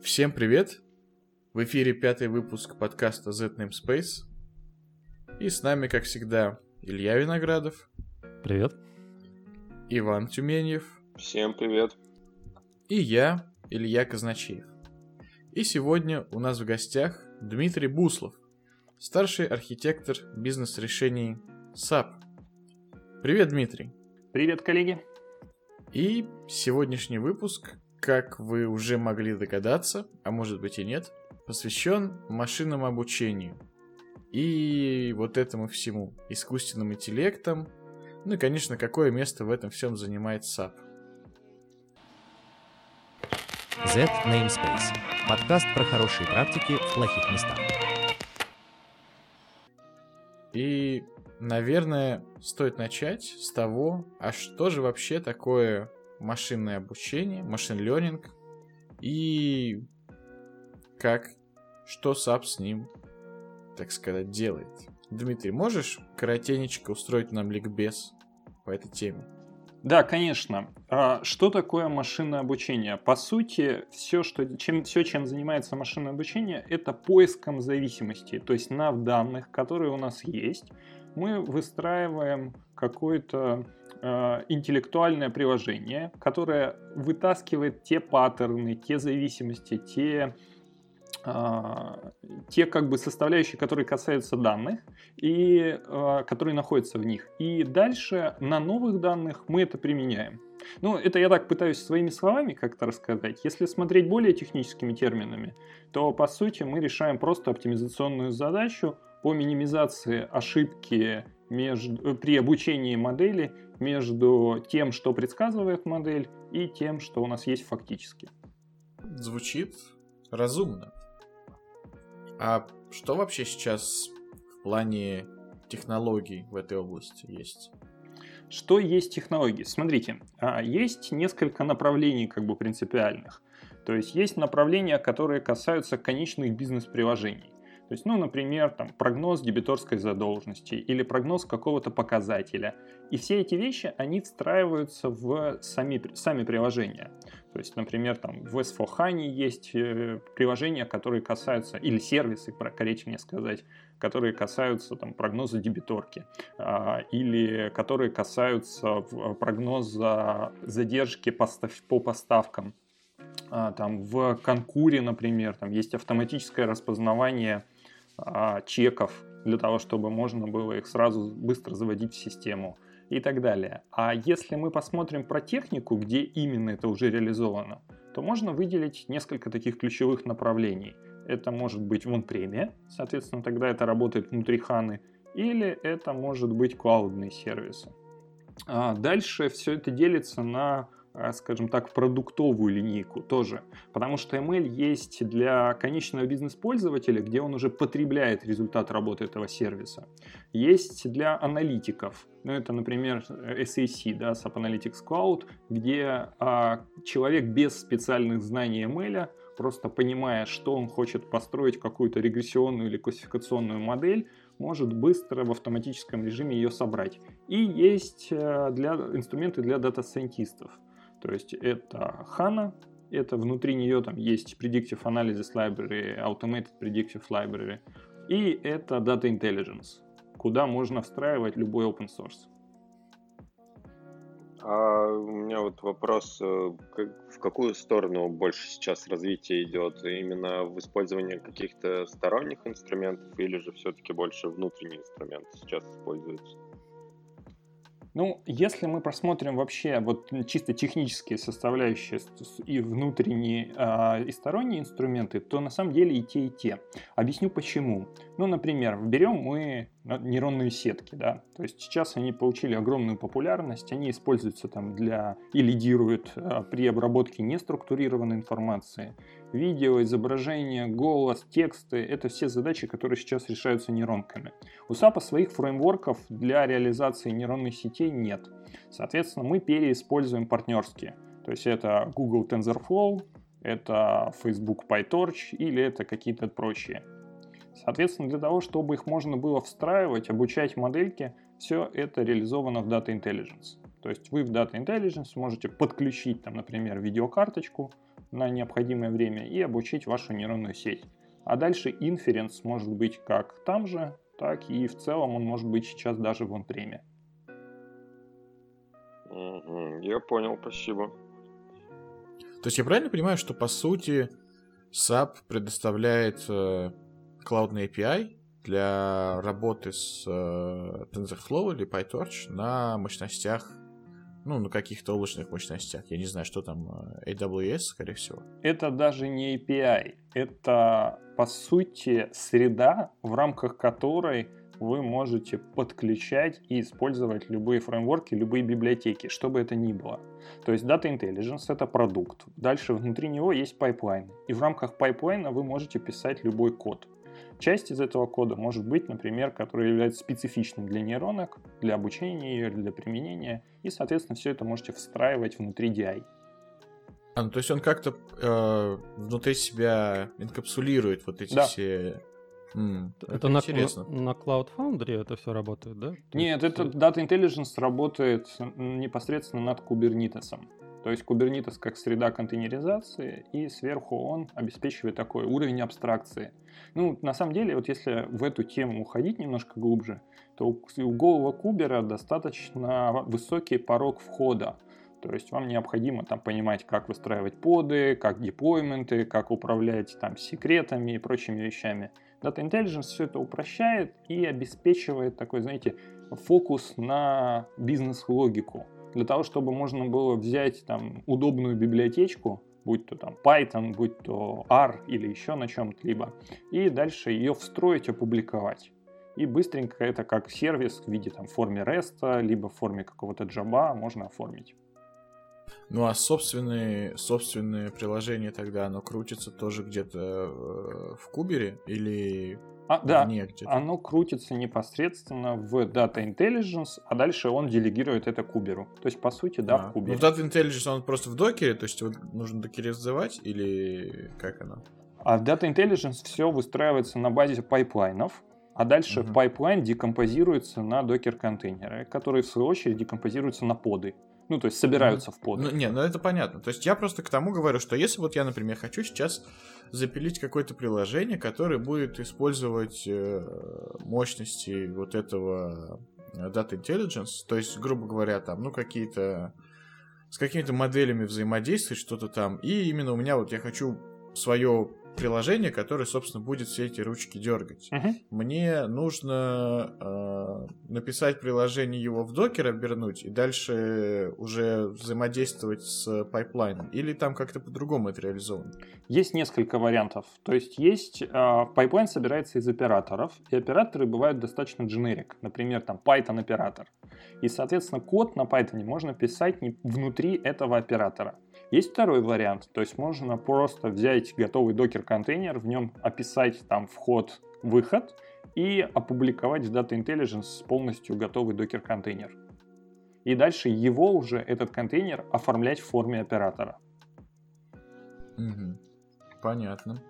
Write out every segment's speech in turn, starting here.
Всем привет! В эфире пятый выпуск подкаста Z Namespace. И с нами, как всегда, Илья Виноградов. Привет. Иван Тюменьев. Всем привет. И я, Илья Казначеев. И сегодня у нас в гостях Дмитрий Буслов, старший архитектор бизнес-решений SAP. Привет, Дмитрий. Привет, коллеги. И сегодняшний выпуск как вы уже могли догадаться, а может быть и нет, посвящен машинному обучению. И вот этому всему, искусственным интеллектом, ну и, конечно, какое место в этом всем занимает SAP. Z Namespace. Подкаст про хорошие практики в плохих местах. И, наверное, стоит начать с того, а что же вообще такое машинное обучение, машин learning и как, что SAP с ним, так сказать, делает. Дмитрий, можешь коротенечко устроить нам ликбез по этой теме? Да, конечно. А что такое машинное обучение? По сути, все, что, чем, все, чем занимается машинное обучение, это поиском зависимости. То есть на данных, которые у нас есть, мы выстраиваем какой-то Э, интеллектуальное приложение, которое вытаскивает те паттерны, те зависимости, те, э, те как бы составляющие, которые касаются данных и э, которые находятся в них. И дальше на новых данных мы это применяем. Ну, это я так пытаюсь своими словами как-то рассказать. Если смотреть более техническими терминами, то по сути мы решаем просто оптимизационную задачу по минимизации ошибки между, при обучении модели между тем, что предсказывает модель, и тем, что у нас есть фактически. Звучит разумно. А что вообще сейчас в плане технологий в этой области есть? Что есть технологии? Смотрите, а, есть несколько направлений как бы принципиальных. То есть есть направления, которые касаются конечных бизнес-приложений. То есть, ну, например, там, прогноз дебиторской задолженности или прогноз какого-то показателя. И все эти вещи, они встраиваются в сами, сами приложения. То есть, например, там в S4HANA есть э, приложения, которые касаются, или сервисы, корректнее сказать, которые касаются там, прогноза дебиторки, а, или которые касаются прогноза задержки по поставкам. А, там в Конкуре, например, там есть автоматическое распознавание а, чеков для того, чтобы можно было их сразу быстро заводить в систему и так далее. А если мы посмотрим про технику, где именно это уже реализовано, то можно выделить несколько таких ключевых направлений. Это может быть в онпреме, соответственно, тогда это работает внутри ханы, или это может быть клаудные сервисы. А дальше все это делится на скажем так, продуктовую линейку тоже. Потому что ML есть для конечного бизнес-пользователя, где он уже потребляет результат работы этого сервиса. Есть для аналитиков. Ну, это, например, SAC, да, SAP Analytics Cloud, где а, человек без специальных знаний ML, просто понимая, что он хочет построить какую-то регрессионную или классификационную модель, может быстро в автоматическом режиме ее собрать. И есть э, для, инструменты для дата-сайентистов. То есть это HANA, это внутри нее там есть Predictive Analysis Library, Automated Predictive Library, и это Data Intelligence, куда можно встраивать любой open source. А у меня вот вопрос, э, в какую сторону больше сейчас развитие идет? Именно в использовании каких-то сторонних инструментов или же все-таки больше внутренние инструменты сейчас используются? Ну, если мы посмотрим вообще вот чисто технические составляющие и внутренние э, и сторонние инструменты, то на самом деле и те, и те. Объясню почему. Ну, например, берем мы нейронные сетки, да, то есть сейчас они получили огромную популярность, они используются там для и лидируют э, при обработке неструктурированной информации, видео, изображение, голос, тексты — это все задачи, которые сейчас решаются нейронками. У SAP своих фреймворков для реализации нейронных сетей нет. Соответственно, мы переиспользуем партнерские. То есть это Google TensorFlow, это Facebook PyTorch или это какие-то прочие. Соответственно, для того, чтобы их можно было встраивать, обучать модельки, все это реализовано в Data Intelligence. То есть вы в Data Intelligence можете подключить, там, например, видеокарточку, на необходимое время и обучить вашу нейронную сеть. А дальше инференс может быть как там же, так и в целом он может быть сейчас даже в онпреме. Я понял, спасибо. То есть я правильно понимаю, что по сути SAP предоставляет э, cloud API для работы с э, TensorFlow или PyTorch на мощностях, ну, на каких-то облачных мощностях. Я не знаю, что там, э, AWS, скорее всего. Это даже не API, это по сути среда, в рамках которой вы можете подключать и использовать любые фреймворки, любые библиотеки, что бы это ни было. То есть Data Intelligence — это продукт. Дальше внутри него есть пайплайн. И в рамках пайплайна вы можете писать любой код. Часть из этого кода может быть, например, который является специфичным для нейронок, для обучения ее, для применения. И, соответственно, все это можете встраивать внутри DI. А, ну, то есть он как-то э, внутри себя инкапсулирует вот эти Да. все... М, Это, на, интересно. на, на Cloud Foundry это все работает, да? То Нет, есть, это Data Intelligence работает непосредственно над Kubernetes. То есть Kubernetes как среда контейнеризации, и сверху он обеспечивает такой уровень абстракции. Ну, на самом деле, вот если в эту тему уходить немножко глубже, то у голого кубера достаточно высокий порог входа. То есть вам необходимо там понимать, как выстраивать поды, как деплойменты, как управлять там секретами и прочими вещами. Data Intelligence все это упрощает и обеспечивает такой, знаете, фокус на бизнес-логику. Для того, чтобы можно было взять там удобную библиотечку, будь то там Python, будь то R или еще на чем-то либо, и дальше ее встроить, опубликовать. И быстренько это как сервис в виде там форме REST, либо в форме какого-то джаба можно оформить. Ну а собственные, собственные приложения тогда, оно крутится тоже где-то э, в Кубере или А, да, где-то? оно крутится непосредственно в Data Intelligence, а дальше он делегирует это куберу. То есть, по сути, да, А, в кубере. Ну, Data Intelligence, он просто в докере, то есть его нужно докеризовать или как оно? А в Data Intelligence все выстраивается на базе пайплайнов, а дальше Мгм. пайплайн декомпозируется на докер-контейнеры, которые в свою очередь декомпозируются на поды. Ну, то есть собираются в поды. Ну, не, ну это понятно. То есть я просто к тому говорю, что если вот я, например, хочу сейчас запилить какое-то приложение, которое будет использовать э, мощности вот этого э, Data Intelligence, то есть, грубо говоря, там, ну, какие-то с какими-то моделями взаимодействовать, что-то там, и именно у меня вот я хочу свое приложение, которое, собственно, будет все эти ручки дергать. Мгм. Мне нужно э, написать приложение, его в докер обернуть и дальше уже взаимодействовать с пайплайном. Или там как-то по-другому это реализовано? Есть несколько вариантов. То есть есть а, пайплайн собирается из операторов, и операторы бывают достаточно generic. Например, там Python оператор. И, соответственно, код на Python можно писать внутри этого оператора. Есть второй вариант, то есть можно просто взять готовый докер-контейнер, в нем описать там вход-выход и опубликовать в Data Intelligence полностью готовый докер-контейнер. И дальше его уже, этот контейнер, оформлять в форме оператора. Мгм. Понятно.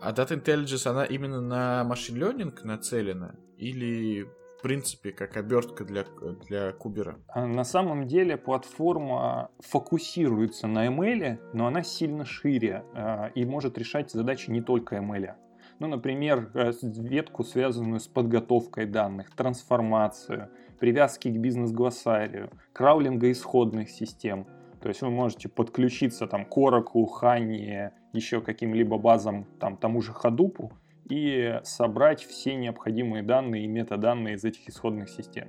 А Data Intelligence, она именно на Machine Learning нацелена? Или, в принципе, как обертка для, для кубера? А На самом деле платформа фокусируется на ML, но она сильно шире а, и может решать задачи не только ML. Ну, например, э, ветку, связанную с подготовкой данных, трансформацию, привязки к бизнес-глоссарию, краулинга исходных систем. То есть вы можете подключиться там, к Oracle, Ханне, еще каким-либо базам, там, тому же Hadoop, и собрать все необходимые данные и метаданные из этих исходных систем.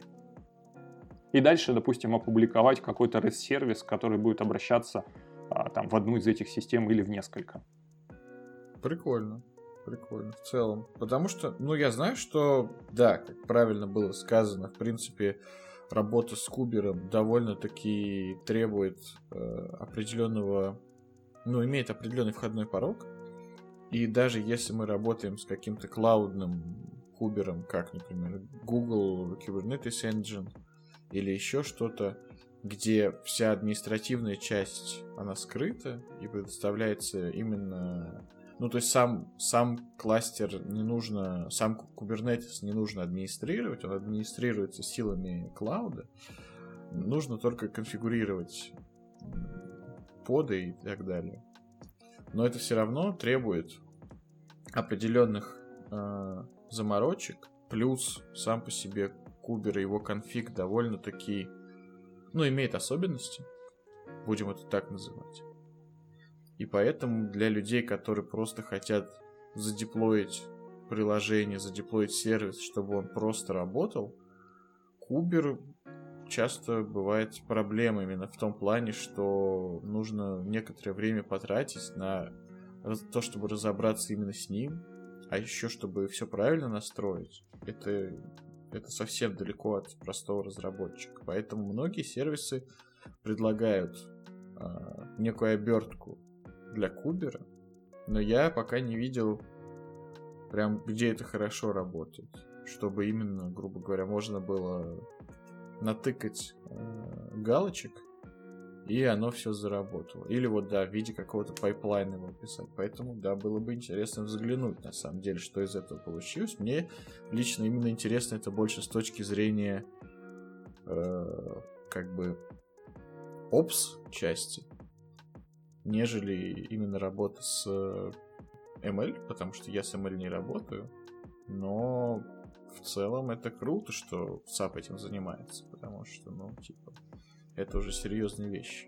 И дальше, допустим, опубликовать какой-то REST-сервис, который будет обращаться а, там, в одну из этих систем или в несколько. Прикольно. Прикольно, в целом. Потому что, ну, я знаю, что, да, как правильно было сказано, в принципе, работа с кубером довольно-таки требует э, определенного, ну, имеет определенный входной порог. И даже если мы работаем с каким-то клаудным кубером, как, например, Google Kubernetes Engine или еще что-то, где вся административная часть, она скрыта и предоставляется именно ну, то есть сам, сам кластер не нужно, сам Kubernetes не нужно администрировать, он администрируется силами клауда. Нужно только конфигурировать поды и так далее. Но это все равно требует определенных э, заморочек, плюс сам по себе кубер и его конфиг довольно-таки, ну, имеет особенности, будем это так называть. И поэтому для людей, которые просто хотят задеплоить приложение, задеплоить сервис, чтобы он просто работал, кубер часто бывает проблема именно в том плане, что нужно некоторое время потратить на то, чтобы разобраться именно с ним, а еще чтобы все правильно настроить. Это, это совсем далеко от простого разработчика. Поэтому многие сервисы предлагают э, некую обертку для кубера, но я пока не видел прям где это хорошо работает, чтобы именно, грубо говоря, можно было натыкать э, галочек, и оно все заработало. Или вот, да, в виде какого-то пайплайна его писать. Поэтому, да, было бы интересно взглянуть, на самом деле, что из этого получилось. Мне лично именно интересно это больше с точки зрения э, как бы ops части, нежели именно работа с ML, потому что я с ML не работаю. Но в целом это круто, что SAP этим занимается, потому что, ну, типа, это уже серьезные вещи.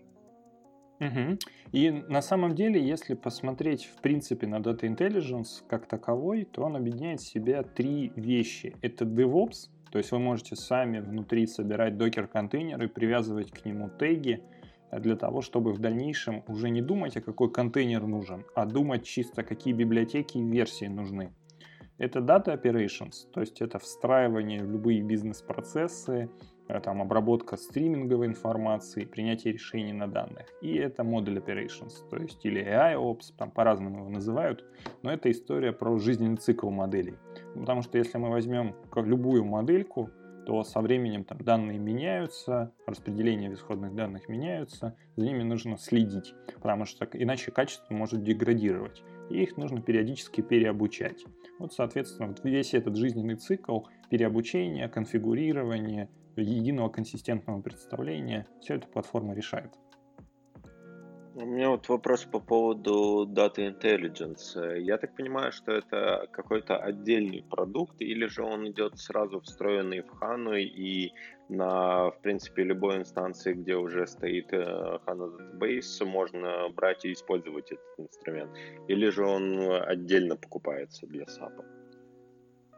Угу. И на самом деле, если посмотреть в принципе на Data Intelligence как таковой, то он объединяет в себя три вещи. Это DevOps, то есть вы можете сами внутри собирать докер-контейнеры, привязывать к нему теги для того, чтобы в дальнейшем уже не думать, а какой контейнер нужен, а думать чисто, какие библиотеки и версии нужны. Это Data Operations, то есть это встраивание в любые бизнес-процессы, э, там, обработка стриминговой информации, принятие решений на данных. И это Model Operations, то есть или AI Ops, там по-разному его называют, но это история про жизненный цикл моделей. Потому что если мы возьмем любую модельку, то со временем там данные меняются, распределение исходных данных меняются, за ними нужно следить, потому что иначе качество может деградировать, и их нужно периодически переобучать. Вот, соответственно, весь этот жизненный цикл переобучения, конфигурирования, единого консистентного представления, все эта платформа решает. У меня вот вопрос по поводу Data Intelligence. Я так понимаю, что это какой-то отдельный продукт, или же он идет сразу встроенный в HANA и на, в принципе, любой инстанции, где уже стоит э, HANA Database, можно брать и использовать этот инструмент? Или же он отдельно покупается для SAP?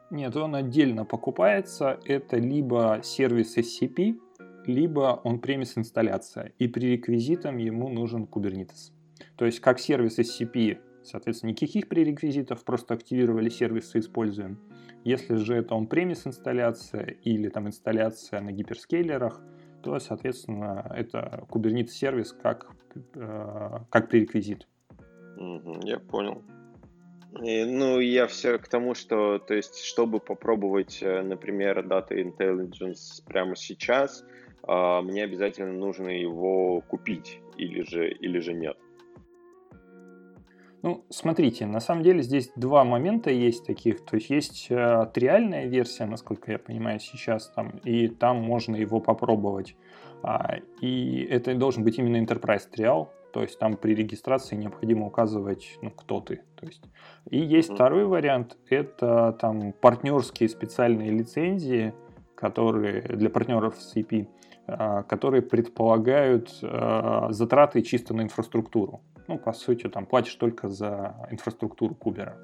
Нет, он отдельно покупается. Это либо сервис SCP, либо он премис инсталляция, и пререквизитом ему нужен Kubernetes. То есть как сервис SCP, соответственно, никаких пререквизитов, просто активировали сервис и используем. Если же это он премис инсталляция или там инсталляция на гиперскейлерах, то, соответственно, это Kubernetes сервис как, э, как пререквизит. Я понял. И, ну, я все к тому, что, то есть, чтобы попробовать, э, например, Data Intelligence прямо сейчас, а, мне обязательно нужно его купить или же, или же нет? Ну, смотрите, на самом деле здесь два момента есть таких. То есть есть э, триальная версия, насколько я понимаю, сейчас там, и там можно его попробовать. А, и это должен быть именно Enterprise Trial, то есть там при регистрации необходимо указывать, ну, кто ты. То есть. И есть mm-hmm. второй вариант, это там партнерские специальные лицензии, которые для партнеров CP, а, которые предполагают а, затраты чисто на инфраструктуру. Ну, по сути, там платишь только за инфраструктуру Кубера.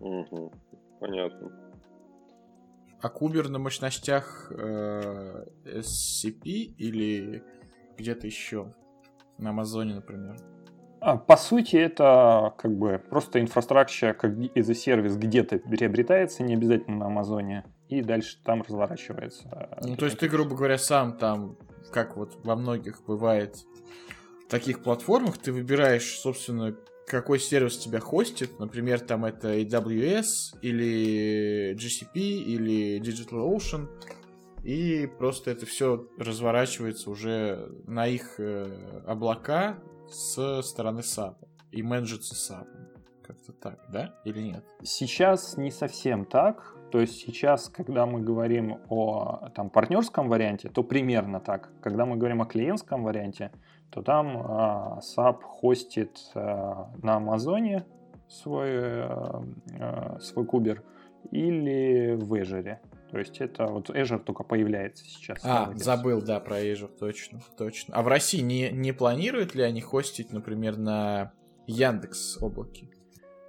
Угу, понятно. А Кубер на мощностях э, SCP или где-то еще? На Амазоне, например? А, по сути, это как бы просто инфраструктура как из сервис где-то приобретается, не обязательно на Амазоне и дальше там разворачивается. Ну, то есть ты, грубо говоря, сам там, как вот во многих бывает таких платформах, ты выбираешь, собственно, какой сервис тебя хостит, например, там это AWS или GCP или DigitalOcean, и просто это все разворачивается уже на их э, облака с стороны SAP и менеджится SAP. Как-то так, да? Или нет? Сейчас не совсем так. То есть сейчас, когда мы говорим о там, партнерском варианте, то примерно так. Когда мы говорим о клиентском варианте, то там а, SAP хостит а, на Амазоне свой, а, а, свой кубер или в Azure. То есть это вот Azure только появляется сейчас. А, забыл, да, про Azure, точно, точно. А в России не, не планируют ли они хостить, например, на Яндекс облаке?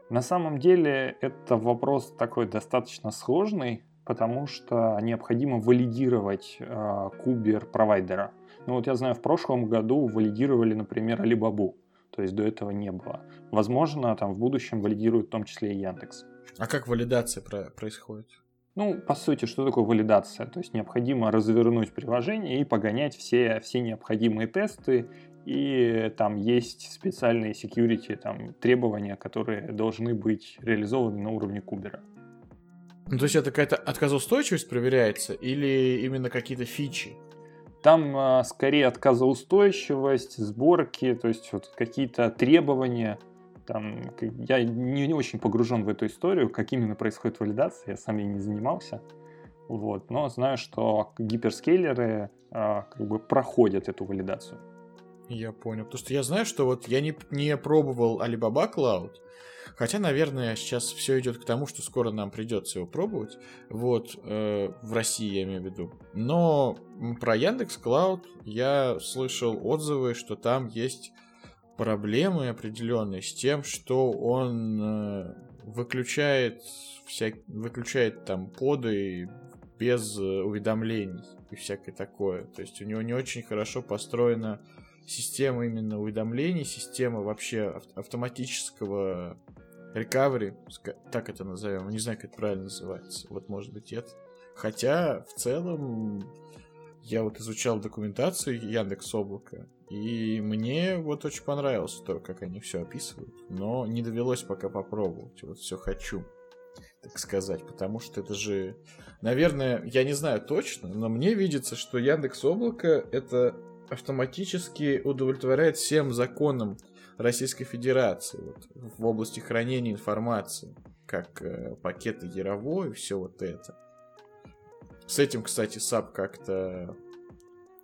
На самом деле это вопрос такой достаточно сложный, потому что необходимо валидировать э, кубер провайдера. Ну вот я знаю, в прошлом году валидировали, например, Alibaba, то есть до этого не было. Возможно, там в будущем валидируют в том числе и Яндекс. А как валидация про- происходит? Ну, по сути, что такое валидация? То есть необходимо развернуть приложение и погонять все, все необходимые тесты и там есть специальные security там, требования, которые должны быть реализованы на уровне кубера. Ну, то есть это какая-то отказоустойчивость проверяется или именно какие-то фичи? Там а, скорее отказоустойчивость, сборки, то есть вот какие-то требования. Там, я не, не очень погружен в эту историю, как именно происходит валидация, я сам ей не занимался. Вот, но знаю, что гиперскейлеры а, как бы проходят эту валидацию. Я понял. Потому что я знаю, что вот я не, не пробовал Alibaba Cloud, хотя, наверное, сейчас все идет к тому, что скоро нам придется его пробовать. Вот, э, в России я имею в виду. Но про Яндекс Cloud я слышал отзывы, что там есть проблемы определенные с тем, что он э, выключает вся... выключает там поды без э, уведомлений и всякое такое. То есть у него не очень хорошо построена система именно уведомлений, система вообще автоматического recovery, так это назовем, не знаю, как это правильно называется, вот может быть это. Хотя в целом я вот изучал документацию Яндекс Облака, и мне вот очень понравилось то, как они все описывают, но не довелось пока попробовать, вот все хочу так сказать, потому что это же, наверное, я не знаю точно, но мне видится, что Яндекс Облако это автоматически удовлетворяет всем законам Российской Федерации вот, в области хранения информации, как э, пакеты Яровой и все вот это. С этим, кстати, SAP как-то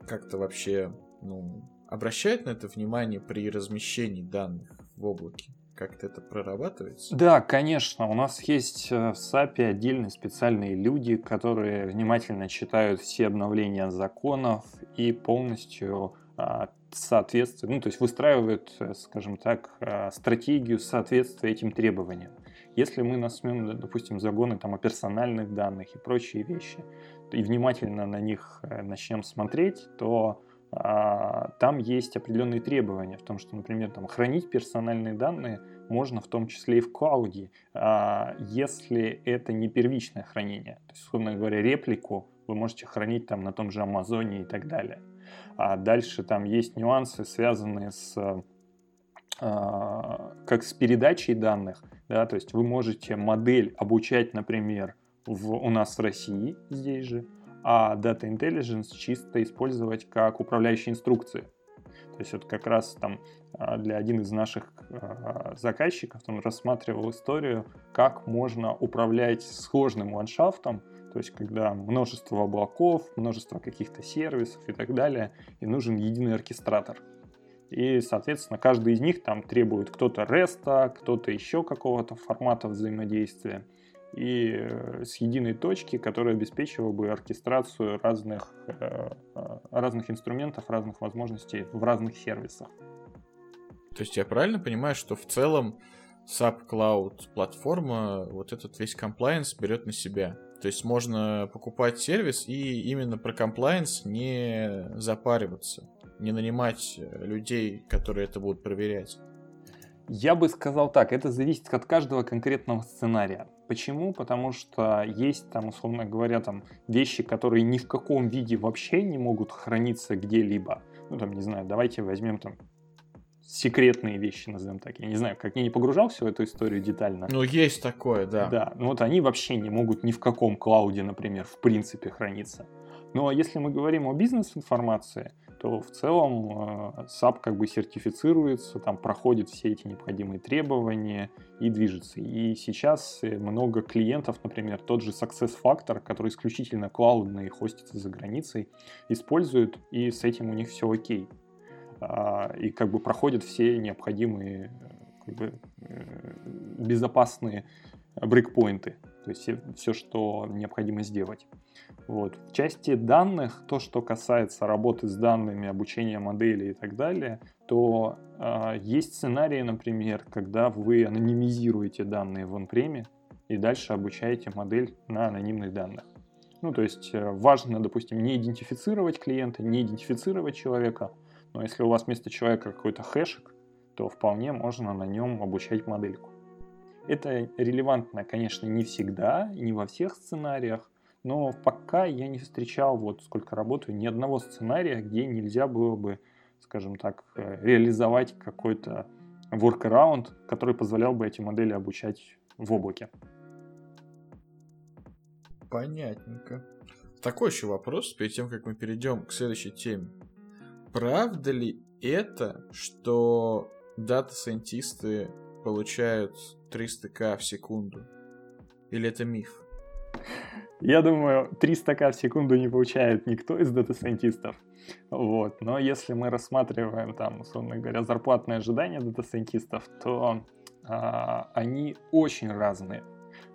как-то вообще ну, обращает на это внимание при размещении данных в облаке. Как-то это прорабатывается? Да, конечно. У нас есть э, в SAP е отдельные специальные люди, которые внимательно читают все обновления законов и полностью а, соответствуют, ну, то есть выстраивают, э, скажем так, а, стратегию соответствия этим требованиям. Если мы насмем, допустим, загоны там, о персональных данных и прочие вещи, и внимательно на них э, начнем смотреть, то а, там есть определенные требования в том, что, например, там, хранить персональные данные можно в том числе и в клауде, а, если это не первичное хранение. То есть, условно говоря, реплику вы можете хранить там на том же Амазоне и так далее. А дальше там есть нюансы, связанные с а, как с передачей данных, да, то есть вы можете модель обучать, например, в, у нас в России здесь же, а Data Intelligence чисто использовать как управляющие инструкции. То есть вот как раз там а, для один из наших а, заказчиков там рассматривал историю, как можно управлять сложным ландшафтом, то есть когда множество облаков, множество каких-то сервисов и так далее, и нужен единый оркестратор. И, соответственно, каждый из них там требует кто-то REST, кто-то еще какого-то формата взаимодействия и э, с единой точки, которая обеспечивала бы оркестрацию разных, э, э, разных инструментов, разных возможностей в разных сервисах. То есть я правильно понимаю, что в целом SAP Cloud платформа вот этот весь комплайенс берет на себя? То есть можно покупать сервис и именно про комплайенс не запариваться, не нанимать людей, которые это будут проверять. Я бы сказал так, это зависит от каждого конкретного сценария. Почему? Потому что есть там, условно говоря, там вещи, которые ни в каком виде вообще не могут храниться где-либо. Ну, там, не знаю, давайте возьмем там секретные вещи, назовем так. Я не знаю, как я не погружался в эту историю детально. Ну, есть такое, да. Да, ну вот они вообще не могут ни в каком клауде, например, в принципе храниться. Ну, а если мы говорим о бизнес-информации, то в целом э, SAP как бы сертифицируется, там проходит все эти необходимые требования и движется. И сейчас э, много клиентов, например, тот же SuccessFactor, который исключительно клаудный хостится за границей, используют, и с этим у них все окей. а, и как бы проходит все необходимые как бы, э, безопасные брейкпоинты, то есть все, что необходимо сделать. Вот. В части данных, то, что касается работы с данными, обучения модели и так далее, то э, есть сценарии, например, когда вы анонимизируете данные в онпреме и дальше обучаете модель на анонимных данных. Ну, то есть э, важно, допустим, не идентифицировать клиента, не идентифицировать человека, но если у вас вместо человека какой-то хэшек, то вполне можно на нем обучать модельку. Это релевантно, конечно, не всегда, не во всех сценариях, но пока я не встречал, вот сколько работаю, ни одного сценария, где нельзя было бы, скажем так, э, реализовать какой-то workaround, который позволял бы эти модели обучать в облаке. Понятненько. Такой еще вопрос, перед тем, как мы перейдем к следующей теме. Правда ли это, что дата-сайентисты получают 300к в секунду? Или это миф? Я думаю, 300к в секунду не получает никто из дата-сайентистов. Вот. Но если мы рассматриваем там, условно говоря, зарплатные ожидания дата-сайентистов, то а, они очень разные.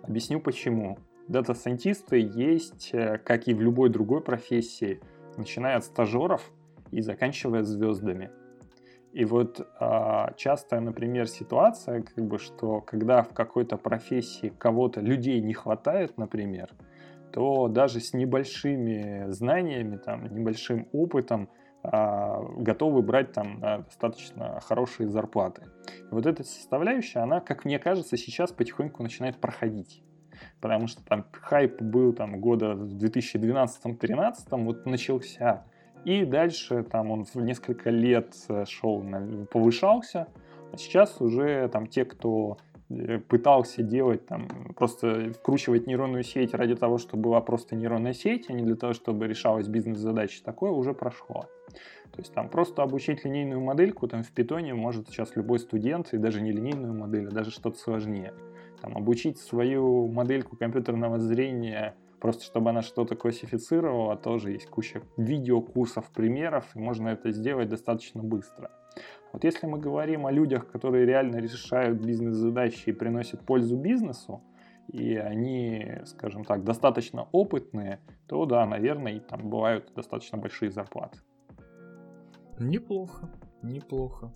Объясню почему. Дата-сайентисты есть, э, как и в любой другой профессии, начиная от стажеров и заканчивая звездами. И вот а, частая, например, ситуация, как бы, что когда в какой-то профессии кого-то людей не хватает, например, то даже с небольшими знаниями, там, небольшим опытом а, готовы брать там достаточно хорошие зарплаты. И вот эта составляющая, она, как мне кажется, сейчас потихоньку начинает проходить. Потому что там хайп был там года в 2012-2013, вот начался и дальше там он в несколько лет э, шел, повышался. А сейчас уже там те, кто э, пытался делать, там, просто вкручивать нейронную сеть ради того, чтобы была просто нейронная сеть, а не для того, чтобы решалась бизнес-задача, такое уже прошло. То есть там просто обучить линейную модельку там в питоне может сейчас любой студент, и даже не линейную модель, а даже что-то сложнее. Там обучить свою модельку компьютерного зрения Просто чтобы она что-то классифицировала, тоже есть куча видеокурсов, примеров, и можно это сделать достаточно быстро. Вот если мы говорим о людях, которые реально решают бизнес-задачи и приносят пользу бизнесу, и они, скажем так, достаточно опытные, то да, наверное, и там бывают достаточно большие зарплаты. Неплохо, неплохо.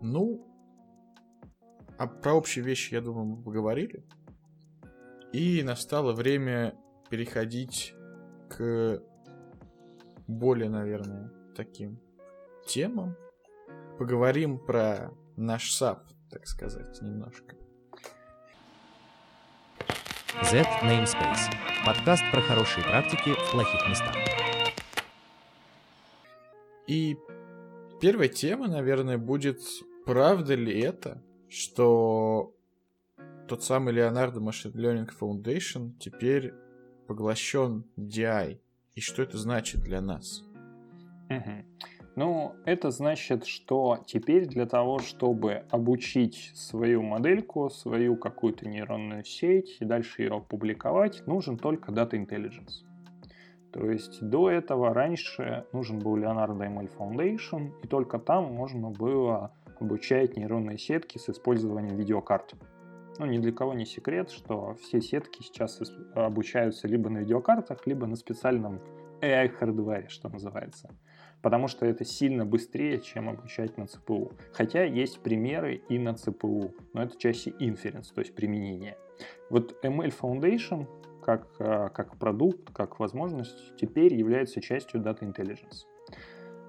Ну, а про общие вещи, я думаю, мы поговорили. И настало время переходить к более, наверное, таким темам. Поговорим про наш SAP, так сказать, немножко. Z Namespace. Подкаст про хорошие практики в плохих местах. И первая тема, наверное, будет, правда ли это, что тот самый Leonardo Machine Learning Foundation теперь поглощен DI. И что это значит для нас? Угу. Ну, это значит, что теперь для того, чтобы обучить свою модельку, свою какую-то нейронную сеть и дальше ее опубликовать, нужен только Data Intelligence. То есть до этого раньше нужен был Leonardo ML Foundation, и только там можно было обучать нейронные сетки с использованием видеокарт. Ну, ни для кого не секрет, что все сетки сейчас обучаются либо на видеокартах, либо на специальном AI-хардваре, что называется. Потому что это сильно быстрее, чем обучать на ЦПУ. Хотя есть примеры и на ЦПУ, но это чаще inference, то есть применение. Вот ML Foundation как, э, как продукт, как возможность теперь является частью Data Intelligence.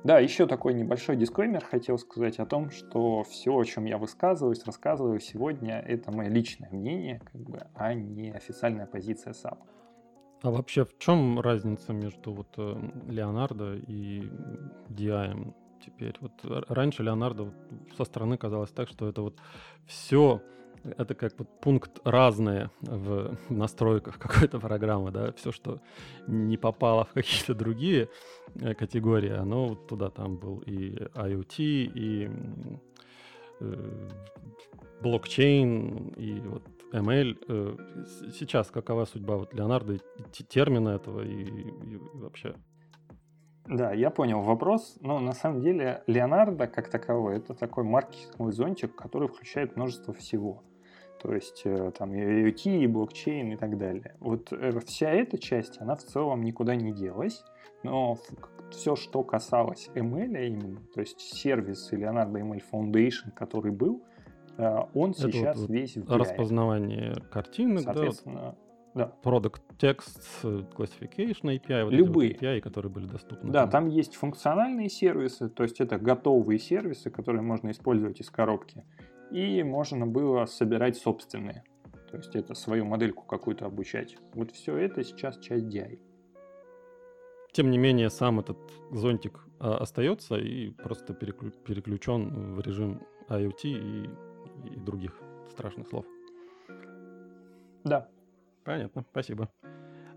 Да, еще такой небольшой дисклеймер хотел сказать о том, что все, о чем я высказываюсь, рассказываю сегодня, это мое личное мнение, как бы, а не официальная позиция SAP. А вообще в чем разница между вот э, Leonardo и DI теперь? Вот раньше Leonardo со стороны казалось так, что это вот все это как вот пункт разное в настройках какой-то программы, да, все, что не попало в какие-то другие э, категории, оно вот туда там был и IoT, и э, блокчейн, и вот ML. Э, сейчас какова судьба вот Леонардо, термина этого и, и вообще? Да, я понял вопрос, но на самом деле Леонардо как таковой это такой маркетинговый зонтик, который включает множество всего. То есть э, там IoT, и блокчейн и так далее. Вот э, вся эта часть, она в целом никуда не делась, но все, что касалось ML именно, то есть сервис Leonardo ML Foundation, который был, э, он это сейчас вот, весь в Распознавание картинок, Соответственно, вот да. Product Text Classification API, вот Любые. вот API, которые были доступны. Да, там есть функциональные сервисы, то есть это готовые сервисы, которые можно использовать из коробки. И можно было собирать собственные. То есть это свою модельку какую-то обучать. Вот все это сейчас часть DI. Тем не менее, сам этот зонтик а, остается и просто переклю- переключен в режим IoT и, и других страшных слов. Да, Понятно, спасибо.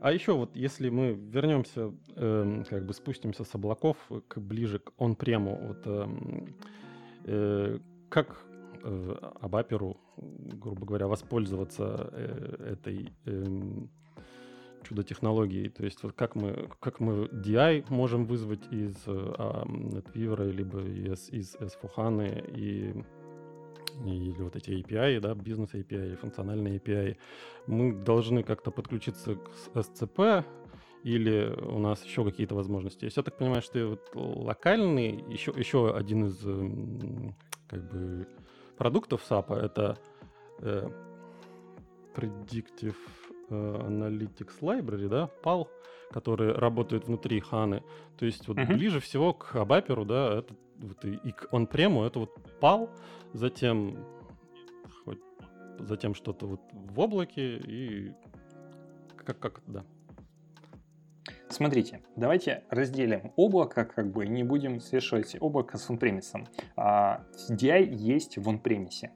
А еще вот, если мы вернемся, э, как бы спустимся с облаков к ближе к он-прему, вот э, э, как э, Абаперу, грубо говоря, воспользоваться э, этой э, чудо-технологией? То есть вот как мы, как мы DI можем вызвать из э, NetWeaver, либо из, из S4HANA и или вот эти API, да, бизнес API, функциональные API, мы должны как-то подключиться к SCP, или у нас еще какие-то возможности есть. Я так понимаю, что вот локальный, еще, еще один из как бы продуктов SAP это э, Predictive э, Analytics Library, да, PAL, который работает внутри Ханы. То есть вот uh-huh. ближе всего к Абаперу, да, это вот и, и к он-прему это вот PAL, затем хоть, затем что-то вот в облаке и как, как, да. Смотрите, давайте разделим облако, как бы не будем смешивать облако с он-премисом. А, DI есть в он-премисе.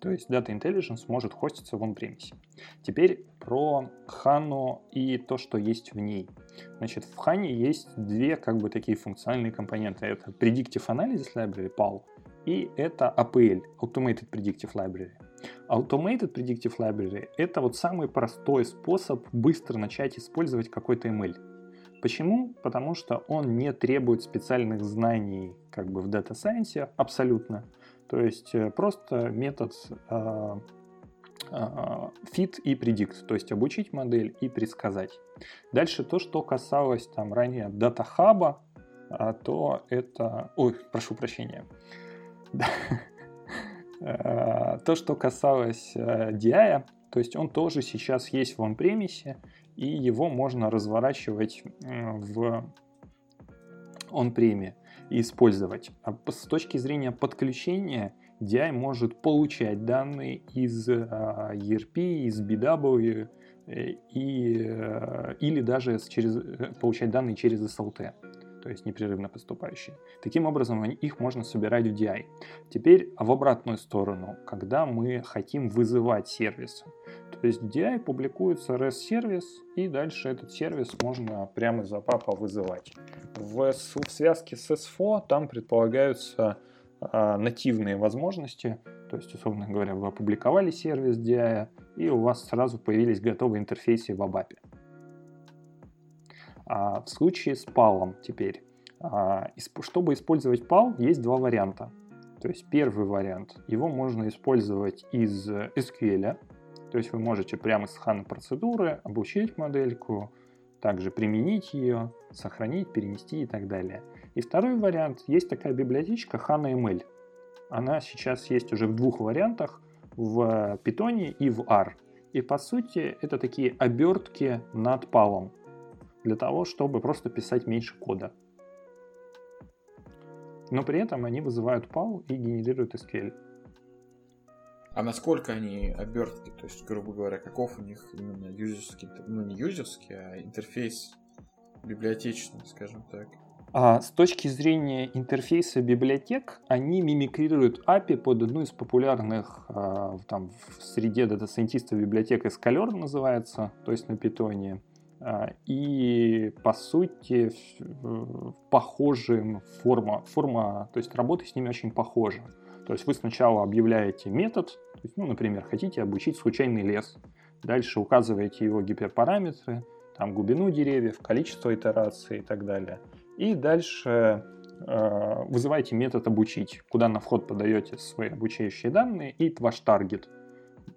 То есть Data Intelligence может хоститься в он-премисе. Теперь про HANA и то, что есть в ней. Значит, в HANA есть две как бы такие функциональные компоненты. Это Predictive Analysis Library, PAL, и это APL, Automated Predictive Library. Automated Predictive Library — это вот самый простой способ быстро начать использовать какой-то ML. Почему? Потому что он не требует специальных знаний как бы в Data Science абсолютно. То есть э, просто метод э, э, fit и predict, то есть обучить модель и предсказать. Дальше то, что касалось там ранее Data Hub, то это... Ой, прошу прощения. То, что касалось DI, то есть он тоже сейчас есть в он-премисе, и его можно разворачивать в он-преме и использовать. А с точки зрения подключения, DI может получать данные из а, ERP, из BW э, и, э, или даже через, э, получать данные через SLT то есть непрерывно поступающие. Таким образом, их можно собирать в DI. Теперь в обратную сторону, когда мы хотим вызывать сервисы. То есть в DI публикуется REST-сервис, и дальше этот сервис можно прямо из папа вызывать. В, в связке с S4 там предполагаются а, нативные возможности, то есть, условно говоря, вы опубликовали сервис DI, и у вас сразу появились готовые интерфейсы в ABAP. А в случае с PAL теперь, а, чтобы использовать PAL, есть два варианта. То есть первый вариант, его можно использовать из SQL, то есть вы можете прямо с HANA процедуры обучить модельку, также применить ее, сохранить, перенести и так далее. И второй вариант, есть такая библиотечка HANA ML. Она сейчас есть уже в двух вариантах, в Python и в R. И по сути это такие обертки над палом для того, чтобы просто писать меньше кода. Но при этом они вызывают PAL и генерируют SQL. А насколько они обертки, то есть, грубо говоря, каков у них именно юзерский, ну не юзерский, а интерфейс библиотечный, скажем так? А с точки зрения интерфейса библиотек, они мимикрируют API под одну из популярных а, там, в среде дата-сайентистов библиотек sklearn называется, то есть на питоне. А, и по сути похожим форма, форма, то есть работы с ними очень похожа. То есть вы сначала объявляете метод, то есть, ну, например, хотите обучить случайный лес, дальше указываете его гиперпараметры, там глубину деревьев, количество итераций и так далее. И дальше э, вызываете метод обучить, куда на вход подаете свои обучающие данные и ваш таргет.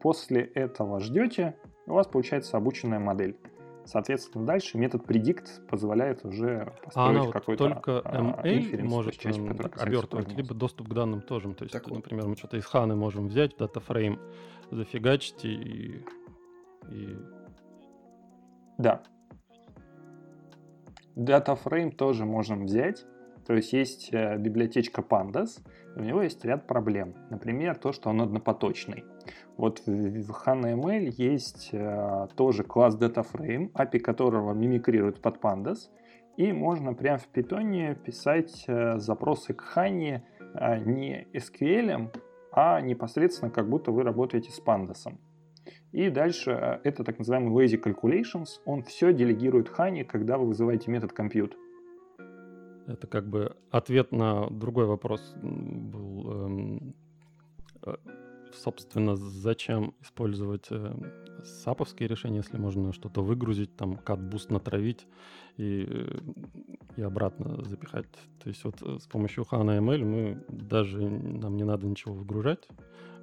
После этого ждете, у вас получается обученная модель. Соответственно, дальше метод predict позволяет уже А построить она вот какой-то только а, ML inference, то может часть, эм, обертывать, либо доступ к данным тоже. То есть, Так например, мы что-то из Ханы можем взять датафрейм, зафигачить и, и Да. DataFrame тоже можем взять. То есть есть э, библиотечка Pandas, у него есть ряд проблем. Например, то, что он однопоточный. Вот в HANA-ML есть э, тоже класс DataFrame, API которого мимикрирует под Pandas, и можно прямо в питоне писать э, запросы к HANA э, не SQL, а непосредственно как будто вы работаете с Pandas. И дальше это так называемый lazy calculations. Он все делегирует Хане, когда вы вызываете метод compute. Это как бы ответ на другой вопрос был. эм, Собственно, зачем использовать э, саповские решения, если можно что-то выгрузить, там CatBoost натравить и, и обратно запихать. То есть вот э, с помощью HANA ML мы даже нам не надо ничего выгружать.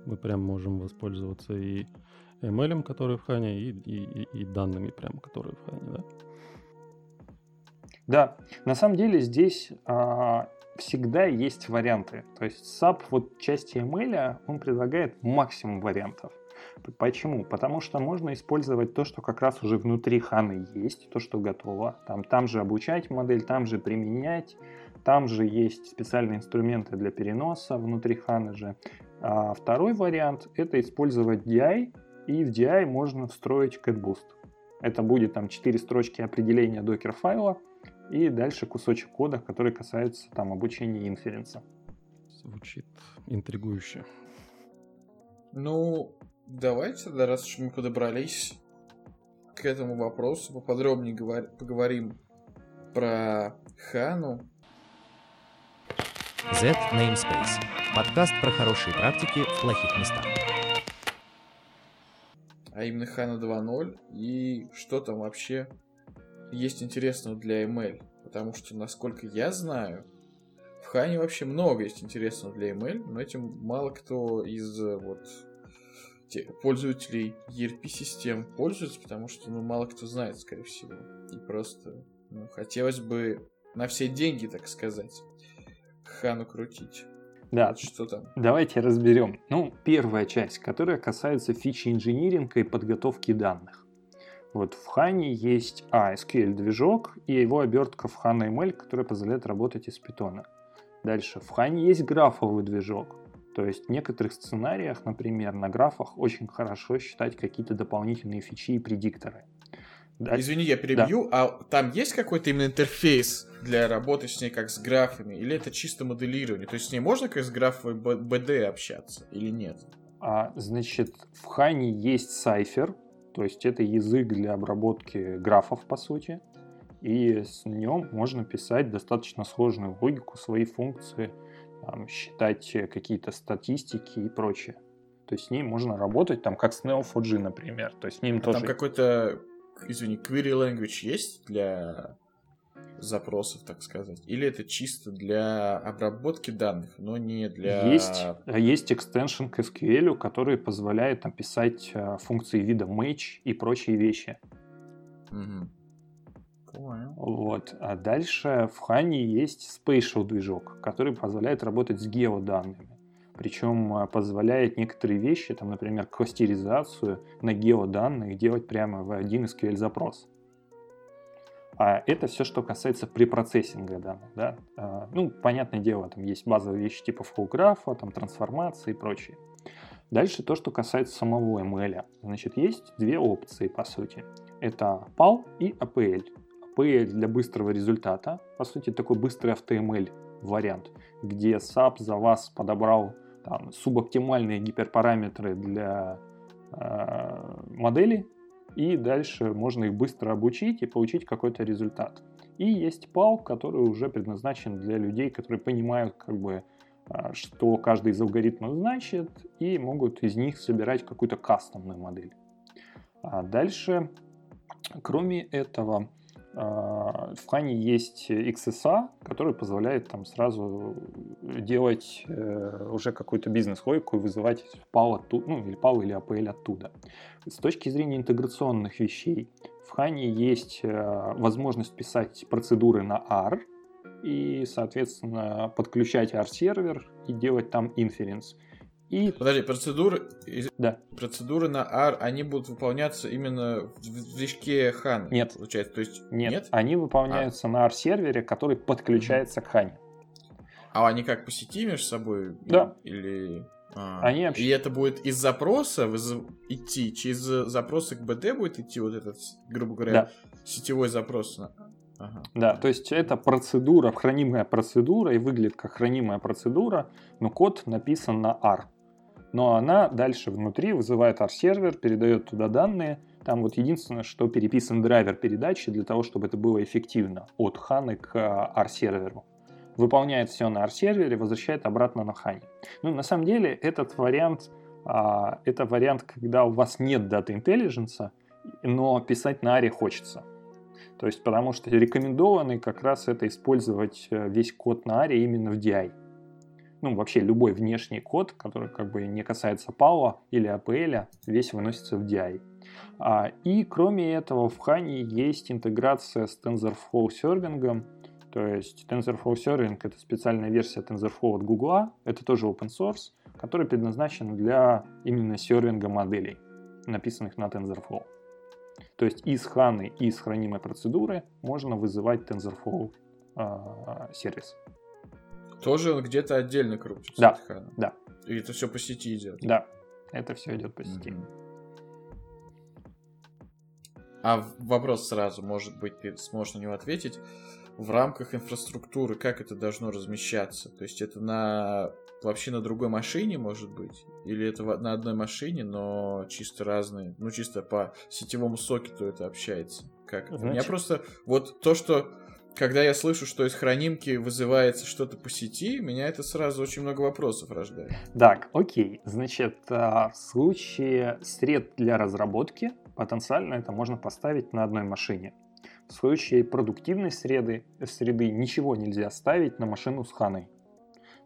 Мы прям можем воспользоваться и ML, который в HANA, и, и, и- данными прям, которые в HANA, да? Да, на самом деле здесь а, всегда есть варианты. То есть SAP вот части ML, он предлагает максимум вариантов. Почему? Потому что можно использовать то, что как раз уже внутри Ханы есть, то, что готово. Там, там же обучать модель, там же применять, там же есть специальные инструменты для переноса внутри Ханы же. А второй вариант – это использовать DI, и в DI можно встроить CatBoost. Это будет там 4 строчки определения докер-файла, и дальше кусочек кода, который касается там обучения инференса. Звучит интригующе. Ну, давайте, да, раз уж мы подобрались к этому вопросу, поподробнее говор- поговорим про Хану. Z Namespace. Подкаст про хорошие практики в плохих местах. а именно HANA 2.0, и что там вообще есть интересного для ML. Потому что, насколько я знаю, в HANA вообще много есть интересного для ML, но этим мало кто из э, вот те- пользователей ERP-систем пользуется, потому что ну, мало кто знает, скорее всего. И просто ну, хотелось бы на все деньги, так сказать, Хану крутить. Да, Вот что там. давайте разберем. Ну, первая часть, которая касается фичи инжиниринга и подготовки данных. Вот в Хане есть а, SQL-движок и его обертка в HANA ML, которая позволяет работать из питона. Дальше в Хане есть графовый движок. То есть в некоторых сценариях, например, на графах очень хорошо считать какие-то дополнительные фичи и предикторы. Да- Извини, я перебью, а там есть какой-то именно интерфейс для работы с ней как с графами? Или это чисто моделирование? То есть с ней можно как с графой Б- BD общаться или нет? А, значит, в Хане есть сайфер, то есть это язык для обработки графов, по сути. И с нем можно писать достаточно сложную логику, свои функции, там, считать какие-то статистики и прочее. То есть с ней можно работать там как с Neo4j, например. То есть с ним А тоже... там какой-то, извини, query language есть для запросов, так сказать? Или это чисто для обработки данных, но не для... Есть, э, есть экстеншн к SQL, который позволяет написать э, функции вида match и прочие вещи. Мгм. Понял. Вот. А дальше в Хане есть Spatial движок, который позволяет работать с геоданными. Причем э, позволяет некоторые вещи, там, например, кластеризацию на геоданных делать прямо в один SQL запрос. А это все, что касается препроцессинга данных. Да? А, Ну, понятное дело, там есть базовые вещи типа флоу-графа, там трансформации и прочее. Дальше то, что касается самого ML. Значит, есть две опции, по сути. Это PAL и APL. APL для быстрого результата, по сути, такой быстрый AutoML вариант, где SAP за вас подобрал там, субоптимальные гиперпараметры для э, модели, и дальше можно их быстро обучить и получить какой-то результат. И есть PAL, который уже предназначен для людей, которые понимают, как бы, а, что каждый из алгоритмов значит, и могут из них собирать какую-то кастомную модель. А дальше, кроме этого, в Хане есть XSA, который позволяет там сразу делать э, уже какую-то бизнес-логику и вызывать PAL оттуда, ну или PAL или APL оттуда. С точки зрения интеграционных вещей, в Хане есть э, возможность писать процедуры на R и, соответственно, подключать R-сервер и делать там инференс. И... Подожди, процедуры, да. процедуры на R, они будут выполняться именно в движке HAN? Нет. Получается, то есть... Нет, нет? они выполняются а. на R-сервере, который подключается mm-hmm. к HAN. А они как по сети между собой? Да. Или... А, они общ... И это будет из запроса идти, через запросы к БД будет идти вот этот, грубо говоря, да. сетевой запрос. Ага. Да, то есть это процедура, хранимая процедура, и выглядит как хранимая процедура, но код написан на R но она дальше внутри вызывает R-сервер, передает туда данные. Там вот единственное, что переписан драйвер передачи для того, чтобы это было эффективно от ханы к R-серверу. Выполняет все на R-сервере, возвращает обратно на хане. Ну, на самом деле, этот вариант, а, это вариант, когда у вас нет дата intelligence, но писать на ARE хочется. То есть, потому что рекомендованный как раз это использовать э, весь код на ARE именно в DI ну, вообще любой внешний код, который как бы не касается PAO или APL, весь выносится в DI. А, и кроме этого в Хане есть интеграция с TensorFlow сервингом, то есть TensorFlow Serving это специальная версия TensorFlow от Google, это тоже open source, который предназначен для именно сервинга моделей, написанных на TensorFlow. То есть из ханы из хранимой процедуры можно вызывать TensorFlow э, сервис. Тоже он где-то отдельно крутится. Да, да. И это все по сети идет. Да, это все идет по сети. Mm-hmm. А вопрос сразу, может быть, ты сможешь на него ответить. В рамках инфраструктуры как это должно размещаться? То есть это на вообще на другой машине, может быть? Или это на одной машине, но чисто разные, ну чисто по сетевому сокету это общается? Как? Значит... У меня просто вот то, что когда я слышу, что из хранимки вызывается что-то по сети, меня это сразу очень много вопросов рождает. Так, окей. Значит, а, в случае сред для разработки потенциально это можно поставить на одной машине. В случае продуктивной среды, среды ничего нельзя ставить на машину с ханой.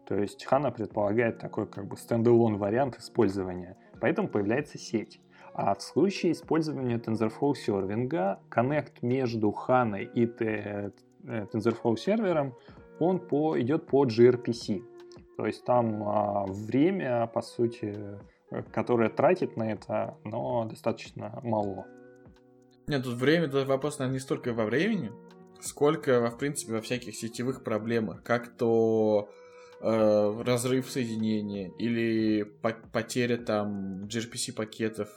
То есть хана предполагает такой как бы стендалон вариант использования. Поэтому появляется сеть. А в случае использования TensorFlow сервинга, коннект между ханой и TensorFlow сервером, он по, идет по gRPC. То есть там а, время, по сути, э, которое тратит на это, но достаточно мало. Нет, тут время, это вопрос, наверное, не столько во времени, сколько, в принципе, во всяких сетевых проблемах. Как то э, разрыв соединения или потеря там gRPC пакетов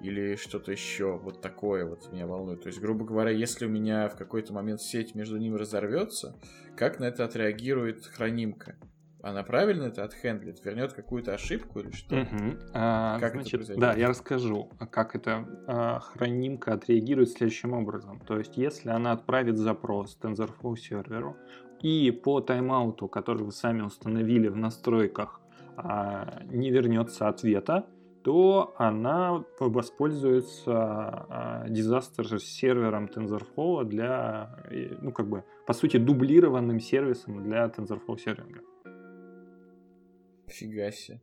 или что-то еще вот такое вот меня волнует. То есть, грубо говоря, если у меня в какой-то момент сеть между ними разорвется, как на это отреагирует хранимка? Она правильно это отхендлит? Вернет какую-то ошибку или что? Угу. А, как значит, это Да, я расскажу, как это а, хранимка отреагирует следующим образом. То есть, если она отправит запрос TensorFlow серверу, и по тайм-ауту, который вы сами установили в настройках, а, не вернется ответа, то она воспользуется а, дизастер сервером TensorFlow для, ну, как бы, по сути, дублированным сервисом для TensorFlow сервинга. Фига себе.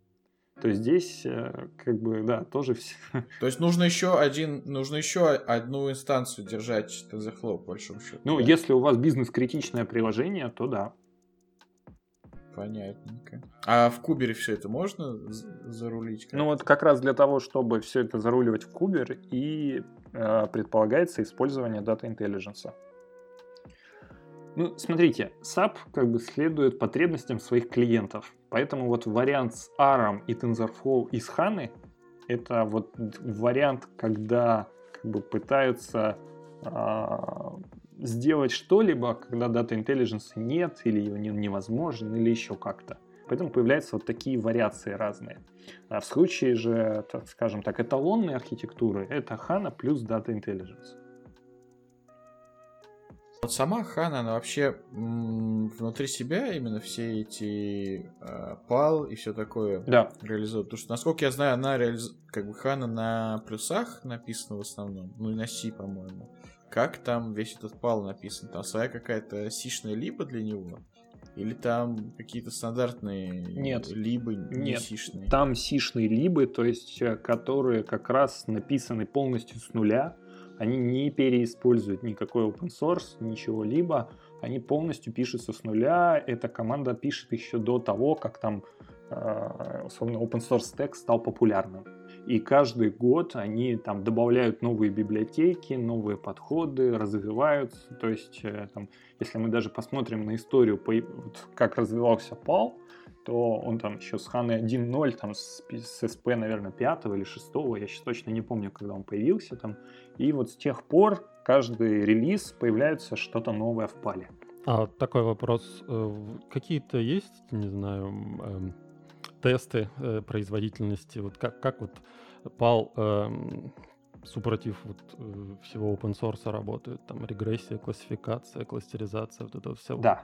То есть здесь, э, как бы, да, тоже все. То есть нужно еще один, нужно еще одну инстанцию держать TensorFlow, по большому счету. Ну, да? если у вас бизнес-критичное приложение, то да. Понятненько. А в кубере все это можно зарулить? Ну вот как раз для того, чтобы все это заруливать в кубер и э, предполагается использование Data Intelligence. Ну, смотрите, SAP как бы следует потребностям своих клиентов. Поэтому вот вариант с ARM и TensorFlow из HANA это вот вариант, когда как бы пытаются э, сделать что-либо, когда Data Intelligence нет, или ее невозможно, или еще как-то. Поэтому появляются вот такие вариации разные. А в случае же, так, скажем так, эталонной архитектуры, это HANA плюс Data Intelligence. Вот сама HANA, она вообще внутри себя именно все эти э, PAL и все такое да. реализует. Потому что, насколько я знаю, она реализ... как бы HANA на плюсах написана в основном, ну и на C, по-моему. Как там весь этот пал написан? Там своя какая-то сишная либо для него? Или там какие-то стандартные Нет. либо не Нет, сишные? Там сишные либы, то есть э, которые как раз написаны полностью с нуля. Они не переиспользуют никакой open source, ничего либо. Они полностью пишутся с нуля. Эта команда пишет еще до того, как там э, условно open source stack стал популярным. И каждый год они там добавляют новые библиотеки, новые подходы, развиваются. То есть, э, там, если мы даже посмотрим на историю, как развивался PAL, то он там еще с HANA 1.0, там с, с SP, наверное, 5 или 6, я сейчас точно не помню, когда он появился там. И вот с тех пор каждый релиз появляется что-то новое в пале. А такой вопрос. э, Какие-то есть, не знаю, эм, тесты э, производительности? Вот как, как вот PAL эм, супротив вот э, всего open source работает? Там регрессия, классификация, кластеризация, вот это все. Да.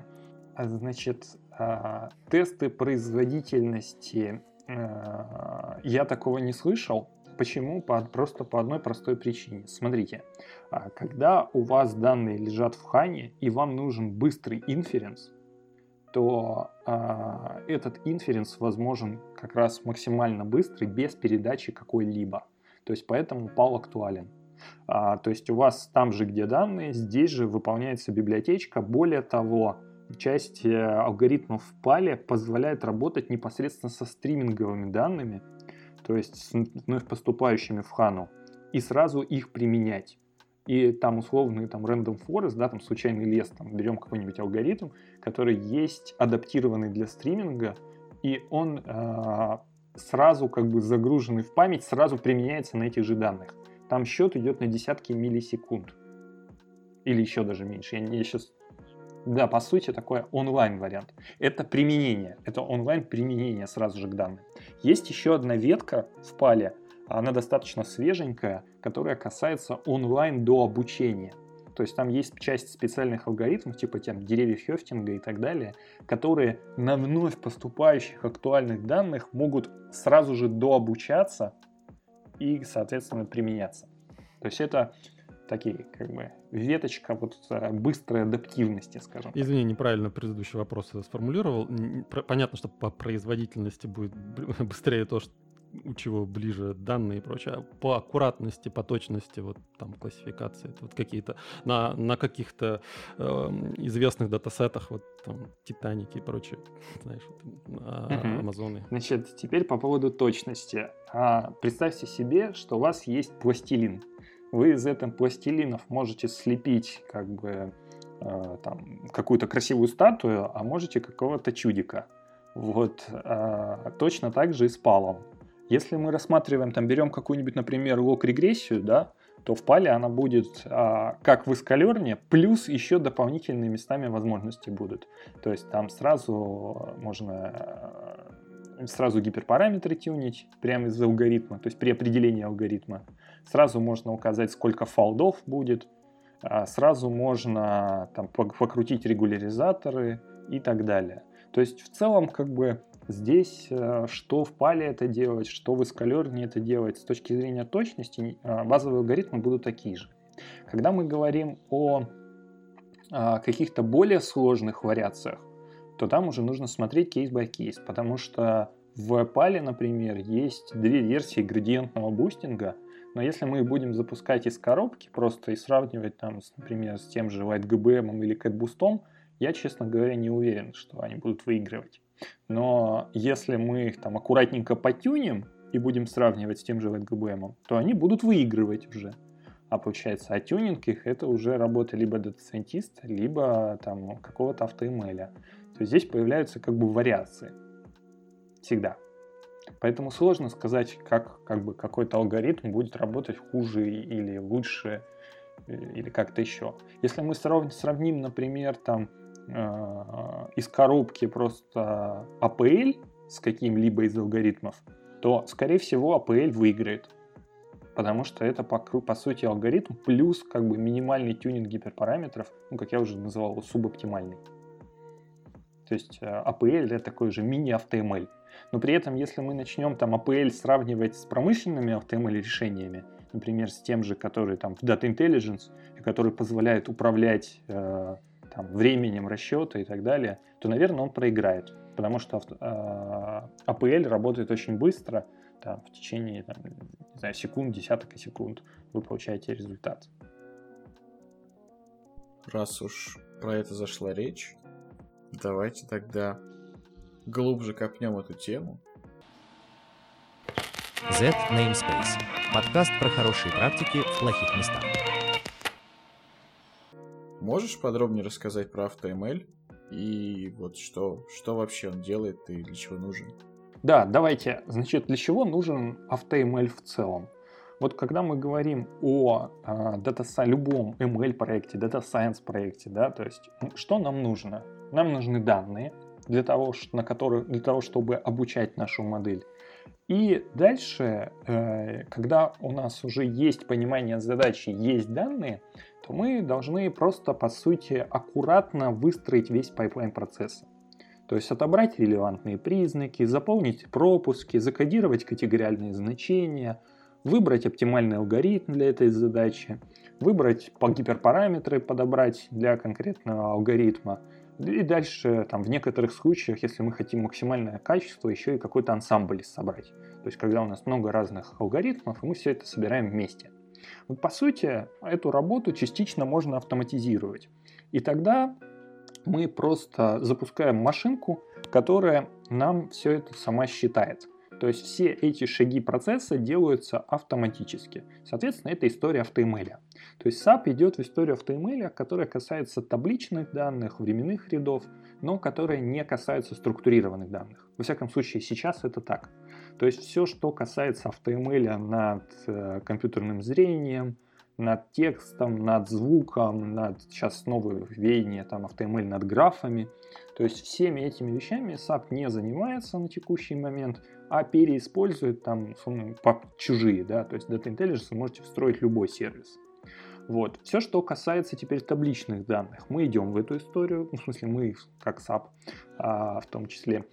А, Значит, а, тесты производительности а, я такого не слышал. Почему? По- просто по одной простой причине. Смотрите, а, когда у вас данные лежат в хане и вам нужен быстрый инференс, то а, этот инференс возможен как раз максимально быстрый, без передачи какой-либо. То есть поэтому PAL актуален. А, то есть у вас там же, где данные, здесь же выполняется библиотечка. Более того, часть э, алгоритмов в PAL позволяет работать непосредственно со стриминговыми данными, то есть с вновь поступающими в хану, и сразу их применять. И там условный там random forest, да, там случайный лес, там берем какой-нибудь алгоритм, который есть адаптированный для стриминга, и он э, сразу как бы загруженный в память, сразу применяется на этих же данных. Там счет идет на десятки миллисекунд. Или еще даже меньше. Я, я сейчас... Да, по сути, такой онлайн вариант. Это применение. Это онлайн применение сразу же к данным. Есть еще одна ветка в пале, она достаточно свеженькая, которая касается онлайн до обучения. То есть там есть часть специальных алгоритмов, типа там деревьев Хёфтинга и так далее, которые на вновь поступающих актуальных данных могут сразу же дообучаться и, соответственно, применяться. То есть это такие, как бы, веточка вот быстрой адаптивности, скажем. Извини, неправильно предыдущий вопрос сформулировал. Понятно, что по производительности будет быстрее то, что у чего ближе данные и прочее. А по аккуратности, по точности, вот там классификации, это вот какие-то на, на каких-то эм, известных датасетах, вот там Титаники и прочее, знаешь, вот, а. Амазоны. Значит, теперь по поводу точности. А, представьте себе, что у вас есть пластилин. Вы из этого пластилинов можете слепить как бы э, там какую-то красивую статую, а можете какого-то чудика. Вот а, точно так же и с палом. Если мы рассматриваем, там берем какую-нибудь, например, лог-регрессию, да, то в пале она будет а, как в эскалерне, плюс еще дополнительные местами возможности будут. То есть там сразу можно э, сразу гиперпараметры тюнить прямо из алгоритма, то есть при определении алгоритма. Сразу можно указать, сколько фолдов будет, а сразу можно там пок- покрутить регуляризаторы и так далее. То есть в целом как бы здесь э, что в PAL е это делать, что в sklearn е это делать, с точки зрения точности э, базовые алгоритмы будут такие же. Когда мы говорим о а, каких-то более сложных вариациях, то там уже нужно смотреть case by case, потому что в PAL е, например, есть две версии градиентного бустинга, но если мы будем запускать из коробки просто и сравнивать там, например, с тем же LightGBM или CatBoost, я, честно говоря, не уверен, что они будут выигрывать. Но если мы их там аккуратненько потюним и будем сравнивать с тем же LightGBM, то они будут выигрывать уже. А получается, а тюнинг их это уже работа либо дата-сайентиста, либо там какого-то AutoML я. То есть здесь появляются как бы вариации. Всегда. Поэтому сложно сказать, как, как бы какой-то алгоритм будет работать хуже или лучше, э, или как-то еще. Если мы срав- сравним, например, там э, из коробки просто APL с каким-либо из алгоритмов, то, скорее всего, APL выиграет. Потому что это, по, по сути, алгоритм плюс как бы минимальный тюнинг гиперпараметров, ну, как я уже называл, его, субоптимальный. То есть э, APL это такой же мини-автомл. Но при этом, если мы начнем там APL сравнивать с промышленными автомл решениями, например, с тем же, который там в Data Intelligence, который позволяет управлять э, там, временем расчета и так далее, то, наверное, он проиграет, потому что э, APL работает очень быстро, там, в течение там, не знаю, секунд, десяток секунд вы получаете результат. Раз уж про это зашла речь, давайте тогда глубже копнем эту тему. Z Namespace. Подкаст про хорошие практики в плохих местах. Можешь подробнее рассказать про AutoML и вот что, что вообще он делает и для чего нужен? Да, давайте. Значит, для чего нужен AutoML в целом? Вот когда мы говорим о а, data, любом ML проекте, Data Science проекте, да, то есть что нам нужно? Нам нужны данные для того, на которые, для того чтобы обучать нашу модель. И дальше, э, когда у нас уже есть понимание задачи, есть данные, то мы должны просто, по сути, аккуратно выстроить весь пайплайн процесса. То есть отобрать релевантные признаки, заполнить пропуски, закодировать категориальные значения, выбрать оптимальный алгоритм для этой задачи, выбрать по гиперпараметры, подобрать для конкретного алгоритма, и дальше, там, в некоторых случаях, если мы хотим максимальное качество, еще и какой-то ансамбль собрать. То есть, когда у нас много разных алгоритмов, и мы все это собираем вместе. Вот, по сути, эту работу частично можно автоматизировать. И тогда мы просто запускаем машинку, которая нам все это сама считает. То есть все эти шаги процесса делаются автоматически. Соответственно, это история автоэмэля. То есть SAP идет в историю автоэмэля, которая касается табличных данных, временных рядов, но которая не касается структурированных данных. Во всяком случае, сейчас это так. То есть все, что касается автоэмэля над э, компьютерным зрением, над текстом, над звуком, над сейчас новое веяние там HTML над графами. То есть всеми этими вещами SAP не занимается на текущий момент, а переиспользует там чужие, да, то есть Data Intelligence вы можете встроить любой сервис. Вот. Все, что касается теперь табличных данных, мы идем в эту историю, ну, в смысле мы как SAP а, в том числе,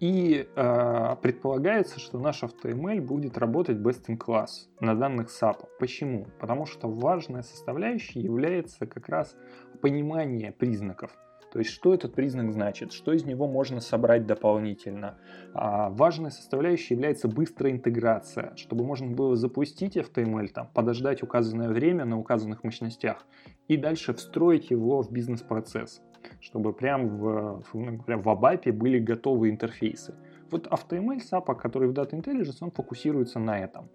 и э, предполагается, что наш AutoML будет работать best in class на данных SAP. Почему? Потому что важная составляющая является как раз понимание признаков. То есть, что этот признак значит, что из него можно собрать дополнительно. А важной составляющей является быстрая интеграция, чтобы можно было запустить FTML, там, подождать указанное время на указанных мощностях и дальше встроить его в бизнес-процесс чтобы прям в, прям в ABAP были готовы интерфейсы. Вот AutoML SAP, который в Data Intelligence, он фокусируется на этом.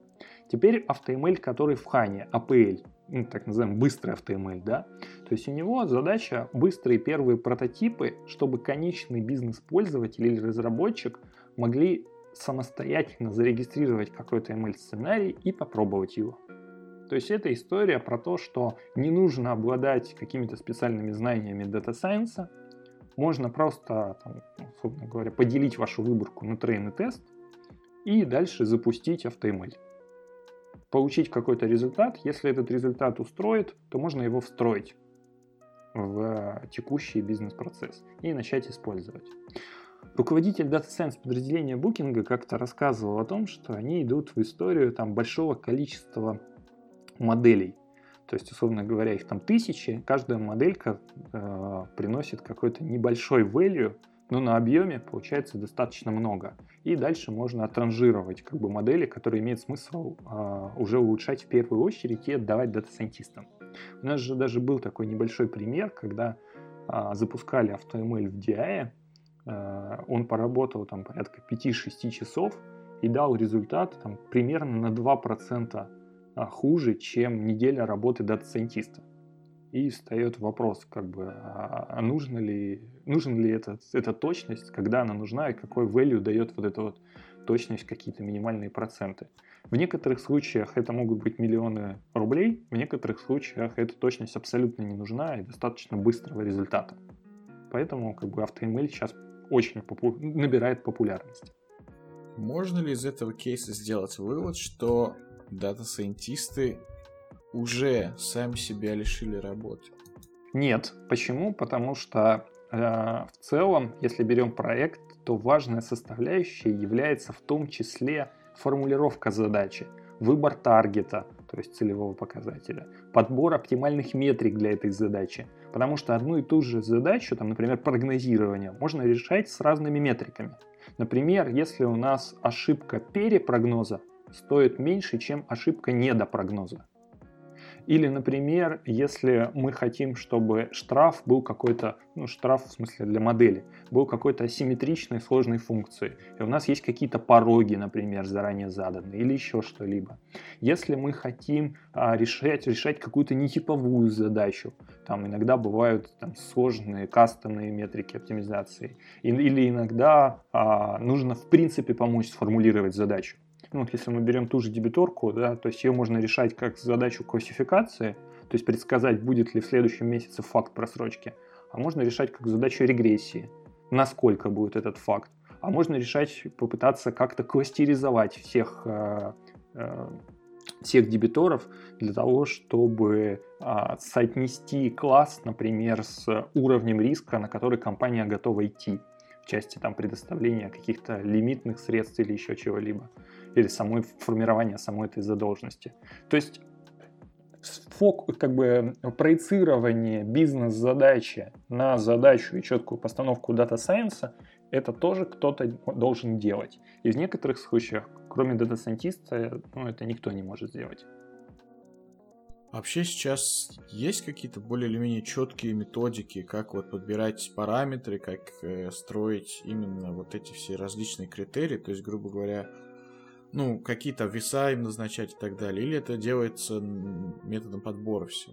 Теперь AutoML, который в HANE, APL, ну, так называемый быстрый AutoML, да, то есть у него задача быстрые первые прототипы, чтобы конечный бизнес-пользователь или разработчик могли самостоятельно зарегистрировать какой-то ML-сценарий и попробовать его. То есть это история про то, что не нужно обладать какими-то специальными знаниями Data Science, можно просто, там, условно говоря, поделить вашу выборку на train и тест и дальше запустить AutoML. Получить какой-то результат. Если этот результат устроит, то можно его встроить в текущий бизнес-процесс и начать использовать. Руководитель Data Science подразделения Букинга как-то рассказывал о том, что они идут в историю там, большого количества моделей. То есть, условно говоря, их там тысячи, каждая моделька э, приносит какой-то небольшой value, но на объеме получается достаточно много. И дальше можно отранжировать как бы модели, которые имеют смысл э, уже улучшать в первую очередь и отдавать дата-сайентистам. У нас же даже был такой небольшой пример, когда э, запускали AutoML в DI, э, он поработал там порядка 5-6 часов и дал результат там, примерно на 2% а, хуже, чем неделя работы дата-сайентиста. И встает вопрос, как бы, а, а нужно ли, нужен ли это, эта точность, когда она нужна, и какой value дает вот эта вот точность, какие-то минимальные проценты. В некоторых случаях это могут быть миллионы рублей, в некоторых случаях эта точность абсолютно не нужна и достаточно быстрого результата. Поэтому как бы AutoML сейчас очень попу- набирает популярность. Можно ли из этого кейса сделать вывод, что дата-сайентисты уже сами себя лишили работы? Нет. Почему? Потому что э, в целом, если берем проект, то важная составляющая является в том числе формулировка задачи. выбор таргета, то есть целевого показателя, подбор оптимальных метрик для этой задачи. Потому что одну и ту же задачу, там, например, прогнозирование, можно решать с разными метриками. Например, если у нас ошибка перепрогноза стоит меньше, чем ошибка недопрогноза. Или, например, если мы хотим, чтобы штраф был какой-то, ну, штраф в смысле для модели, был какой-то асимметричной сложной функцией, и у нас есть какие-то пороги, например, заранее заданные, или еще что-либо. Если мы хотим а, решать, решать какую-то нетиповую задачу, там иногда бывают там, сложные кастомные метрики оптимизации, или иногда а, нужно в принципе помочь сформулировать задачу. Ну, вот если мы берем ту же дебиторку, да, то есть ее можно решать как задачу классификации, то есть предсказать, будет ли в следующем месяце факт просрочки, а можно решать как задачу регрессии, насколько будет этот факт. А можно решать, попытаться как-то кластеризовать всех, э, э, всех дебиторов для того, чтобы а, соотнести класс, например, с уровнем риска, на который компания готова идти в части там, предоставления каких-то лимитных средств или еще чего-либо или самой формирования самой этой задолженности. То есть фок, как бы проецирование бизнес-задачи на задачу и четкую постановку data science а это тоже кто-то должен делать. И в некоторых случаях, кроме дата-сайентиста, ну, это никто не может сделать. Вообще сейчас есть какие-то более или менее четкие методики, как вот подбирать параметры, как э, строить именно вот эти все различные критерии, то есть, грубо говоря, ну, какие-то веса им назначать и так далее, или это делается методом подбора все?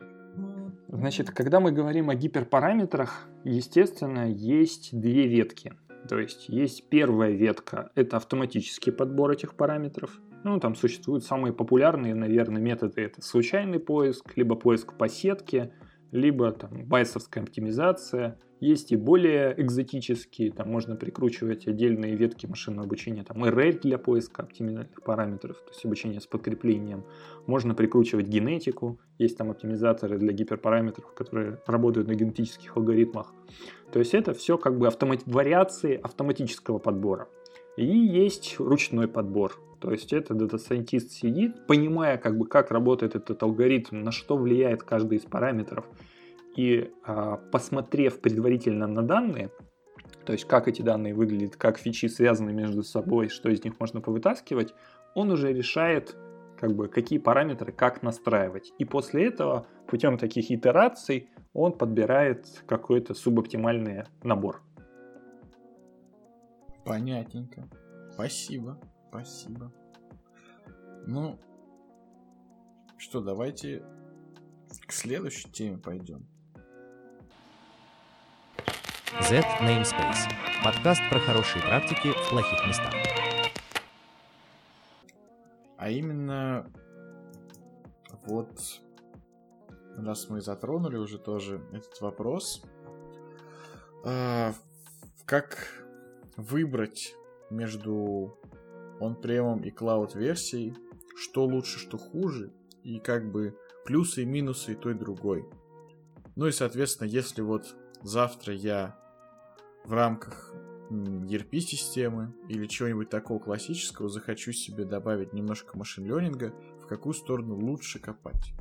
Значит, когда мы говорим о гиперпараметрах, естественно, есть две ветки. То есть есть первая ветка, это автоматический подбор этих параметров. Ну, там существуют самые популярные, наверное, методы. Это случайный поиск, либо поиск по сетке, либо там байесовская оптимизация. Есть и более экзотические, там можно прикручивать отдельные ветки машинного обучения, там RL для поиска оптимальных параметров, то есть обучение с подкреплением. Можно прикручивать генетику, есть там оптимизаторы для гиперпараметров, которые работают на генетических алгоритмах. То есть это все как бы автомат... вариации автоматического подбора. И есть ручной подбор. То есть это дата-сайентист сидит, понимая, как бы, как работает этот алгоритм, на что влияет каждый из параметров, и а, посмотрев предварительно на данные, то есть как эти данные выглядят, как фичи связаны между собой, что из них можно повытаскивать, он уже решает, как бы, какие параметры как настраивать. И после этого путем таких итераций он подбирает какой-то субоптимальный набор. Понятненько. Спасибо. Спасибо. Ну, что, давайте к следующей теме пойдем. Z Namespace. Подкаст про хорошие практики в плохих местах. А именно, вот, раз мы затронули уже тоже этот вопрос, э, как выбрать между он-премом и клауд-версией, что лучше, что хуже, и как бы плюсы и минусы и той и другой. Ну и, соответственно, если вот завтра я в рамках ERP-системы или чего-нибудь такого классического захочу себе добавить немножко машин-ленинга, в какую сторону лучше копать.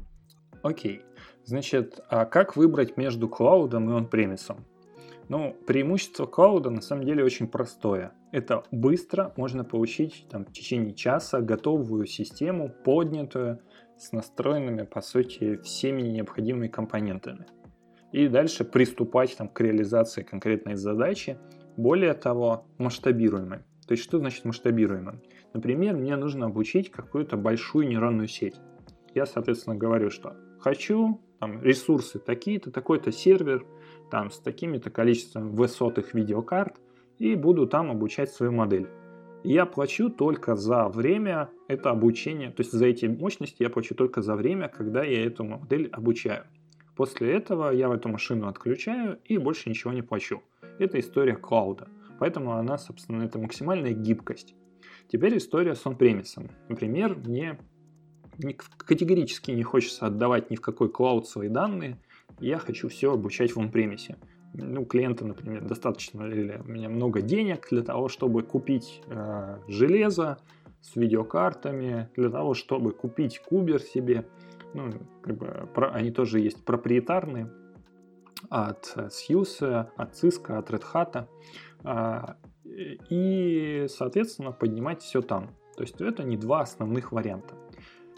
Окей. Значит, а как выбрать между клаудом и он-премисом? Ну, преимущество клауда на самом деле очень простое. Это быстро можно получить там, в течение часа готовую систему, поднятую, с настроенными, по сути, всеми необходимыми компонентами и дальше приступать там, к реализации конкретной задачи. Более того, масштабируемой. То есть что значит масштабируемой? Например, мне нужно обучить какую-то большую нейронную сеть. Я, соответственно, говорю, что хочу там, ресурсы такие-то, такой-то сервер, там, с такими-то количеством высотых видеокарт, и буду там обучать свою модель. Я плачу только за время это обучение, то есть за эти мощности я плачу только за время, когда я эту модель обучаю. После этого я эту машину отключаю и больше ничего не плачу. Это история клауда. Поэтому она, собственно, это максимальная гибкость. Теперь история с он-премисом. Например, мне категорически не хочется отдавать ни в какой клауд свои данные. Я хочу все обучать в он-премисе. Ну, клиента, например, достаточно или у меня много денег для того, чтобы купить э, железо, с видеокартами, для того, чтобы купить кубер себе. Ну, как бы, про, они тоже есть проприетарные от Suse, от Cisco, от Red Hat. А, и, соответственно, поднимать все там. То есть это не два основных варианта.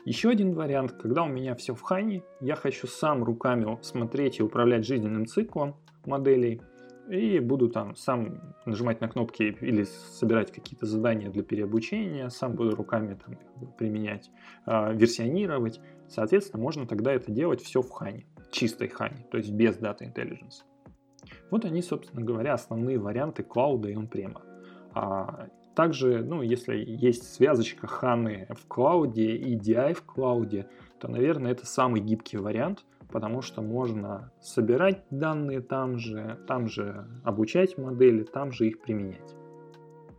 Еще один вариант, когда у меня все в хане, я хочу сам руками смотреть и управлять жизненным циклом моделей, и буду там сам нажимать на кнопки или собирать какие-то задания для переобучения, сам буду руками там применять, э, версионировать. Соответственно, можно тогда это делать все в хане, чистой хане, то есть без Data Intelligence. Вот они, собственно говоря, основные варианты клауда и он-према. А также, ну, если есть связочка ханы в клауде и DI в клауде, то, наверное, это самый гибкий вариант, потому что можно собирать данные там же, там же обучать модели, там же их применять.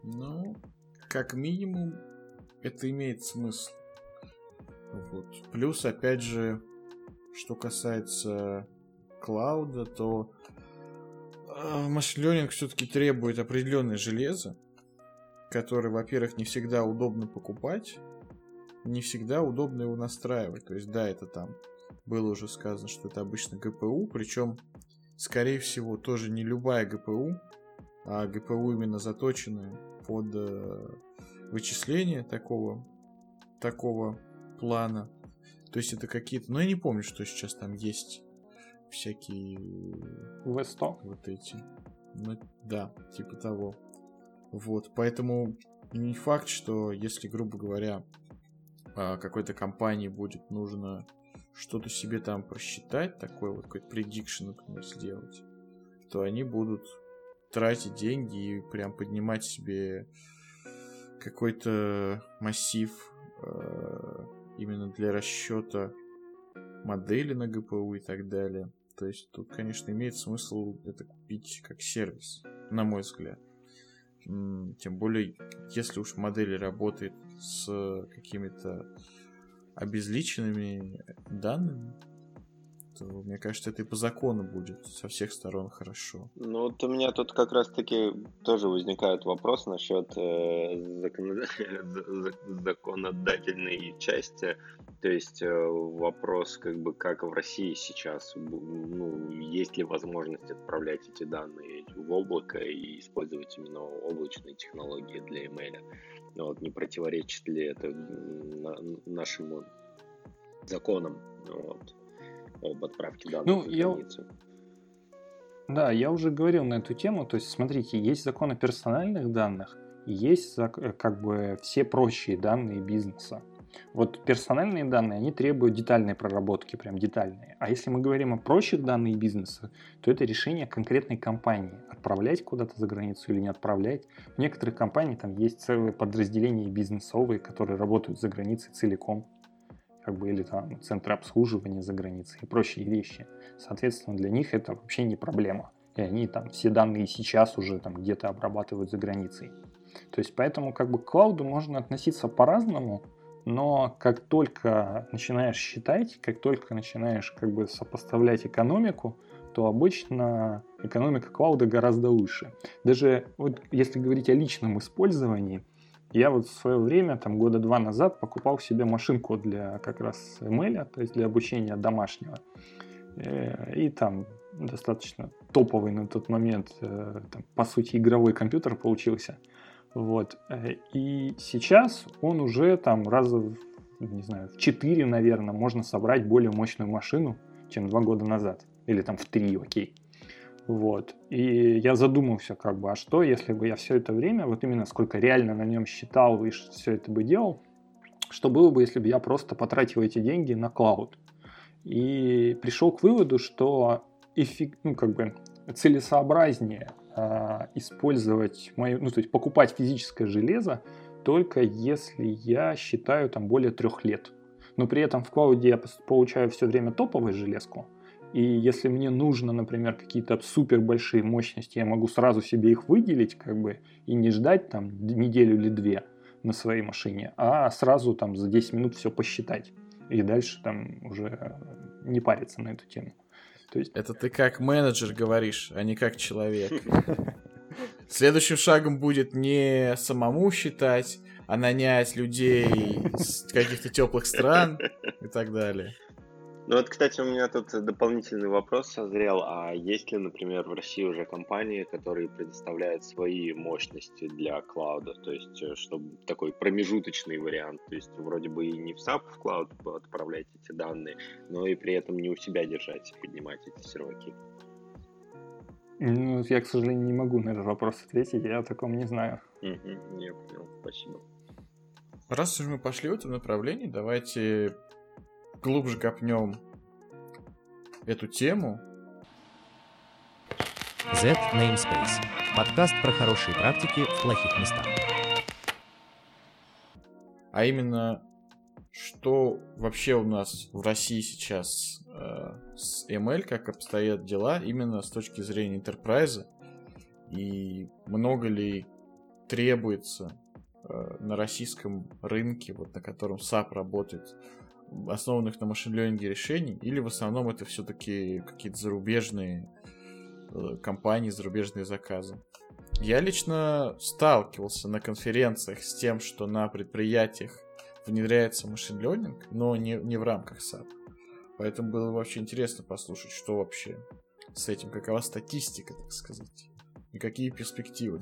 Ну, как минимум, это имеет смысл. Вот. Плюс, опять же, что касается клауда, то машин learning все-таки требует определенное железо, которое, во-первых, не всегда удобно покупать, не всегда удобно его настраивать. То есть, да, это там было уже сказано, что это обычно ГПУ, причем, скорее всего, тоже не любая ГПУ, а ГПУ именно заточенная под э, вычисление такого, такого плана. То есть это какие-то... Ну, я не помню, что сейчас там есть всякие... V100? Вот эти. Ну, да, типа того. Вот, поэтому не факт, что если, грубо говоря, а, какой-то компании будет нужно что-то себе там просчитать, такой вот какой-то prediction, например, сделать, то они будут тратить деньги и прям поднимать себе какой-то массив э, именно для расчета модели на ГПУ и так далее. То есть тут, конечно, имеет смысл это купить как сервис, на мой взгляд. Тем более, если уж модель работает с какими-то обезличенными данными, то, мне кажется, это и по закону будет со всех сторон хорошо. Ну, вот у меня тут как раз-таки тоже возникает вопрос насчет э, закон... законодательной части. То есть э, вопрос, как бы, как в России сейчас, ну, есть ли возможность отправлять эти данные в облако и использовать именно облачные технологии для email. Ну, вот, не противоречит ли это нашему законам. Вот об отправке данных ну, я... Да, я уже говорил на эту тему. То есть, смотрите, есть закон о персональных данных, есть э, как бы все прочие данные бизнеса. Вот персональные данные, они требуют детальной проработки, прям детальные. А если мы говорим о прочих данных бизнеса, то это решение конкретной компании. Отправлять куда-то за границу или не отправлять. В некоторых компаниях там есть целые подразделения бизнесовые, которые работают за границей целиком как бы, или там центры обслуживания за границей и прочие вещи. Соответственно, для них это вообще не проблема. И они там все данные сейчас уже там где-то обрабатывают за границей. То есть поэтому как бы к клауду можно относиться по-разному, но как только начинаешь считать, как только начинаешь как бы сопоставлять экономику, то обычно экономика клауда гораздо выше. Даже вот если говорить о личном использовании, я вот в свое время, там года два назад, покупал себе машинку для как раз ML, то есть для обучения домашнего. Э, и там достаточно топовый на тот момент, э, там, по сути, игровой компьютер получился. Вот. Э, и сейчас он уже там раза, не знаю, в 4, наверное, можно собрать более мощную машину, чем два года назад. Или там в 3, окей. Вот. И я задумался, как бы, а что, если бы я все это время, вот именно сколько реально на нем считал и все это бы делал, что было бы, если бы я просто потратил эти деньги на клауд. И пришел к выводу, что эффект, ну, как бы целесообразнее э, использовать мою, ну, то есть покупать физическое железо только если я считаю там более трех лет. Но при этом в клауде я получаю все время топовую железку, и если мне нужно, например, какие-то супер большие мощности, я могу сразу себе их выделить, как бы, и не ждать там неделю или две на своей машине, а сразу там за 10 минут все посчитать. И дальше там уже не париться на эту тему. То есть... Это ты как менеджер говоришь, а не как человек. Следующим шагом будет не самому считать, а нанять людей из каких-то теплых стран и так далее. Ну вот, кстати, у меня тут дополнительный вопрос созрел. А есть ли, например, в России уже компании, которые предоставляют свои мощности для клауда? То есть, э, чтобы такой промежуточный вариант. То есть, вроде бы и не в SAP в клауд отправлять эти данные, но и при этом не у себя держать, поднимать эти серваки. Ну, я, к сожалению, не могу на этот вопрос ответить, я о таком не знаю. Угу, я понял, спасибо. Раз уж мы пошли в этом направлении, давайте глубже копнем эту тему. Z Namespace. Подкаст про хорошие практики в плохих местах. А именно, что вообще у нас в России сейчас э, с ML, как обстоят дела, именно с точки зрения enterprise, и много ли требуется э, на российском рынке, вот на котором SAP работает, основанных на машин-ленинге решений, или в основном это все-таки какие-то зарубежные э, компании, зарубежные заказы. Я лично сталкивался на конференциях с тем, что на предприятиях внедряется машин ленинг, но не, не в рамках SAP. Поэтому было вообще интересно послушать, что вообще с этим, какова статистика, так сказать, и какие перспективы.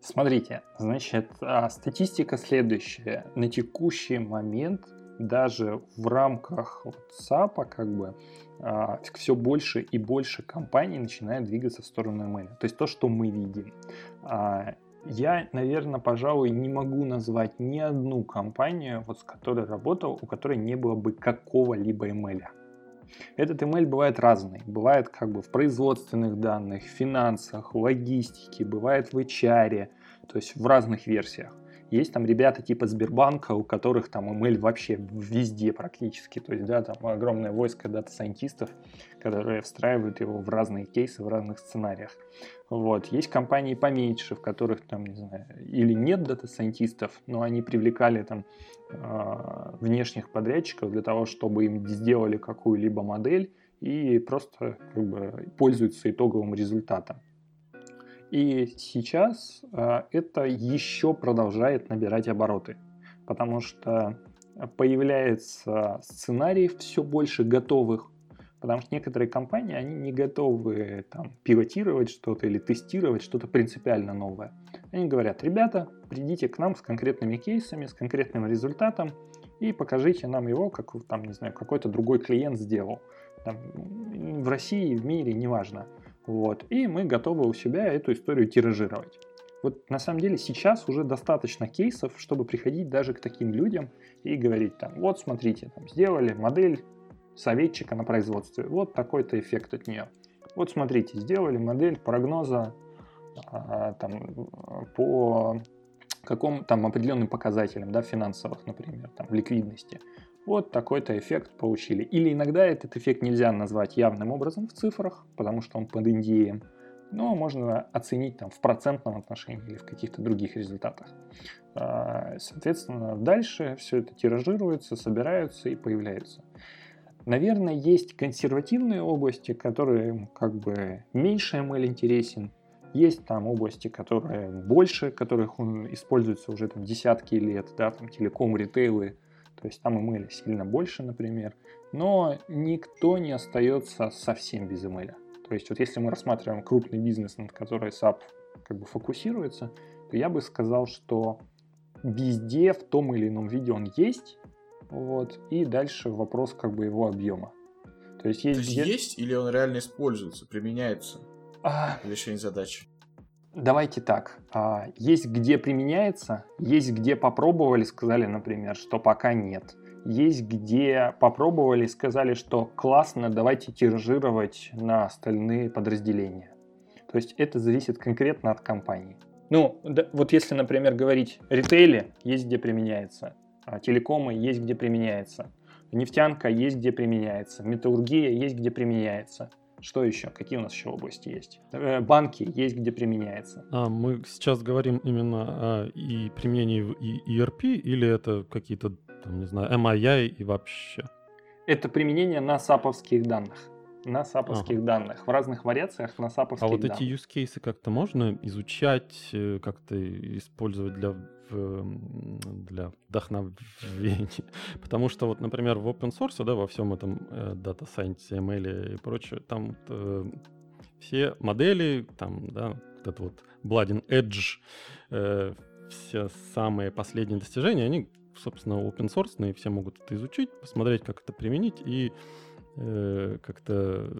Смотрите, значит, а, статистика следующая. На текущий момент даже в рамках вот SAP как бы а, все больше и больше компаний начинают двигаться в сторону ML. То есть то, что мы видим. А, я, наверное, пожалуй, не могу назвать ни одну компанию, вот с которой работал, у которой не было бы какого-либо ML. Этот ML бывает разный. Бывает как бы в производственных данных, финансах, логистике, бывает в HR, то есть в разных версиях. Есть там ребята типа Сбербанка, у которых там ML вообще везде практически. То есть, да, там огромное войско дата-сайентистов, которые встраивают его в разные кейсы, в разных сценариях. Вот. Есть компании поменьше, в которых там, не знаю, или нет дата-сайентистов, но они привлекали там э, внешних подрядчиков для того, чтобы им сделали какую-либо модель и просто как бы пользуются итоговым результатом. И сейчас э, это еще продолжает набирать обороты, потому что появляется сценарий все больше готовых, потому что некоторые компании, они не готовы там, пилотировать что-то или тестировать что-то принципиально новое. Они говорят, ребята, придите к нам с конкретными кейсами, с конкретным результатом и покажите нам его, как там, не знаю, какой-то другой клиент сделал. Там, в России, в мире, неважно. Вот. И мы готовы у себя эту историю тиражировать. Вот на самом деле сейчас уже достаточно кейсов, чтобы приходить даже к таким людям и говорить там, вот смотрите, там, сделали модель советчика на производстве, вот такой-то эффект от нее. Вот смотрите, сделали модель прогноза а, там, по какому там определенным показателям, да, финансовых, например, там, ликвидности вот такой-то эффект получили. Или иногда этот эффект нельзя назвать явным образом в цифрах, потому что он под индием, но можно оценить там в процентном отношении или в каких-то других результатах. А, соответственно, дальше все это тиражируется, собираются и появляются. Наверное, есть консервативные области, которые как бы меньше ML интересен, есть там области, которые больше, которых он используется уже там десятки лет, да, там телеком, ритейлы, то есть там email сильно больше, например, но никто не остается совсем без email. То есть вот если мы рассматриваем крупный бизнес, над которым SAP как бы фокусируется, то я бы сказал, что везде в том или ином виде он есть, вот, и дальше вопрос как бы его объема. То есть есть, То есть, есть или он реально используется, применяется а... для решения задачи? Давайте так. А, есть где применяется, есть где попробовали, сказали, например, что пока нет. Есть где попробовали, сказали, что классно, давайте тиражировать на остальные подразделения. То есть это зависит конкретно от компании. Ну, да, вот если, например, говорить ритейле, есть где применяется, а телекомы есть где применяется, нефтянка есть где применяется, металлургия есть где применяется. Что еще? Какие у нас еще области есть? Э, банки есть, где применяется. А мы сейчас говорим именно о и применении в ERP или это какие-то, там, не знаю, MII и вообще? Это применение на саповских данных. На саповских а. данных, в разных вариациях на саповских данных. А вот данных. эти use cases как-то можно изучать, э, как-то использовать для для вдохновения. Потому что вот, например, в open source, да, во всем этом э, Data Science, ML и прочее, там э, все модели, там, да, вот это вот Blood Edge, э, все самые последние достижения, они, собственно, open source, и все могут это изучить, посмотреть, как это применить и э, как-то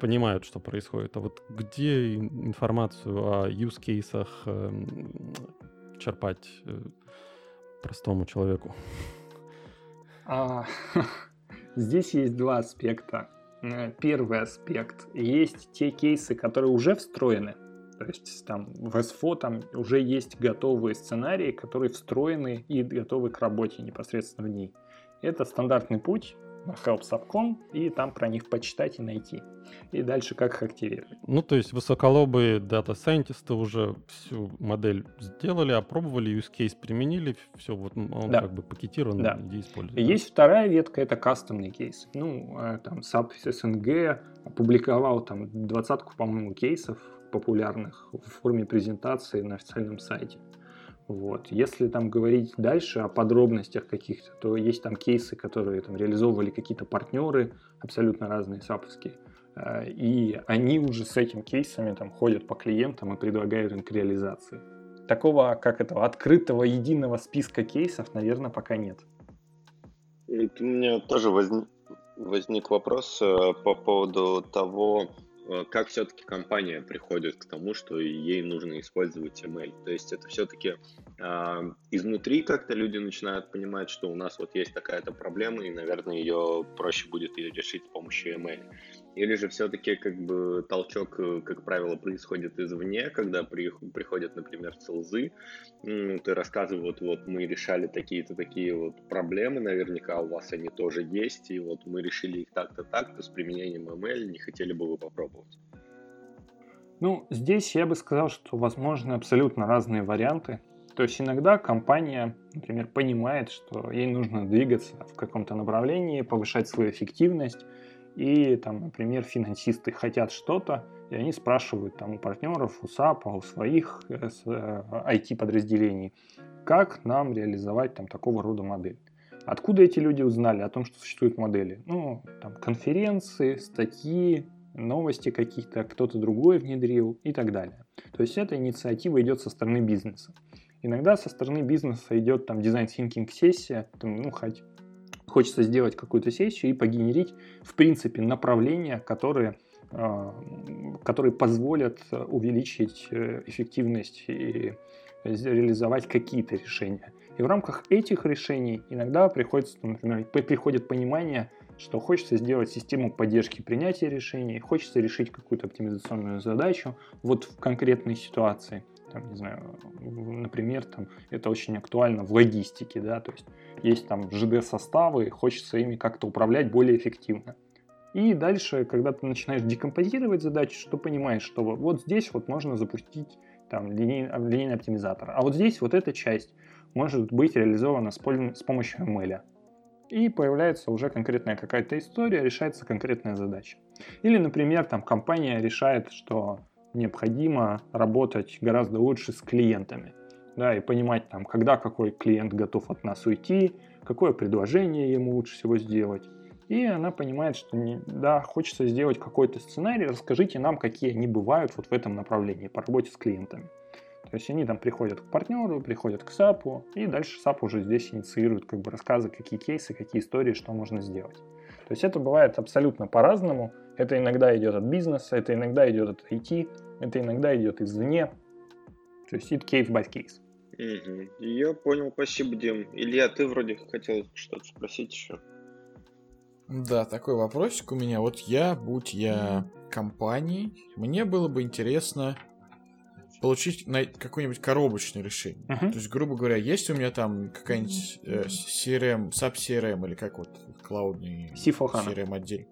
понимают, что происходит. А вот где информацию о use cases э, черпать э, простому человеку? А, здесь есть два аспекта. Э, первый аспект. Есть те кейсы, которые уже встроены, то есть там в S4 там уже есть готовые сценарии, которые встроены и готовы к работе непосредственно в ней. Это стандартный путь на help.subcom и там про них почитать и найти. И дальше как их активировать. Ну, то есть высоколобые дата-сайентисты уже всю модель сделали, опробовали, use case применили, все, вот он да. как бы пакетирован, да. иди используй. Есть вторая ветка, это кастомный кейс. Ну, э, там SAP SNG опубликовал там двадцатку, по-моему, кейсов популярных в форме презентации на официальном сайте. Вот. Если там говорить дальше о подробностях каких-то, то есть там кейсы, которые там реализовывали какие-то партнеры, абсолютно разные саповские. Э, и они уже с этими кейсами там ходят по клиентам и предлагают им к реализации. Такого, как этого, открытого единого списка кейсов, наверное, пока нет. у меня тоже возник, возник вопрос э, по поводу того, как все-таки компания приходит к тому, что ей нужно использовать ML. То есть это все-таки э, а, изнутри как-то люди начинают понимать, что у нас вот есть такая-то проблема, и, наверное, ее проще будет ее решить с помощью ML. Или же все-таки как бы толчок, э, как правило, происходит извне, когда при, приходят, например, целзы, ты рассказываешь, вот, вот мы решали такие-то такие вот проблемы, наверняка у вас они тоже есть, и вот мы решили их так-то так-то с применением ML, не хотели бы вы попробовать? Ну, здесь я бы сказал, что возможны абсолютно разные варианты. То есть иногда компания, например, понимает, что ей нужно двигаться в каком-то направлении, повышать свою эффективность, и там, например, финансисты хотят что-то, и они спрашивают там у партнеров, у САПа, у своих IT-подразделений, э, как нам реализовать там такого рода модель. Откуда эти люди узнали о том, что существуют модели? Ну, там, конференции, статьи, новости каких-то, кто-то другой внедрил и так далее. То есть эта инициатива идет со стороны бизнеса. Иногда со стороны бизнеса идет там дизайн-тhinking сессия, ну, хоть хочется сделать какую-то сессию и погенерить, в принципе, направления, которые, а, которые позволят увеличить э, эффективность и реализовать какие-то решения. И в рамках этих решений иногда приходится, например, приходит понимание, что хочется сделать систему поддержки принятия решений, хочется решить какую-то оптимизационную задачу вот в конкретной ситуации – там, не знаю, например, там, это очень актуально в логистике, да, то есть есть там ЖД-составы, хочется ими как-то управлять более эффективно. И дальше, когда ты начинаешь декомпозировать задачи, что понимаешь, что вот здесь вот можно запустить там линейный, линейный оптимизатор, а вот здесь вот эта часть может быть реализована с, с помощью ML. И появляется уже конкретная какая-то история, решается конкретная задача. Или, например, там компания решает, что необходимо работать гораздо лучше с клиентами. Да, и понимать, там, когда какой клиент готов от нас уйти, какое предложение ему лучше всего сделать. И она понимает, что не, да, хочется сделать какой-то сценарий, расскажите нам, какие они бывают вот в этом направлении по работе с клиентами. То есть они там приходят к партнеру, приходят к SAP у, и дальше SAP уже здесь инициирует как бы рассказы, какие кейсы, какие истории, что можно сделать. То есть это бывает абсолютно по-разному. Это иногда идет от бизнеса, это иногда идет от IT, это иногда идет извне. То есть это case by case. Угу. Я понял, спасибо, Дим. Илья, ты вроде хотел что-то спросить еще. Да, такой вопросик у меня. Вот я, будь я компанией, мне было бы интересно получить на какое-нибудь коробочное решение. Uh-huh. То есть, грубо говоря, есть у меня там какая-нибудь э, CRM, SAP CRM или как вот клаудный CRM отдель.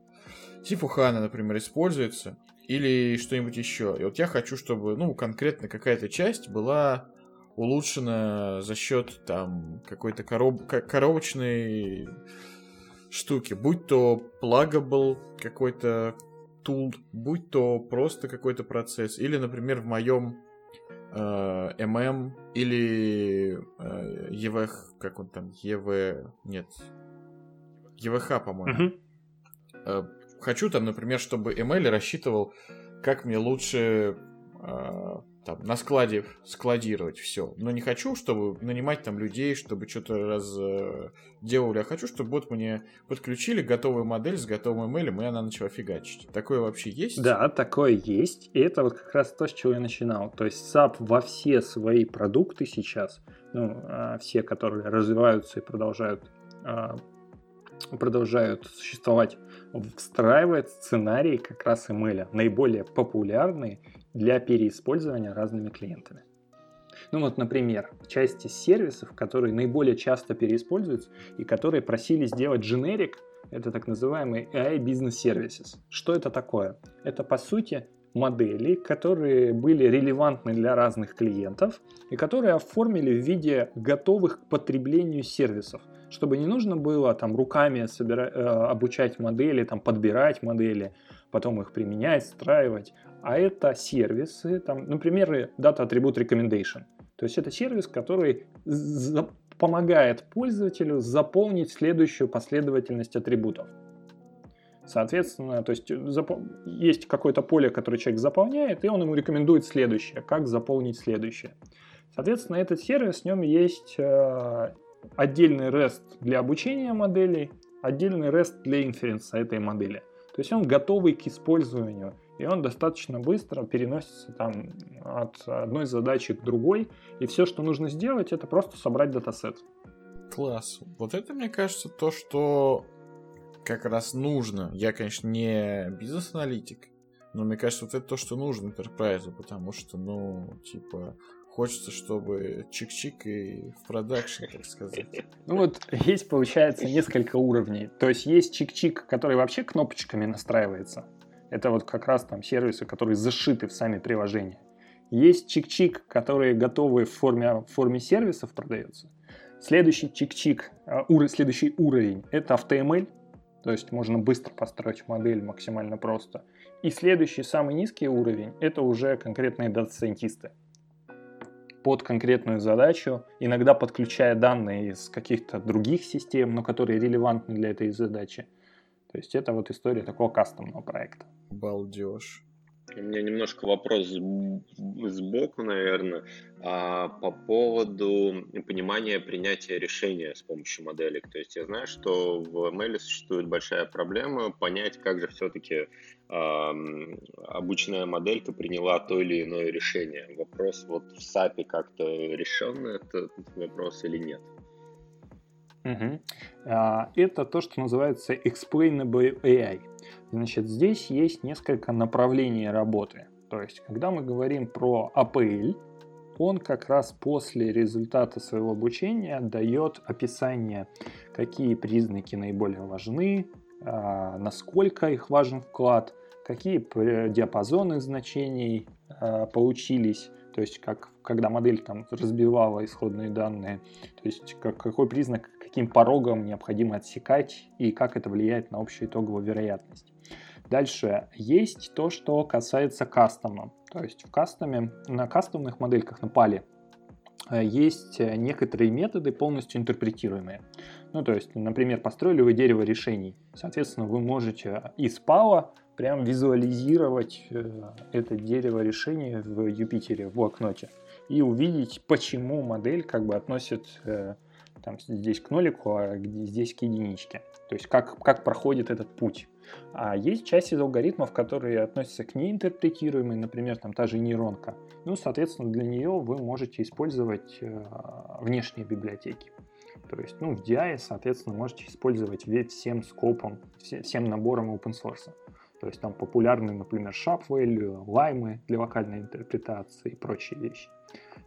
Сифухана, например, используется или что-нибудь еще. И вот я хочу, чтобы, ну, конкретно какая-то часть была улучшена за счет там какой-то короб... коробочной штуки, будь то плагабл какой-то тул, будь то просто какой-то процесс, или, например, в моем э, MM или э, EVH, как он там, EV, нет, EVH, по-моему. Мгм. Хочу там, например, чтобы ML рассчитывал, как мне лучше э, там, на складе складировать все. Но не хочу, чтобы нанимать там людей, чтобы что-то раз э, делали, а хочу, чтобы вот мне подключили готовую модель с готовым ML, и она начала фигачить. Такое вообще есть? Да, такое есть. И это вот как раз то, с чего я начинал. То есть SAP во все свои продукты сейчас, ну, а, все, которые развиваются и продолжают, а, продолжают существовать, встраивает сценарии как раз ML, наиболее популярные для переиспользования разными клиентами. Ну вот, например, части сервисов, которые наиболее часто переиспользуются и которые просили сделать generic, это так называемый AI Business Services. Что это такое? Это, по сути, модели, которые были релевантны для разных клиентов и которые оформили в виде готовых к потреблению сервисов, чтобы не нужно было там руками собира- э, обучать модели, там подбирать модели, потом их применять, встраивать, а это сервисы, там, например, Data Attribute Recommendation. То есть это сервис, который за- помогает пользователю заполнить следующую последовательность атрибутов. Соответственно, то есть запо- есть какое-то поле, которое человек заполняет, и он ему рекомендует следующее, как заполнить следующее. Соответственно, этот сервис, в нем есть э, отдельный REST для обучения моделей, отдельный REST для инференса этой модели. То есть он готовый к использованию, и он достаточно быстро переносится там от одной задачи к другой, и все, что нужно сделать, это просто собрать датасет. Класс. Вот это, мне кажется, то, что как раз нужно. Я, конечно, не бизнес-аналитик, но мне кажется, вот это то, что нужно enterprise, потому что, ну, типа, хочется, чтобы чик-чик и в продакшн, так сказать. Ну вот есть, получается, несколько уровней. То есть есть чик-чик, который вообще кнопочками настраивается. Это вот как раз там сервисы, которые зашиты в сами приложения. Есть чик-чик, которые готовы в форме, в форме сервисов продаются. Следующий чик-чик, а, следующий уровень – это AutoML, то есть можно быстро построить модель максимально просто. И следующий, самый низкий уровень – это уже конкретные дата-сайентисты под конкретную задачу, иногда подключая данные из каких-то других систем, но которые релевантны для этой задачи. То есть это вот история такого кастомного проекта. Балдеж. У меня немножко вопрос сб- сбоку, наверное, а, по поводу понимания принятия решения с помощью моделек. То есть я знаю, что в ML существует большая проблема понять, как же все-таки обычная моделька приняла то или иное решение. Вопрос вот в SAP как-то решен этот вопрос или нет? А, Это то, что называется explainable AI. Значит, здесь есть несколько направлений работы. То есть, когда мы говорим про APL, он как раз после результата своего обучения дает описание, какие признаки наиболее важны, а, насколько их важен вклад, какие диапазоны значений а, получились, то есть как, когда модель там разбивала исходные данные, то есть как, какой признак, каким порогом необходимо отсекать и как это влияет на общую итоговую вероятность. Дальше есть то, что касается кастома. То есть в кастоме, на кастомных модельках на пале э, есть э, некоторые методы полностью интерпретируемые. Ну, то есть, например, построили вы дерево решений. Соответственно, вы можете из пала прям визуализировать э, это дерево решений в Юпитере, в блокноте, и увидеть, почему модель как бы относит там, здесь к нолику, а здесь к единичке. То есть как, как проходит этот путь. А есть часть из алгоритмов, которые относятся к неинтерпретируемой, например, там та же нейронка. Ну, соответственно, для нее вы можете использовать э, внешние библиотеки. То есть, ну, в DI, соответственно, можете использовать весь всем скопом, все- всем набором open source. То есть там популярны, например, SharpWalue, Lime для локальной интерпретации и прочие вещи.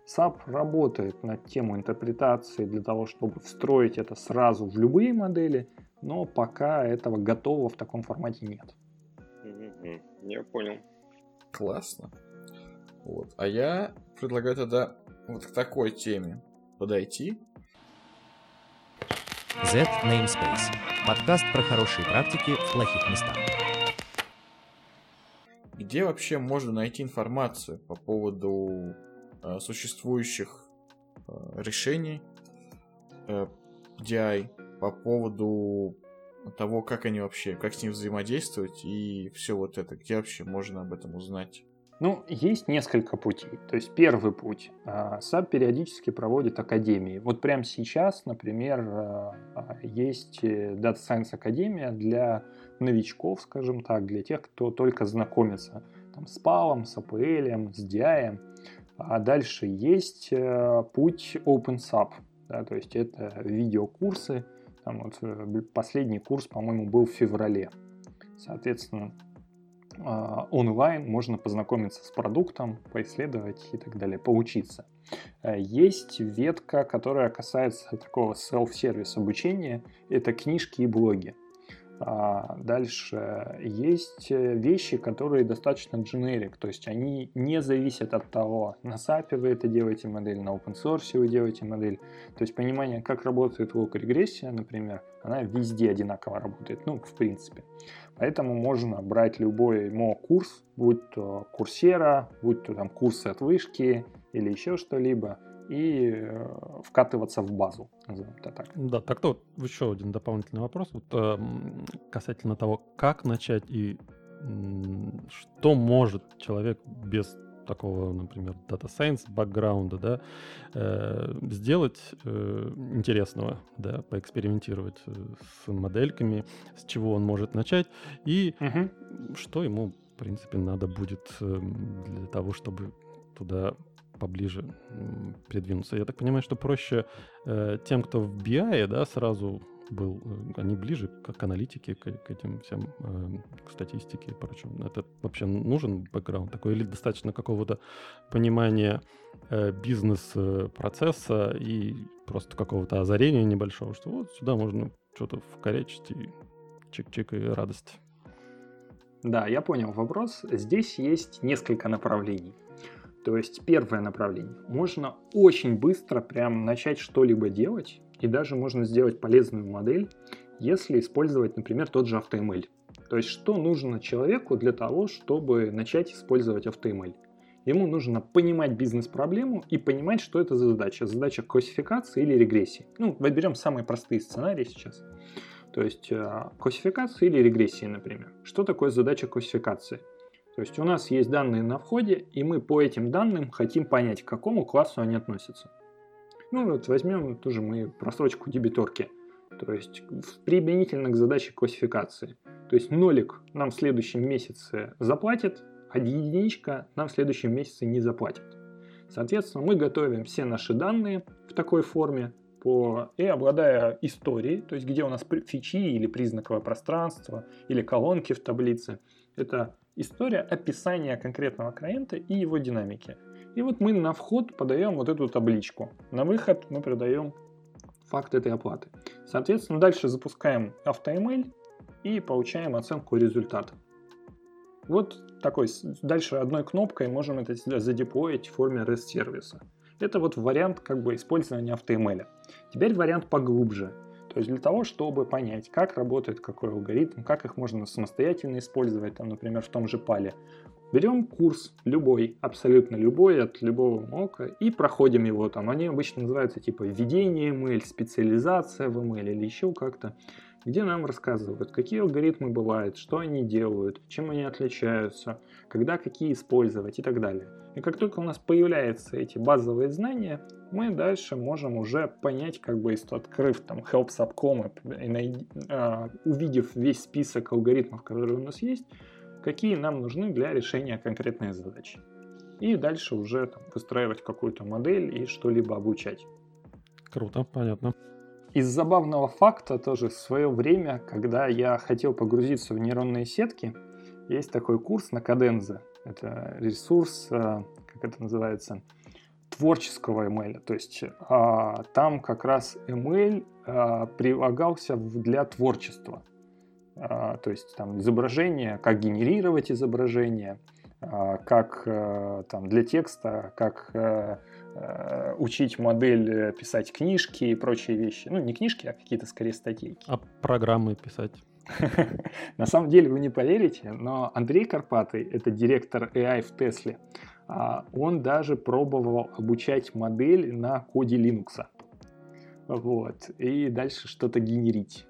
SAP работает над тему интерпретации для того, чтобы встроить это сразу в любые модели, но пока этого готового в таком формате нет. Я понял. Классно. Вот. А я предлагаю тогда вот к такой теме подойти. Z Namespace. Подкаст про хорошие практики в плохих местах. где вообще можно найти информацию по поводу существующих э, решений э, DI, по поводу того, как они вообще, как с ним взаимодействовать и все вот это, где вообще можно об этом узнать? Ну, есть несколько путей. То есть первый путь. SAP периодически проводит академии. Вот прямо сейчас, например, есть э, Data Science Академия для новичков, скажем так, для тех, кто только знакомится там, с PAL, с APL, с DI. А дальше есть э, путь OpenSAP. Да, то есть это видеокурсы. Там вот э, последний курс, по-моему, был в феврале. Соответственно, а, онлайн можно познакомиться с продуктом, поисследовать и так далее, поучиться. Э, есть ветка, которая касается такого self-сервис обучения, это книжки и блоги. А дальше есть э, вещи, которые достаточно generic, то есть они не зависят от того, на SAP вы это делаете модель, на open source вы делаете модель. То есть понимание, как работает лог-регрессия, например, она везде одинаково работает, ну, в принципе. Поэтому можно брать любой мо-курс, будь то курсера, будь то там курсы от вышки или еще что-либо, и э, вкатываться в базу, назовем это так. Да, так-то вот еще один дополнительный вопрос вот, э, касательно того, как начать и что может человек без такого, например, Data Science бэкграунда, да, э, сделать э, интересного, да, поэкспериментировать э, с модельками, с чего он может начать и угу. что ему, в принципе, надо будет э, для того, чтобы туда поближе придвинуться. Я так понимаю, что проще э, тем, кто в BI, да, сразу был, э, они ближе к, к аналитике, к, к этим всем, э, к статистике и прочему. Это вообще нужен бэкграунд такой или достаточно какого-то понимания бизнес-процесса и просто какого-то озарения небольшого, что вот сюда можно что-то вкорячить и чик-чик и радость. Да, я понял вопрос. Здесь есть несколько направлений. То есть первое направление. Можно очень быстро прям начать что-либо делать, и даже можно сделать полезную модель, если использовать, например, тот же AutoML. То есть что нужно человеку для того, чтобы начать использовать AutoML? Ему нужно понимать бизнес-проблему и понимать, что это за задача. Задача классификации или регрессии. Ну, возьмем самые простые сценарии сейчас. То есть э, классификация или регрессии, например. Что такое задача классификации? То есть у нас есть данные на входе, и мы по этим данным хотим понять, к какому классу они относятся. Ну вот возьмем ту же мы просрочку дебиторки. То есть применительно к задаче классификации. То есть нолик нам в следующем месяце заплатит, а единичка нам в следующем месяце не заплатит. Соответственно, мы готовим все наши данные в такой форме, по, и обладая историей, то есть где у нас фичи или признаковое пространство, или колонки в таблице, это история описания конкретного клиента и его динамики. И вот мы на вход подаем вот эту табличку. На выход мы продаем факт этой оплаты. Соответственно, дальше запускаем AutoML и получаем оценку результата. Вот такой, дальше одной кнопкой можем это задеплоить в форме REST-сервиса. Это вот вариант как бы использования AutoML. Теперь вариант поглубже. То есть для того, чтобы понять, как работает какой алгоритм, как их можно самостоятельно использовать, там, например, в том же пале, Берем курс любой, абсолютно любой, от любого мока, и проходим его там. Они обычно называются типа введение ML, специализация в ML или еще как-то, где нам рассказывают, какие алгоритмы бывают, что они делают, чем они отличаются, когда какие использовать и так далее. И как только у нас появляются эти базовые знания, мы дальше можем уже понять, как бы открыв там help subcom и а, увидев весь список алгоритмов, которые у нас есть, какие нам нужны для решения конкретной задачи. И дальше уже там, выстраивать какую-то модель и что-либо обучать. Круто, понятно. Из забавного факта тоже в свое время, когда я хотел погрузиться в нейронные сетки, есть такой курс на Кадензе. Это ресурс, э, как это называется, творческого ML. То есть а, там как раз ML а, прилагался для творчества. То есть там изображение, как генерировать изображение, как э, там для текста, как э, э, учить модель писать книжки и прочие вещи. Ну, не книжки, а какие-то скорее статейки. А программы писать? На самом деле вы не поверите, но Андрей Карпатый, это директор AI в Тесле, а, он даже пробовал обучать модель на коде Linux. Вот. И дальше что-то генерить.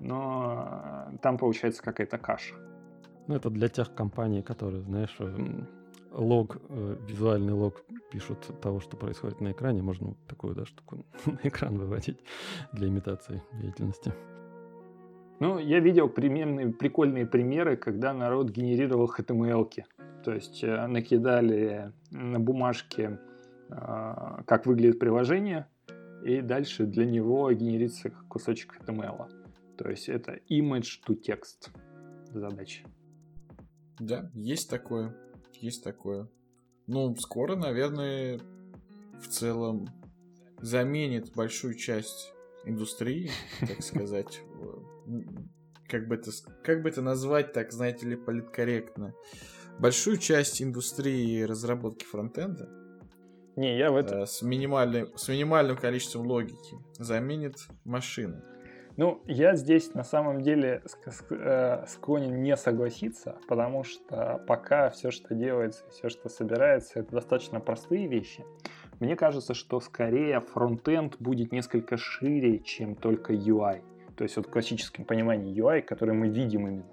Но там получается какая-то каша. Ну, это для тех компаний, которые, знаешь, лог, э, визуальный лог пишут того, что происходит на экране. Можно вот такую да, штуку на экран выводить для имитации деятельности. Ну, я видел примерные, прикольные примеры, когда народ генерировал HTML-ки. То есть э, накидали на бумажке, э, как выглядит приложение, и дальше для него генерится кусочек HTML. То есть это image to text задача. Да, есть такое. Есть такое. Ну, скоро, наверное, в целом заменит большую часть индустрии, так сказать. Как бы это, как бы это назвать, так, знаете ли, политкорректно. Большую часть индустрии разработки фронтенда не, я в это... Э, с, минимальной, с минимальным количеством логики заменит машины. Ну, я здесь на самом деле э, склонен не согласиться, потому что пока все, что делается, все, что собирается, это достаточно простые вещи. Мне кажется, что скорее фронтенд будет несколько шире, чем только UI. То есть вот в классическом понимании UI, который мы видим именно.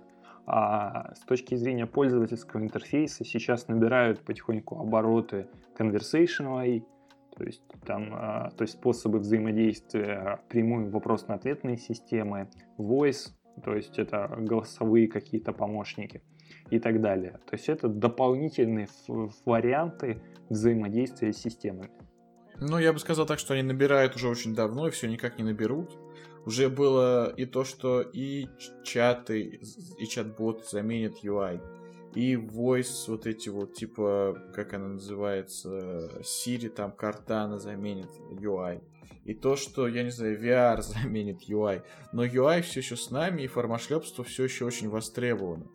А с точки зрения пользовательского интерфейса сейчас набирают потихоньку обороты conversational то есть там а, то есть способы взаимодействия прямую вопрос-ответные системы, voice, то есть это голосовые какие-то помощники и так далее. То есть это дополнительные варианты взаимодействия с системами. Ну, я бы сказал так, что они набирают уже очень давно и все никак не наберут. Уже было и то, что и чаты, и чат-боты заменят UI и voice вот эти вот, типа, как она называется, Siri, там, Картана заменит UI. И то, что, я не знаю, VR заменит UI. Но UI все еще с нами, и формошлепство все еще очень востребовано.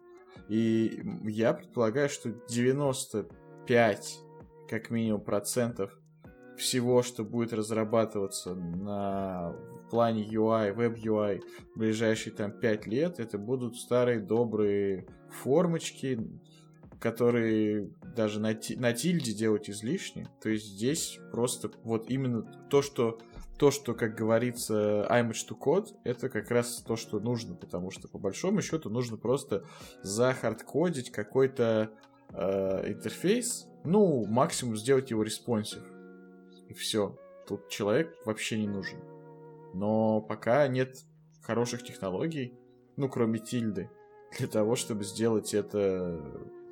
И я предполагаю, что 95, как минимум, процентов всего, что будет разрабатываться на плане UI, веб-UI в ближайшие там 5 лет, это будут старые добрые формочки, которые даже на, на тильде делать излишне. То есть здесь просто вот именно то, что то, что, как говорится, image to code, это как раз то, что нужно, потому что по большому счету нужно просто захардкодить какой-то э, интерфейс, ну, максимум сделать его responsive. И все. Тут человек вообще не нужен. Но пока нет хороших технологий, ну, кроме тильды, для того, чтобы сделать это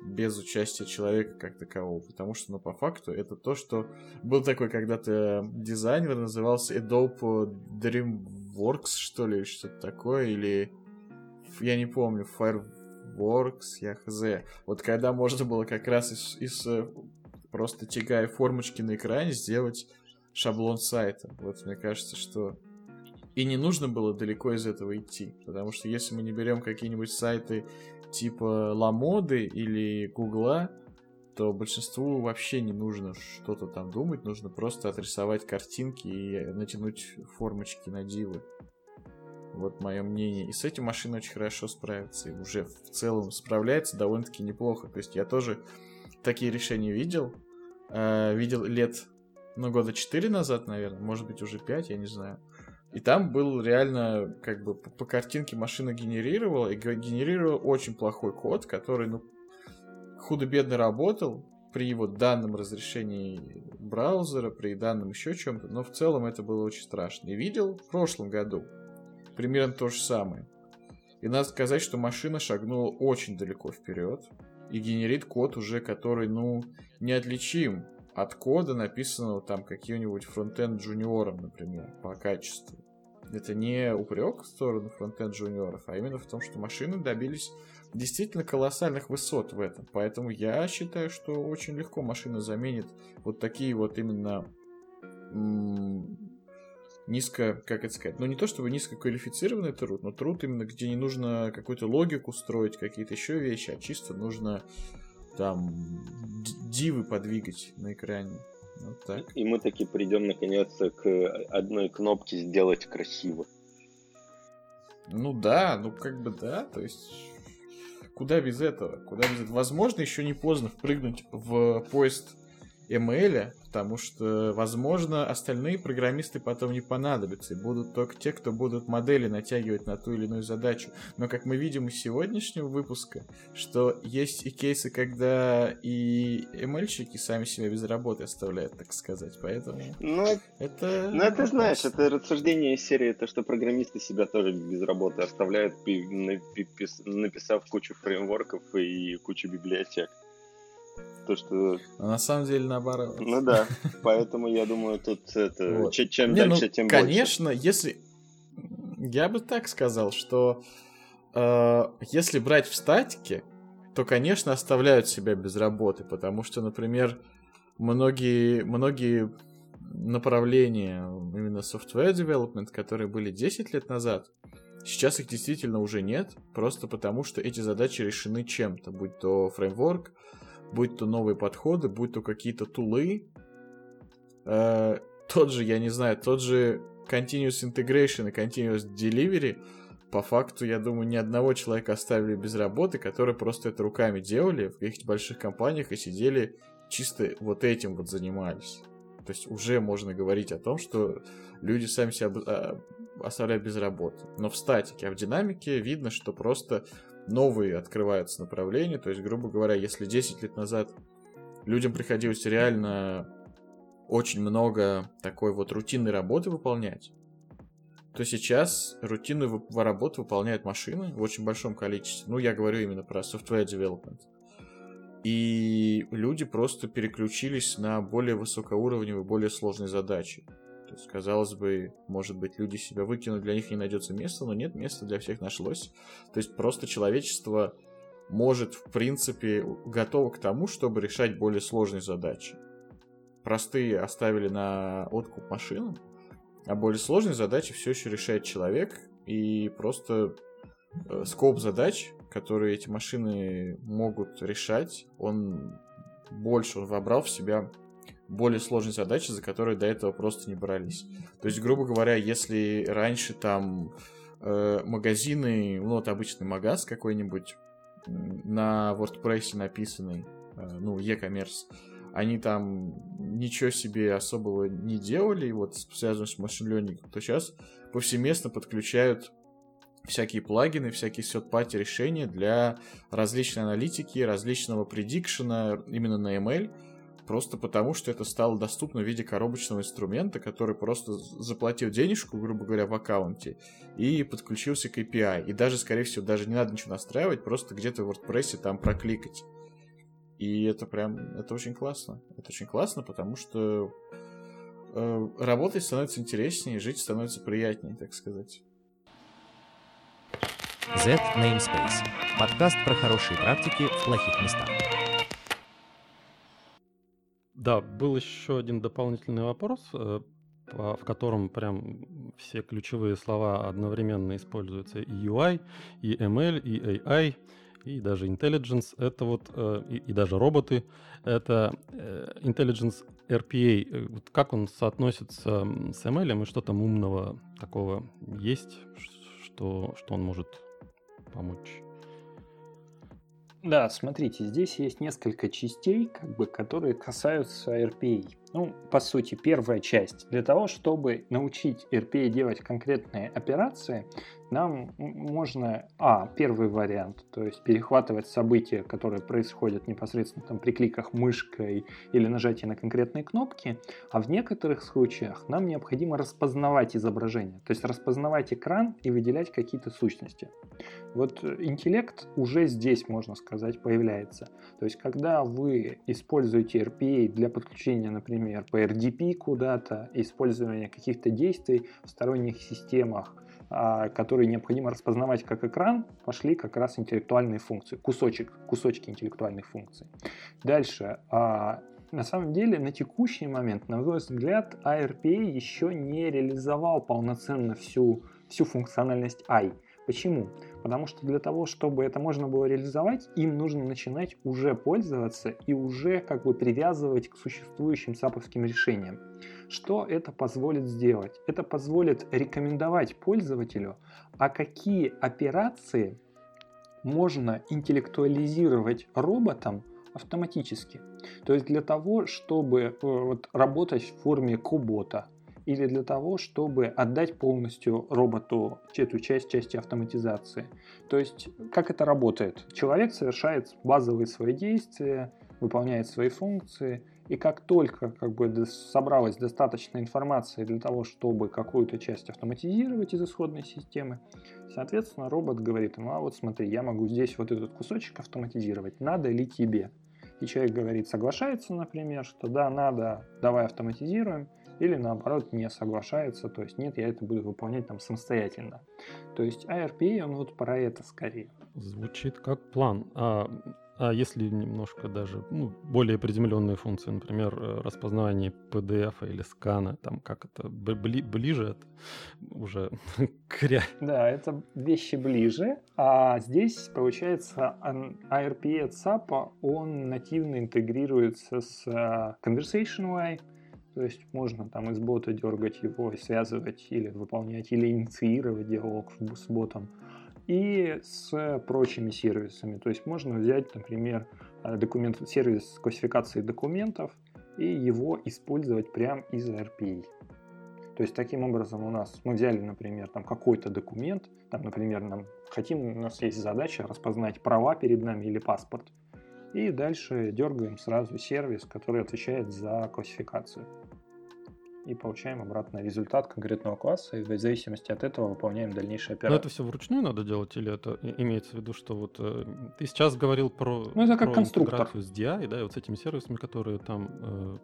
без участия человека как такового. Потому что, ну, по факту, это то, что... Был такой когда-то дизайнер, назывался Adobe DreamWorks, что ли, что-то такое, или... Я не помню, Fireworks, я хз. Вот когда можно было как раз из, из э, просто тягая формочки на экране сделать шаблон сайта. Вот мне кажется, что и не нужно было далеко из этого идти. Потому что если мы не берем какие-нибудь сайты типа Ламоды или Гугла, то большинству вообще не нужно что-то там думать, нужно просто отрисовать картинки и натянуть формочки на дивы. Вот мое мнение. И с этим машина очень хорошо справится. И уже в целом справляется довольно-таки неплохо. То есть я тоже такие решения видел. Э, видел лет, ну, года 4 назад, наверное. Может быть, уже 5, я не знаю. И там был реально, как бы, по, по картинке машина генерировала, и генерировала очень плохой код, который, ну, худо-бедно работал при вот данном разрешении браузера, при данном еще чем-то, но в целом это было очень страшно. И видел в прошлом году примерно то же самое. И надо сказать, что машина шагнула очень далеко вперед и генерит код уже, который, ну, неотличим от кода, написанного там каким-нибудь фронтенд джуниором, например, по качеству. Это не упрек в сторону фронтенд джуниоров, а именно в том, что машины добились действительно колоссальных высот в этом. Поэтому я считаю, что очень легко машина заменит вот такие вот именно низко, как это сказать, ну не то чтобы низкоквалифицированный труд, но труд именно, где не нужно какую-то логику строить, какие-то еще вещи, а чисто нужно там дивы подвигать на экране. Вот так. И мы таки придем наконец к одной кнопке сделать красиво. Ну да, ну как бы да, то есть куда без этого? Куда без этого? Возможно, еще не поздно впрыгнуть в поезд ML, потому что, возможно, остальные программисты потом не понадобятся, и будут только те, кто будут модели натягивать на ту или иную задачу. Но, как мы видим из сегодняшнего выпуска, что есть и кейсы, когда и ML-щики сами себя без работы оставляют, так сказать, поэтому... Ну, это... Ну, это, знаешь, это рассуждение из серии, то, что программисты себя тоже без работы оставляют, написав кучу фреймворков и кучу библиотек то, что... А на самом деле наоборот. Ну да, поэтому я думаю, тут это... Вот. Чем Не, дальше, ну, тем конечно, больше. если... Я бы так сказал, что э, если брать в статике, то, конечно, оставляют себя без работы, потому что, например, многие, многие направления именно software development, которые были 10 лет назад, сейчас их действительно уже нет, просто потому что эти задачи решены чем-то, будь то фреймворк, будь то новые подходы, будь то какие-то тулы, э, тот же, я не знаю, тот же Continuous Integration и Continuous Delivery, по факту, я думаю, ни одного человека оставили без работы, которые просто это руками делали в каких-то больших компаниях и сидели чисто вот этим вот занимались. То есть уже можно говорить о том, что люди сами себя а, оставляют без работы. Но в статике, а в динамике видно, что просто новые открываются направления. То есть, грубо говоря, если 10 лет назад людям приходилось реально очень много такой вот рутинной работы выполнять, то сейчас рутинную работу выполняют машины в очень большом количестве. Ну, я говорю именно про software development. И люди просто переключились на более высокоуровневые, более сложные задачи. То есть, казалось бы, может быть, люди себя выкинут, для них не найдется места, но нет, места для всех нашлось. То есть просто человечество может, в принципе, готово к тому, чтобы решать более сложные задачи. Простые оставили на откуп машинам, а более сложные задачи все еще решает человек, и просто э, скоп задач, которые эти машины могут решать, он больше, он вобрал в себя более сложные задачи, за которые до этого просто не брались. То есть, грубо говоря, если раньше там э, магазины, ну вот обычный магаз какой-нибудь на WordPress написанный, э, ну, e-commerce, они там ничего себе особого не делали, вот связано с машин learning, то сейчас повсеместно подключают всякие плагины, всякие сет-пати решения для различной аналитики, различного предикшена именно на ML, Просто потому, что это стало доступно в виде коробочного инструмента, который просто заплатил денежку, грубо говоря, в аккаунте и подключился к API. И даже, скорее всего, даже не надо ничего настраивать, просто где-то в WordPress там прокликать. И это прям, это очень классно. Это очень классно, потому что э, работать становится интереснее, жить становится приятнее, так сказать. Z Namespace. Подкаст про хорошие практики в плохих местах. Да, был еще один дополнительный вопрос, э, в котором прям все ключевые слова одновременно используются. И UI, и ML, и AI, и даже intelligence. Это вот, э, и, и даже роботы. Это э, intelligence RPA. Вот как он соотносится с ML, и что там умного такого есть, что, что он может помочь? Да, смотрите, здесь есть несколько частей, как бы, которые касаются RPA. Ну, по сути, первая часть. Для того, чтобы научить RPA делать конкретные операции, нам можно, а, первый вариант, то есть перехватывать события, которые происходят непосредственно там при кликах мышкой или нажатии на конкретные кнопки, а в некоторых случаях нам необходимо распознавать изображение, то есть распознавать экран и выделять какие-то сущности. Вот интеллект уже здесь, можно сказать, появляется. То есть когда вы используете RPA для подключения, например, по RDP куда-то, использования каких-то действий в сторонних системах, а, которые необходимо распознавать как экран, пошли как раз интеллектуальные функции, кусочек, кусочки интеллектуальных функций. Дальше, а, на самом деле, на текущий момент, на мой взгляд, ARPA еще не реализовал полноценно всю, всю функциональность I. Почему? Потому что для того, чтобы это можно было реализовать, им нужно начинать уже пользоваться и уже как бы привязывать к существующим саповским решениям. Что это позволит сделать? Это позволит рекомендовать пользователю, а какие операции можно интеллектуализировать роботом автоматически. То есть для того, чтобы э, вот, работать в форме кобота, или для того, чтобы отдать полностью роботу эту часть части автоматизации. То есть, как это работает? Человек совершает базовые свои действия, выполняет свои функции, и как только как бы, собралась достаточно информации для того, чтобы какую-то часть автоматизировать из исходной системы, соответственно, робот говорит ему, а вот смотри, я могу здесь вот этот кусочек автоматизировать, надо ли тебе? И человек говорит, соглашается, например, что да, надо, давай автоматизируем, или наоборот не соглашается, то есть нет, я это буду выполнять там самостоятельно. То есть ARPA, он вот про это скорее. Звучит как план. А, а если немножко даже ну, более приземленные функции, например, э, распознавание PDF или скана, там как это бли, ближе это уже к Да, это вещи ближе. А здесь, получается, ARPA от SAP, он нативно интегрируется с э, ConversationWay, то есть можно там из бота дергать его связывать или выполнять, или инициировать диалог с ботом. И с прочими сервисами. То есть можно взять, например, э, документ, сервис классификации документов и его использовать прямо из RPA. То есть таким образом у нас мы взяли, например, там какой-то документ, там, например, нам хотим, у нас есть задача распознать права перед нами или паспорт. И дальше дергаем сразу сервис, который отвечает за классификацию и получаем обратно результат конкретного класса, и в зависимости от этого выполняем дальнейшие операции. Но это все вручную надо делать, или это имеется в виду, что вот э, ты сейчас говорил про, ну, это как про конструктор. с DI, да, и вот с этими сервисами, которые там... Э...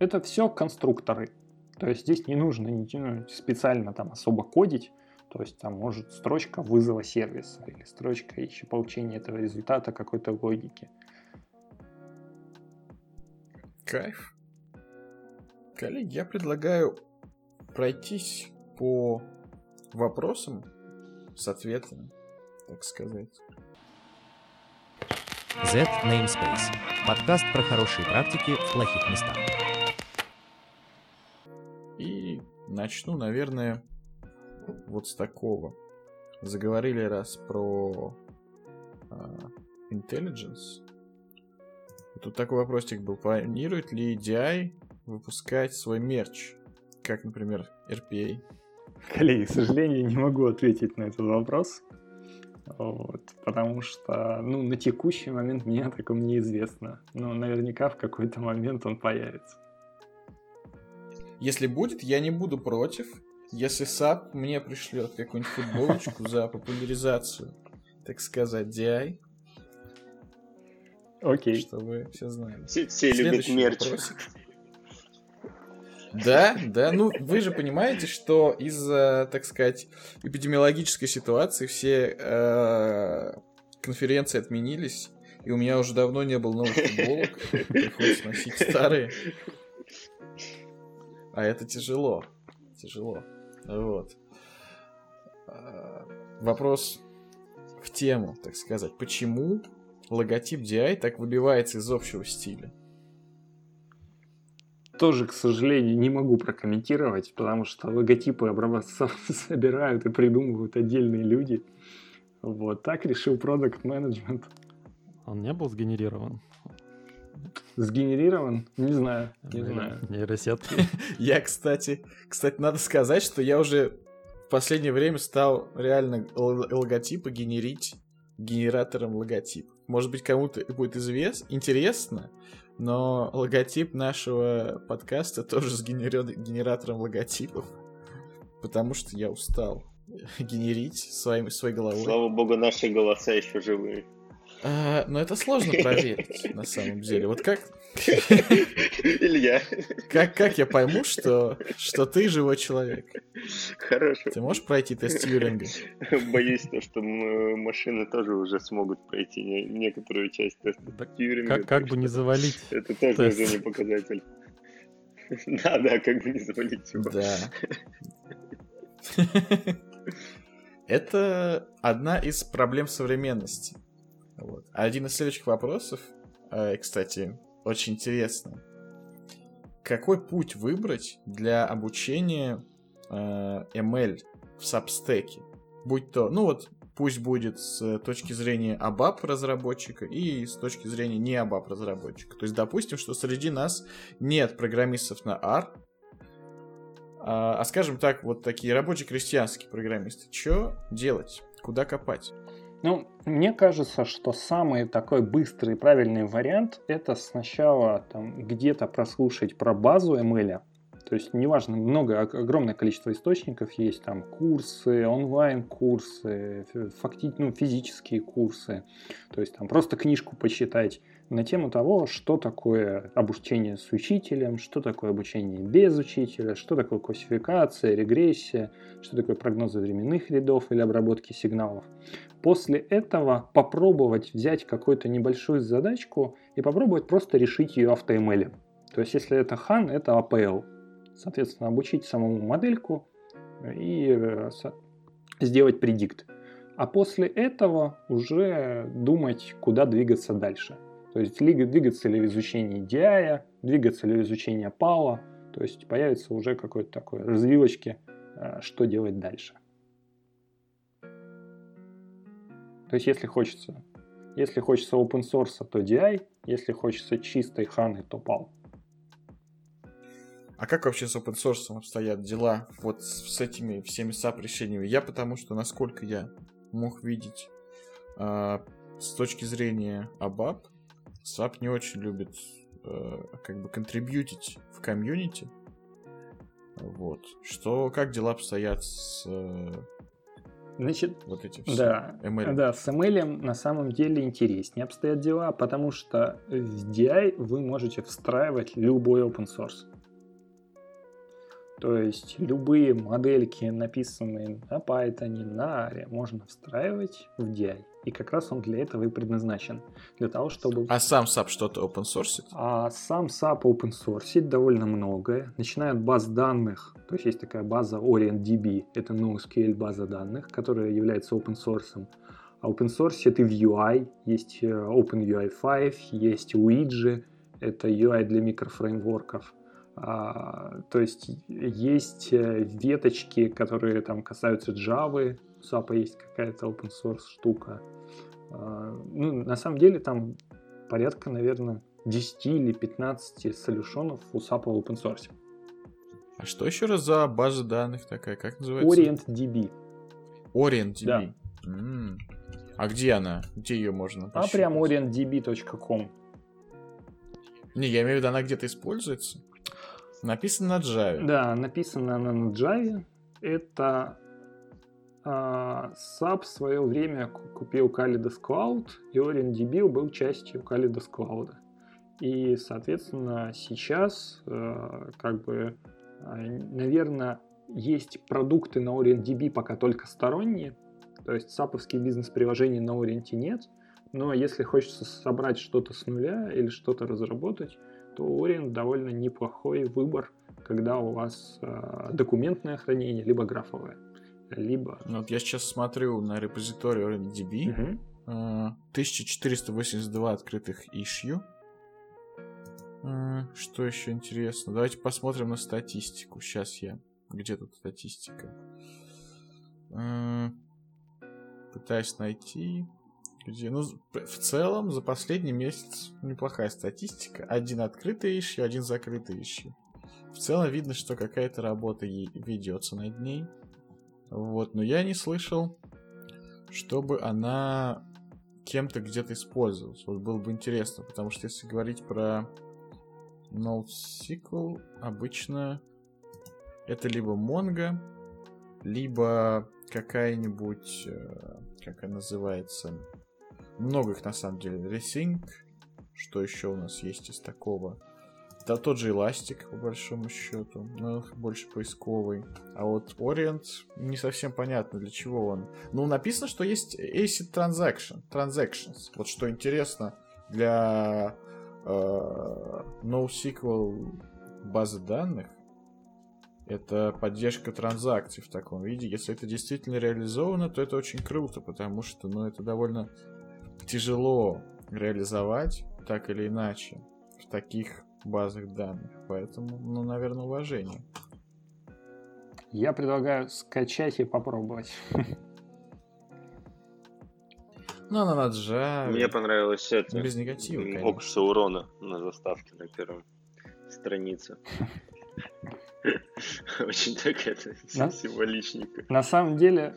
Это все конструкторы. То есть здесь не нужно ну, специально там особо кодить, то есть там может строчка вызова сервиса или строчка еще получения этого результата какой-то логики. Кайф. Коллеги, я предлагаю пройтись по вопросам с ответами, так сказать. Z Namespace. Подкаст про хорошие практики в плохих местах. И начну, наверное, вот с такого. Заговорили раз про uh, intelligence. Тут такой вопросик был. Планирует ли DI выпускать свой мерч, как, например, RPA? Коллеги, к сожалению, не могу ответить на этот вопрос, вот, потому что, ну, на текущий момент мне о таком неизвестно, но наверняка в какой-то момент он появится. Если будет, я не буду против, если SAP мне пришлет какую-нибудь футболочку за популяризацию, так сказать, DI. Окей. Чтобы все знали. Все, все любят мерч. Вопросик. Да, да, ну вы же понимаете, что из-за, так сказать, эпидемиологической ситуации все э, конференции отменились, и у меня уже давно не было новых футболок, приходится носить старые. А это тяжело, тяжело. Вот. Вопрос в тему, так сказать. Почему логотип DI так выбивается из общего стиля? Тоже, к сожалению, не могу прокомментировать, потому что логотипы образцов собирают и придумывают отдельные люди. Вот так решил продукт менеджмент. Он не был сгенерирован? Сгенерирован? Не знаю, не Нейро... знаю. Нейросетки. Я, кстати, кстати, надо сказать, что я уже в последнее время стал реально логотипы генерить генератором логотип. Может быть, кому-то будет известно, интересно, но логотип нашего подкаста тоже сгенерен генератором логотипов, потому что я устал генерить своим, своей головой. Слава богу, наши голоса еще живые. А, но это сложно проверить, на самом деле. Вот как... Илья. Как, как я пойму, что, что ты живой человек? Хорошо. Ты можешь пройти тест Тьюринга? Боюсь, то, что машины тоже уже смогут пройти некоторую часть теста да, Тьюринга. Как, как бы не завалить Это тоже тест. уже не показатель. Да, да, как бы не завалить его. Да. Это одна из проблем современности. Вот. Один из следующих вопросов, э, кстати, очень интересно. Какой путь выбрать для обучения э, ML в Substack? Будь то, ну вот, пусть будет с точки зрения ABAP разработчика и с точки зрения не ABAP разработчика. То есть, допустим, что среди нас нет программистов на R, а, а скажем так, вот такие рабочие крестьянские программисты. Что делать? Куда копать? Ну, мне кажется, что самый такой быстрый и правильный вариант это сначала там где-то прослушать про базу ML, то есть, неважно, много, огромное количество источников есть, там курсы, онлайн-курсы, факти, ну, физические курсы. То есть, там просто книжку почитать на тему того, что такое обучение с учителем, что такое обучение без учителя, что такое классификация, регрессия, что такое прогнозы временных рядов или обработки сигналов. После этого попробовать взять какую-то небольшую задачку и попробовать просто решить ее автоэмэлем. То есть, если это хан, это APL соответственно, обучить самому модельку и э, сделать предикт. А после этого уже думать, куда двигаться дальше. То есть двигаться ли в изучении DI, двигаться ли в изучении PAL, то есть появится уже какой-то такой развилочки, э, что делать дальше. То есть если хочется, если хочется open source, то DI, если хочется чистой ханы, то PAL. А как вообще с open source обстоят дела вот с, этими всеми SAP решениями? Я потому что, насколько я мог видеть, э, с точки зрения ABAP, SAP не очень любит э, как бы контрибьютить в комьюнити. Вот. Что, как дела обстоят с э, Значит, вот эти все да, ML. да, с ML на самом деле интереснее обстоят дела, потому что в DI вы можете встраивать любой open source. То есть любые модельки, написанные на Python, на R, можно встраивать в DI. И как раз он для этого и предназначен. Для того, чтобы... А сам SAP что-то open source? А сам SAP open source довольно многое. Начиная от баз данных, то есть есть такая база OrientDB, это NoSQL база данных, которая является open source. А open source это UI, есть э, OpenUI 5, есть Ouija, это UI для микрофреймворков. А, то есть есть э, веточки, которые там касаются Java, у SAP есть какая-то open source штука. А, ну, на самом деле там порядка, наверное, 10 или 15 солюшенов у SAP в open source. А что еще раз за база данных такая? Как называется? OrientDB. OrientDB. Да. М-м. А где она? Где ее можно? А прям orientdb.com. Не, я имею в виду, она где-то используется? Написано на Java. Да, написано она на Java. Это а, SAP в свое время купил Kalidas Cloud, и OrientDB был частью Kalidas Cloud. И, соответственно, сейчас, э, как бы, а, наверное, есть продукты на OrientDB пока только сторонние, то есть саповские бизнес-приложения на Orient нет, но если хочется собрать что-то с нуля или что-то разработать, то Orient довольно неплохой выбор, когда у вас э, документное хранение, либо графовое, либо... Ну, вот я сейчас смотрю на репозиторий OrientDB, угу. э, 1482 открытых issue. Э, что еще интересно? Давайте посмотрим на статистику. Сейчас я... Где тут статистика? Э, пытаюсь найти где, ну, в целом, за последний месяц неплохая статистика. Один открытый ищи, один закрытый ищи. В целом видно, что какая-то работа ведется над ней. Вот, но я не слышал, чтобы она кем-то где-то использовалась. Вот было бы интересно, потому что если говорить про NoSQL, обычно это либо Mongo, либо какая-нибудь, э, как она называется, много их на самом деле. Resync. Что еще у нас есть из такого? Да тот же Elastic, по большому счету, но больше поисковый. А вот Orient не совсем понятно, для чего он. Ну, написано, что есть ACID Transaction, Transactions. Вот что интересно, для э, NoSQL базы данных это поддержка транзакций в таком виде. Если это действительно реализовано, то это очень круто, потому что, ну, это довольно тяжело реализовать так или иначе в таких базах данных. Поэтому, ну, наверное, уважение. Я предлагаю скачать и попробовать. Ну, она на Java. Мне понравилось это. Без негатива, конечно. Окса урона на заставке на первой странице. Очень так это символичненько. На самом деле,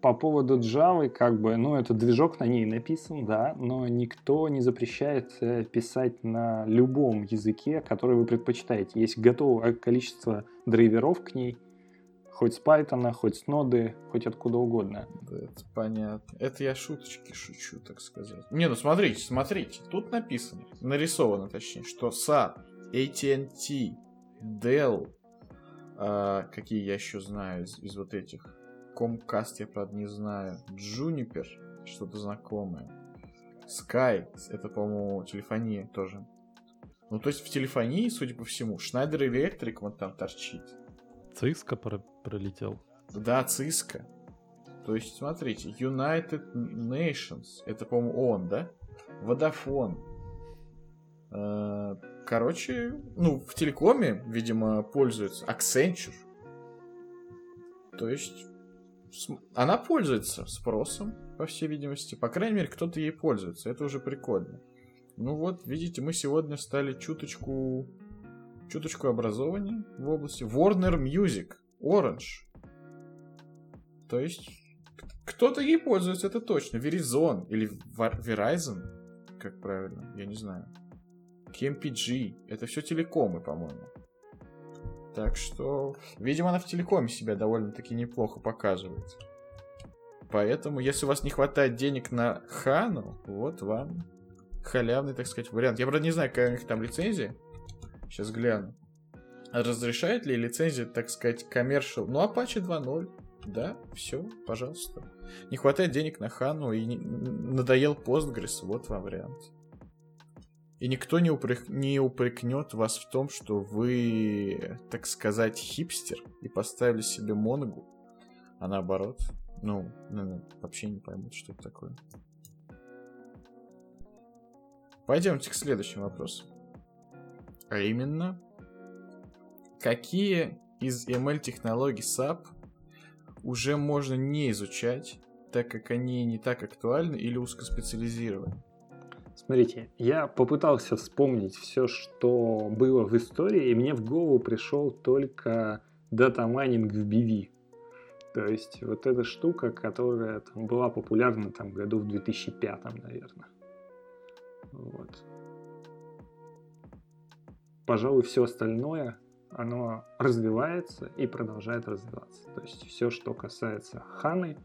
по поводу Java, как бы, ну, это движок на ней написан, да, но никто не запрещает э, писать на любом языке, который вы предпочитаете. Есть готовое количество драйверов к ней, хоть с Python, хоть с ноды, хоть откуда угодно. Это понятно. Это я шуточки шучу, так сказать. Не, ну смотрите, смотрите. Тут написано, нарисовано точнее, что SAP, AT&T, Dell, а, какие я еще знаю из, из вот этих. Comcast я, правда, не знаю. Juniper, что-то знакомое. Sky, это, по-моему, телефония тоже. Ну, то есть в телефонии, судя по всему, Schneider Electric вот там торчит. Циска про- пролетел. Да, Циска. То есть, смотрите, United Nations, это, по-моему, он, да? Vodafone. Э, Короче, ну, в телекоме, видимо, пользуется Accenture. То есть, она пользуется спросом, по всей видимости. По крайней мере, кто-то ей пользуется. Это уже прикольно. Ну вот, видите, мы сегодня стали чуточку чуточку образования в области. Warner Music, Orange. То есть, кто-то ей пользуется, это точно. Verizon или Verizon, как правильно, я не знаю. KMPG, это все телекомы, по-моему. Так что, видимо, она в телекоме себя довольно-таки неплохо показывает. Поэтому, если у вас не хватает денег на Хану, вот вам халявный, так сказать, вариант. Я, правда, не знаю, какая у них там лицензия. Сейчас гляну. Разрешает ли лицензия, так сказать, commercial? Ну, Apache 2.0. Да, все, пожалуйста. Не хватает денег на Хану и не- надоел Postgres, вот вам вариант. И никто не, упрек- не упрекнет вас в том, что вы, так сказать, хипстер и поставили себе Монгу, а наоборот, ну, ну, вообще не поймут, что это такое. Пойдемте к следующему вопросу. А именно, какие из ML-технологий SAP уже можно не изучать, так как они не так актуальны или узкоспециализированы? Смотрите, я попытался вспомнить все, что было в истории, и мне в голову пришел только data mining в BW. То есть вот эта штука, которая там, была популярна там году в 2005, наверное. Вот. Пожалуй, все остальное, оно развивается и продолжает развиваться. То есть все, что касается Ханы,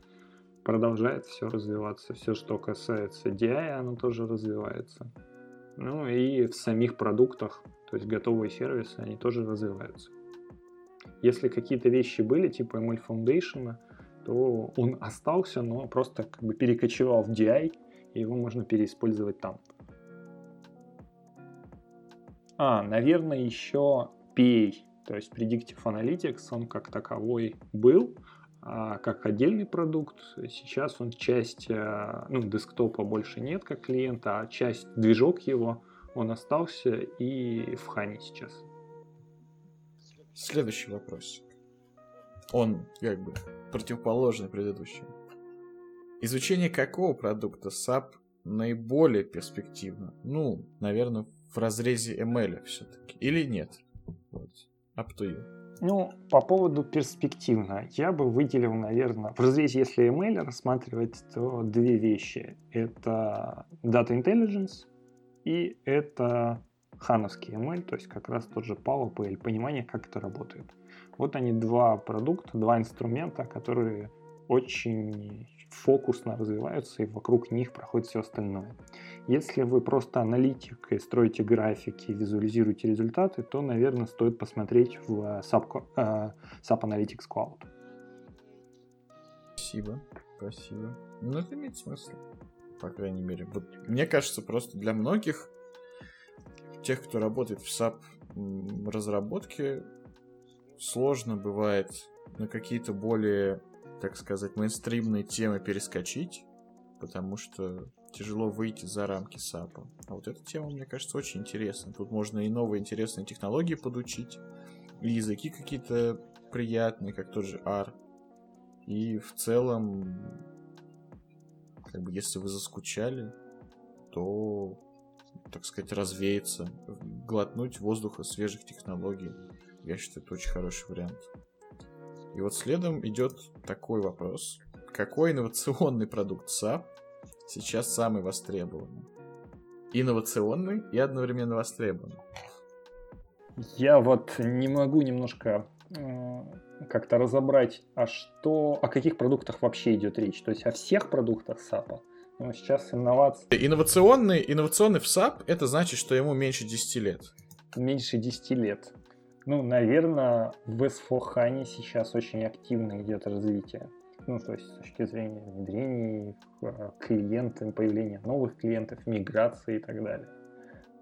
продолжает все развиваться. Все, что касается DI, оно тоже развивается. Ну и в самих продуктах, то есть готовые сервисы, они тоже развиваются. Если какие-то вещи были, типа ML Foundation, то он остался, но просто как бы перекочевал в DI, и его можно переиспользовать там. А, наверное, еще PA, то есть Predictive Analytics, он как таковой был, как отдельный продукт. Сейчас он часть, э, ну, десктопа больше нет как клиента, а часть движок его, он остался и в Хане сейчас. Следующий вопрос. Он как бы противоположный предыдущему. Изучение какого продукта SAP наиболее перспективно? Ну, наверное, в разрезе ML все-таки. Или нет? Вот. Up to you. Ну, по поводу перспективно, я бы выделил, наверное, в разрезе, если ML рассматривать, то две вещи. Это Data Intelligence и это хановский ML, то есть как раз тот же PowerPL, понимание, как это работает. Вот они два продукта, два инструмента, которые очень фокусно развиваются, и вокруг них проходит все остальное. Если вы просто аналитик и строите графики, визуализируете результаты, то, наверное, стоит посмотреть в э, SAP, э, SAP Analytics Cloud. Спасибо. Спасибо. Ну, это имеет смысл. По крайней мере. Вот, мне кажется, просто для многих, тех, кто работает в SAP разработке, сложно бывает на какие-то более, так сказать, мейнстримные темы перескочить, потому что тяжело выйти за рамки САПа. А вот эта тема, мне кажется, очень интересна. Тут можно и новые интересные технологии подучить, и языки какие-то приятные, как тот же R. И в целом, как бы, если вы заскучали, то, так сказать, развеяться, глотнуть воздуха свежих технологий. Я считаю, это очень хороший вариант. И вот следом идет такой вопрос. Какой инновационный продукт SAP сейчас самый востребованный? Инновационный и одновременно востребованный. Я вот не могу немножко э, как-то разобрать, а что, о каких продуктах вообще идет речь. То есть о всех продуктах SAP. Но сейчас инновации... Инновационный, инновационный в SAP, это значит, что ему меньше 10 лет. Меньше 10 лет. Ну, наверное, в S4HANA сейчас очень активно идет развитие. Ну, то есть с точки зрения внедрений, э, клиентов, появления новых клиентов, миграции и так далее.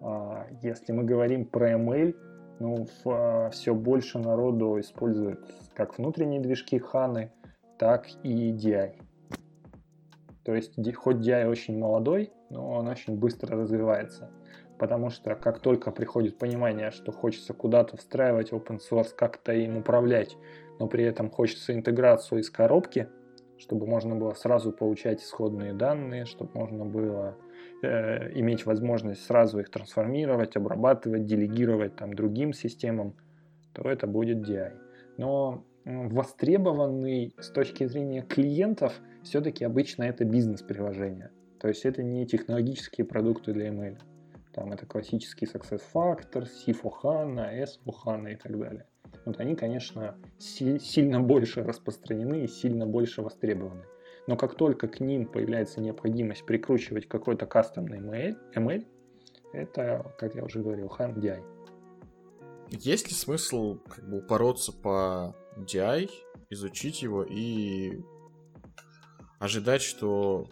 А, если мы говорим про ML, ну, в, все больше народу использует как внутренние движки Ханы, так и DI. То есть хоть DI очень молодой, но он очень быстро развивается. Потому что как только приходит понимание, что хочется куда-то встраивать open source, как-то им управлять, но при этом хочется интеграцию из коробки, чтобы можно было сразу получать исходные данные, чтобы можно было Э, иметь возможность сразу их трансформировать, обрабатывать, делегировать там другим системам, то это будет DI. Но востребованный с точки зрения клиентов все-таки обычно это бизнес-приложение. То есть это не технологические продукты для email. Там это классический Success Factor, C4 HANA, S HANA и так далее. Вот они, конечно, си- сильно больше распространены и сильно больше востребованы но как только к ним появляется необходимость прикручивать какой-то кастомный ML, ML это, как я уже говорил, HAM DI. Есть ли смысл как бы упороться по DI, изучить его и ожидать, что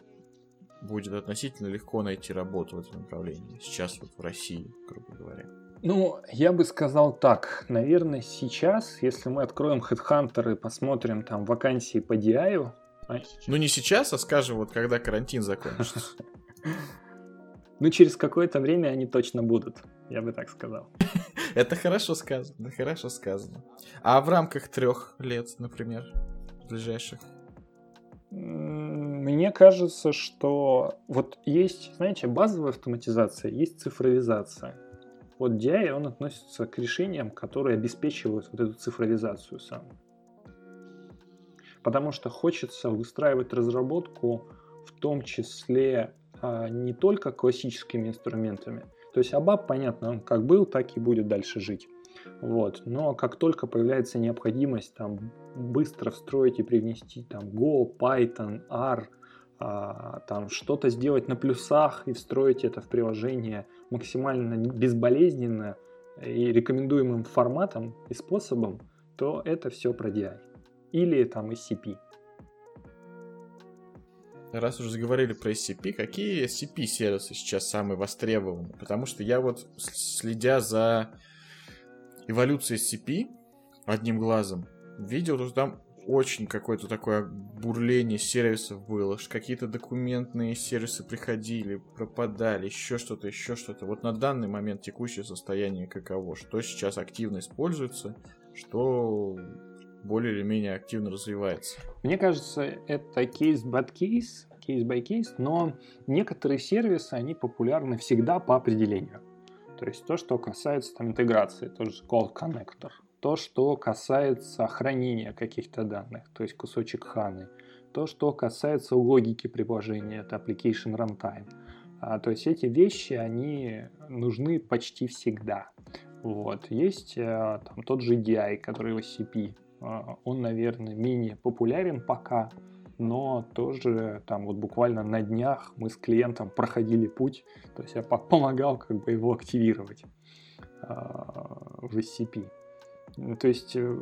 будет относительно легко найти работу в этом направлении сейчас вот в России, грубо говоря? Ну, я бы сказал так. Наверное, сейчас, если мы откроем Headhunter и посмотрим там вакансии по DI, ну не сейчас, а скажем, вот когда карантин закончится. Ну через какое-то время они точно будут, я бы так сказал. Это хорошо сказано, хорошо сказано. А в рамках трех лет, например, ближайших? Мне кажется, что вот есть, знаете, базовая автоматизация, есть цифровизация. Вот DI, он относится к решениям, которые обеспечивают вот эту цифровизацию сам потому что хочется выстраивать разработку в том числе а, не только классическими инструментами. То есть ABAP, понятно, он как был, так и будет дальше жить. Вот. Но как только появляется необходимость там, быстро встроить и привнести там, Go, Python, R, а, там, что-то сделать на плюсах и встроить это в приложение максимально безболезненно и рекомендуемым форматом и способом, то это все про DI или там SCP. Раз уже заговорили про SCP, какие SCP-сервисы сейчас самые востребованные? Потому что я вот, следя за эволюцией SCP одним глазом, видел, что там очень какое-то такое бурление сервисов было, какие-то документные сервисы приходили, пропадали, еще что-то, еще что-то. Вот на данный момент текущее состояние каково? Что сейчас активно используется, что более или менее активно развивается. Мне кажется, это кейс bad case, кейс by кейс, но некоторые сервисы, они популярны всегда по определению. То есть то, что касается там, интеграции, тот же Call Connector, то, что касается хранения каких-то данных, то есть кусочек ханы, то, что касается логики приложения, это Application Runtime. А, то есть эти вещи, они нужны почти всегда. Вот. Есть а, там, тот же DI, который в SCP а, он, наверное, менее популярен пока, но тоже там вот буквально на днях мы с клиентом проходили путь, то есть я помогал как бы его активировать а, в SCP. То есть, э,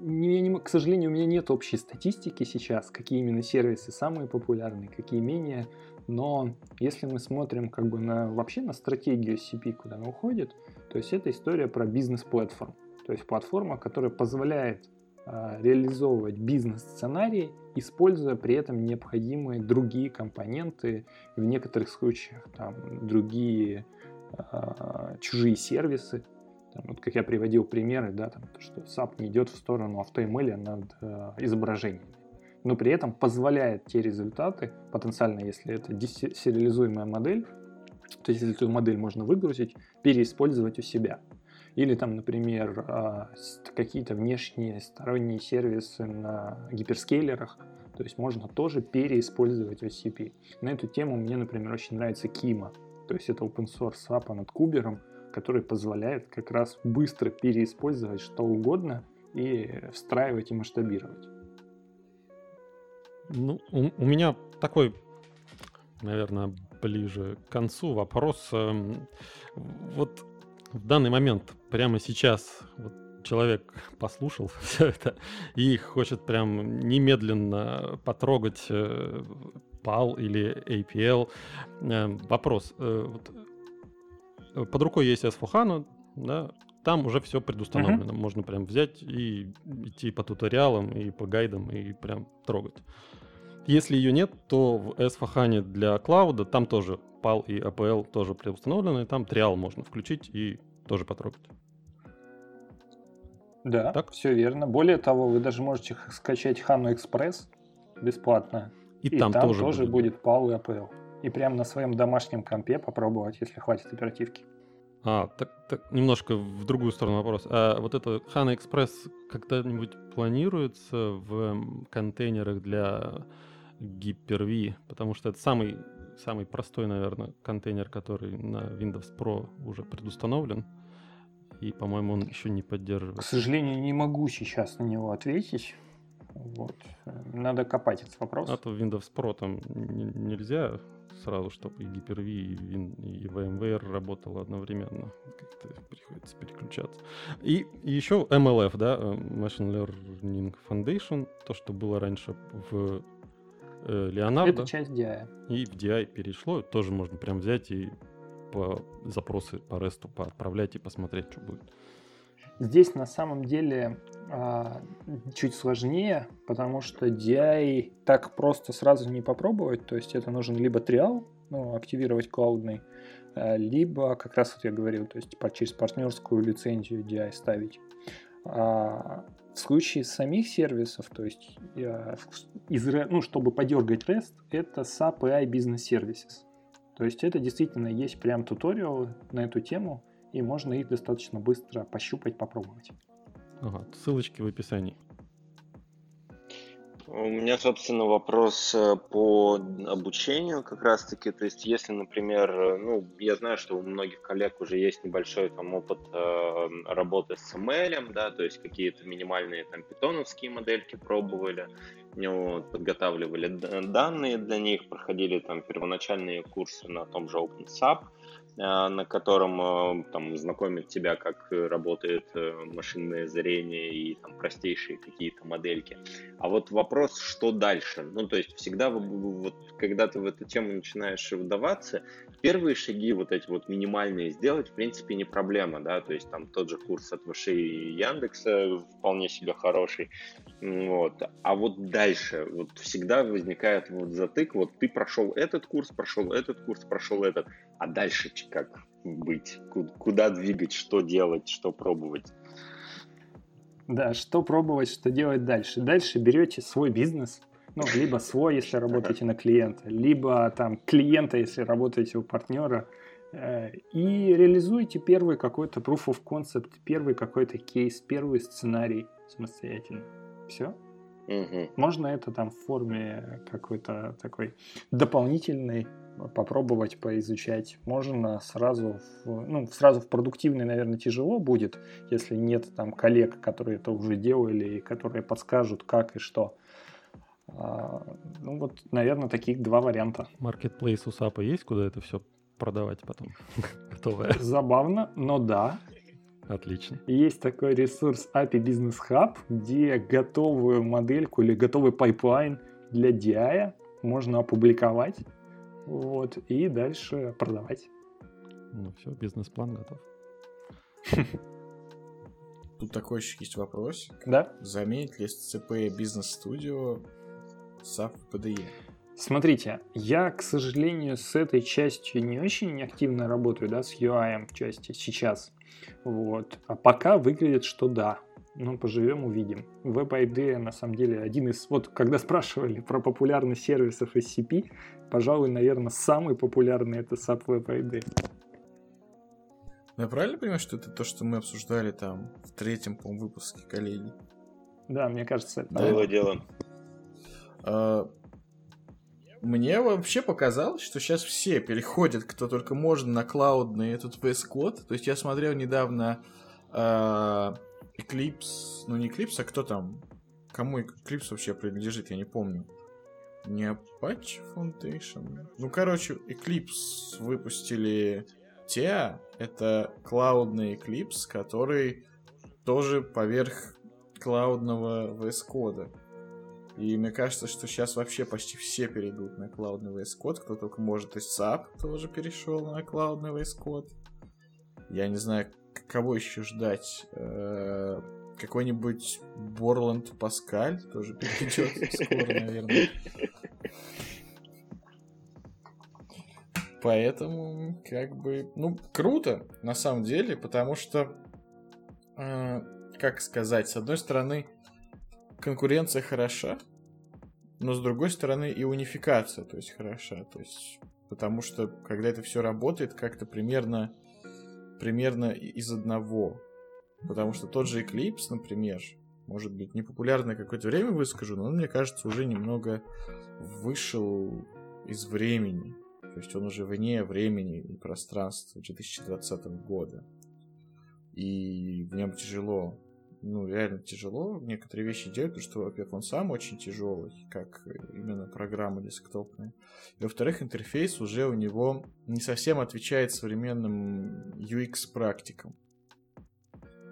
не, не, к сожалению, у меня нет общей статистики сейчас, какие именно сервисы самые популярные, какие менее. Но если мы смотрим как бы на, вообще на стратегию SCP, куда она уходит, то есть это история про бизнес-платформ. то есть платформа, которая позволяет реализовывать бизнес-сценарии, используя при этом необходимые другие компоненты, в некоторых случаях там другие а, чужие сервисы. Вот как я приводил примеры, да, там, что SAP не идет в сторону автоэмэля над а, изображениями, но при этом позволяет те результаты, потенциально, если это сериализуемая модель, то есть если эту модель можно выгрузить, переиспользовать у себя – или там, например, а, какие-то внешние сторонние сервисы на гиперскейлерах. То есть можно тоже переиспользовать OCP. На эту тему мне, например, очень нравится Kima. То есть это open source SAP над кубером, который позволяет как раз быстро переиспользовать что угодно и встраивать и масштабировать. Ну, у, у меня такой, наверное, ближе к концу вопрос. Эм, вот в данный момент, прямо сейчас, вот человек послушал все это и хочет прям немедленно потрогать э, PAL или APL. Э, вопрос. Э, э, под рукой есть S4HANA, да, там уже все предустановлено. Uh-huh. Можно прям взять и идти по туториалам и по гайдам и прям трогать. Если ее нет, то в S4HANA для клауда там тоже PAL и APL тоже предустановлены, там триал можно включить и тоже потрогать. Да, так? все верно. Более того, вы даже можете скачать Хану Экспресс бесплатно. И, и там, там тоже, тоже будет, будет PAL и APL. И прямо на своем домашнем компе попробовать, если хватит оперативки. А, так, так немножко в другую сторону вопрос. А вот это HANA Express когда-нибудь планируется в контейнерах для Hyper-V? Потому что это самый самый простой, наверное, контейнер, который на Windows Pro уже предустановлен. И, по-моему, он еще не поддерживает. К сожалению, не могу сейчас на него ответить. Вот. Надо копать этот вопрос. А то Windows Pro там нельзя сразу, чтобы и Hyper-V, и, Win, и VMware работало одновременно. Как-то приходится переключаться. И, еще MLF, да, э, Machine Learning Foundation, то, что было раньше в э, Леонардо. Это часть DI. И в DI перешло. Тоже можно прям взять и по запросы по ресту поотправлять и посмотреть, что будет. Здесь на самом деле а, чуть сложнее, потому что DI так просто сразу не попробовать. То есть это нужен либо триал, ну, активировать клаудный, а, либо, как раз вот я говорил, то есть через партнерскую лицензию DI ставить. А, в случае самих сервисов, то есть из, ну, чтобы подергать REST, это SAP AI Business Services. То есть это действительно есть прям туториалы на эту тему, и можно их достаточно быстро пощупать, попробовать. Ага, ссылочки в описании. У меня, собственно, вопрос э, по обучению как раз-таки. То есть, если, например, э, ну, я знаю, что у многих коллег уже есть небольшой там опыт э, работы с ML, да, то есть какие-то минимальные там питоновские модельки пробовали, ну, подготавливали данные для них, проходили там первоначальные курсы на том же OpenSAP, на котором а, там знакомит тебя, как работает э, машинное зрение и там простейшие какие-то модельки. А вот вопрос, что дальше? Ну, то есть всегда вот, когда ты в эту тему начинаешь вдаваться, первые шаги вот эти вот минимальные сделать, в принципе, не проблема, да, то есть там тот же курс от Выши и Яндекса вполне себе хороший, вот. А вот дальше, вот всегда возникает вот затык, вот ты прошел этот курс, прошел этот курс, прошел этот, а дальше как быть, куда двигать, что делать, что пробовать. Да, что пробовать, что делать дальше. Дальше берете свой бизнес, ну, либо свой, если работаете на клиента, либо там клиента, если работаете у партнера, э, и реализуете первый какой-то proof of concept, первый какой-то кейс, первый сценарий самостоятельно. Все. Угу. Можно это там в форме какой-то такой дополнительной попробовать поизучать. Можно сразу, в, ну, сразу в продуктивный, наверное, тяжело будет, если нет там коллег, которые это уже делали и которые подскажут, как и что. А, ну вот, наверное, таких два варианта. Marketplace у SAP есть, куда это все продавать потом? Готовое. Забавно, но да. Отлично. Есть такой ресурс API Business Hub, где готовую модельку или готовый пайплайн для DI можно опубликовать вот, и дальше продавать. Ну все, бизнес-план готов. тут такой еще есть вопрос. Да? Заменит ли SCP Studio SAP PDE? Смотрите, я, к сожалению, с этой частью не очень активно работаю, да, с UI части сейчас. Вот. А пока выглядит, что да. Ну, поживем, увидим. WebID, на самом деле, один из... Вот, когда спрашивали про популярность сервисов SCP, пожалуй, наверное, самый популярный это SAP WebID. Ну, я правильно понимаю, что это то, что мы обсуждали там в третьем, по выпуске, коллеги? Да, мне кажется, это... Да. Было дело. А, мне вообще показалось, что сейчас все переходят, кто только можно, на клаудный этот VS Code. То есть я смотрел недавно э, Eclipse, ну не Eclipse, а кто там? Кому Eclipse вообще принадлежит, я не помню. Не Apache Foundation. Ну, короче, Eclipse выпустили TEA. Это клаудный Eclipse, который тоже поверх клаудного VS кода. И мне кажется, что сейчас вообще почти все перейдут на клаудный VS Code, кто только может. Есть SAP тоже перешел на клаудный VS Code. Я не знаю, кого еще ждать. Э, какой-нибудь Борланд Паскаль тоже перейдет скоро, наверное. Поэтому, как бы, ну, круто, на самом деле, потому что, э, как сказать, с одной стороны, конкуренция хороша, но с другой стороны и унификация, то есть хороша, то есть потому что когда это все работает как-то примерно примерно из одного, потому что тот же Eclipse, например, может быть непопулярное какое-то время выскажу, но он, мне кажется, уже немного вышел из времени, то есть он уже вне времени и пространства 2020 года. И в нем тяжело ну, реально тяжело некоторые вещи делать, потому что, во-первых, он сам очень тяжелый, как именно программа десктопная. И, во-вторых, интерфейс уже у него не совсем отвечает современным UX-практикам.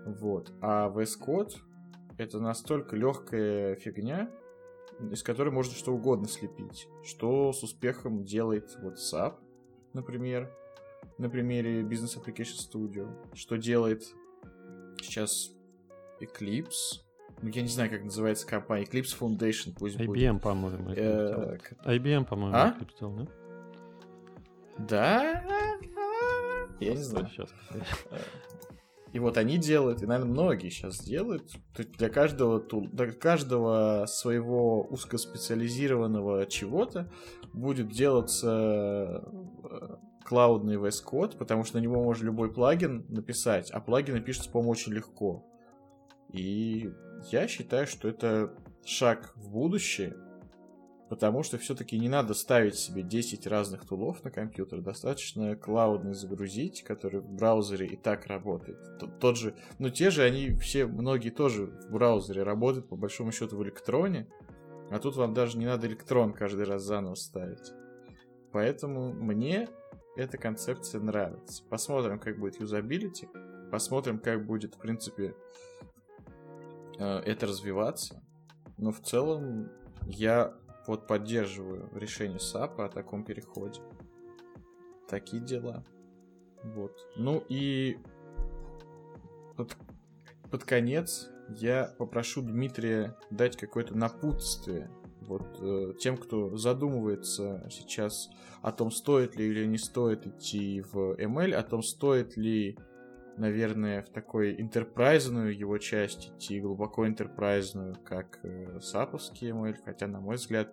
Вот. А VS Code это настолько легкая фигня, из которой можно что угодно слепить. Что с успехом делает SAP, например, на примере Business Application Studio. Что делает сейчас Eclipse. Ну, я не знаю, как называется компания. Eclipse Foundation, пусть IBM, будет. по-моему, Э, IBM, по-моему, А? Eclipse делал, да? Да? Я не знаю. Сейчас. И вот они делают, и, наверное, многие сейчас делают. То есть Для каждого, тул- для каждого своего узкоспециализированного чего-то будет делаться э, клаудный VS Code, потому что на него можно любой плагин написать, а плагины пишутся, по-моему, очень легко. И я считаю, что это шаг в будущее, потому что все-таки не надо ставить себе 10 разных тулов на компьютер, достаточно клаудный загрузить, который в браузере и так работает. Тот, тот же, ну те же, они все, многие тоже в браузере работают, по большому счету, в электроне, а тут вам даже не надо электрон каждый раз заново ставить. Поэтому мне эта концепция нравится. Посмотрим, как будет юзабилити, посмотрим, как будет, в принципе, это развиваться. Но в целом я вот поддерживаю решение САПа о таком переходе. Такие дела. Вот. Ну и под, под конец я попрошу Дмитрия дать какое-то напутствие вот э, тем, кто задумывается сейчас о том, стоит ли или не стоит идти в ML, о том, стоит ли наверное, в такой интерпрайзную его часть идти, глубоко интерпрайзную, как э, саповский ML, хотя, на мой взгляд,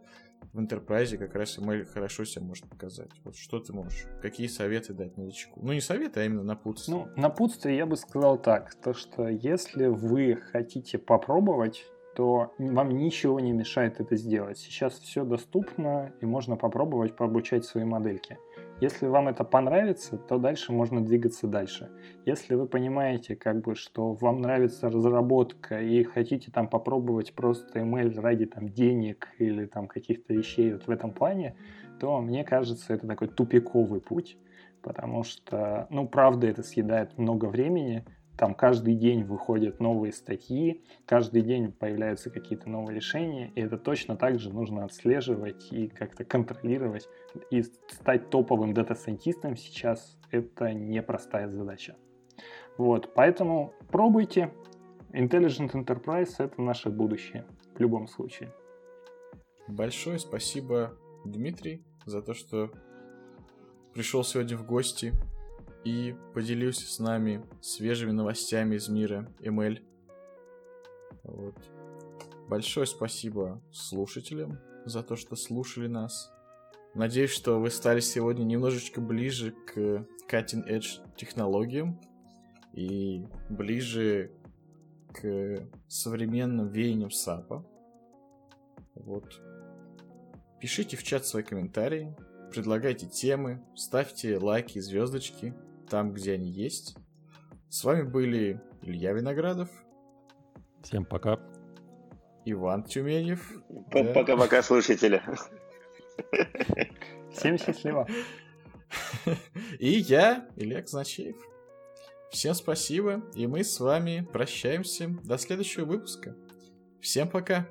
в интерпрайзе как раз ML хорошо себя может показать. Вот что ты можешь? Какие советы дать новичку? Ну, не советы, а именно напутствие. Ну, напутствие я бы сказал так, то что если вы хотите попробовать, то вам ничего не мешает это сделать. Сейчас все доступно, и можно попробовать пообучать свои модельки. Если вам это понравится, то дальше можно двигаться дальше. Если вы понимаете, как бы, что вам нравится разработка и хотите там попробовать просто email ради там денег или там каких-то вещей вот в этом плане, то мне кажется, это такой тупиковый путь, потому что, ну, правда, это съедает много времени, там каждый день выходят новые статьи, каждый день появляются какие-то новые решения, и это точно так же нужно отслеживать и как-то контролировать. И стать топовым дата-сайентистом сейчас это непростая задача. Вот, поэтому пробуйте, Intelligent Enterprise — это наше будущее в любом случае. Большое спасибо, Дмитрий, за то, что пришел сегодня в гости и поделился с нами свежими новостями из мира ML. Вот. Большое спасибо слушателям за то, что слушали нас. Надеюсь, что вы стали сегодня немножечко ближе к cutting edge технологиям и ближе к современным веяниям САПа. Вот. Пишите в чат свои комментарии, предлагайте темы, ставьте лайки звездочки там, где они есть. С вами были Илья Виноградов. Всем пока. Иван Тюменев. Пока-пока, слушатели. Всем счастливо. И я, Илья Казначеев. Всем спасибо, и мы с вами прощаемся до следующего выпуска. Всем пока.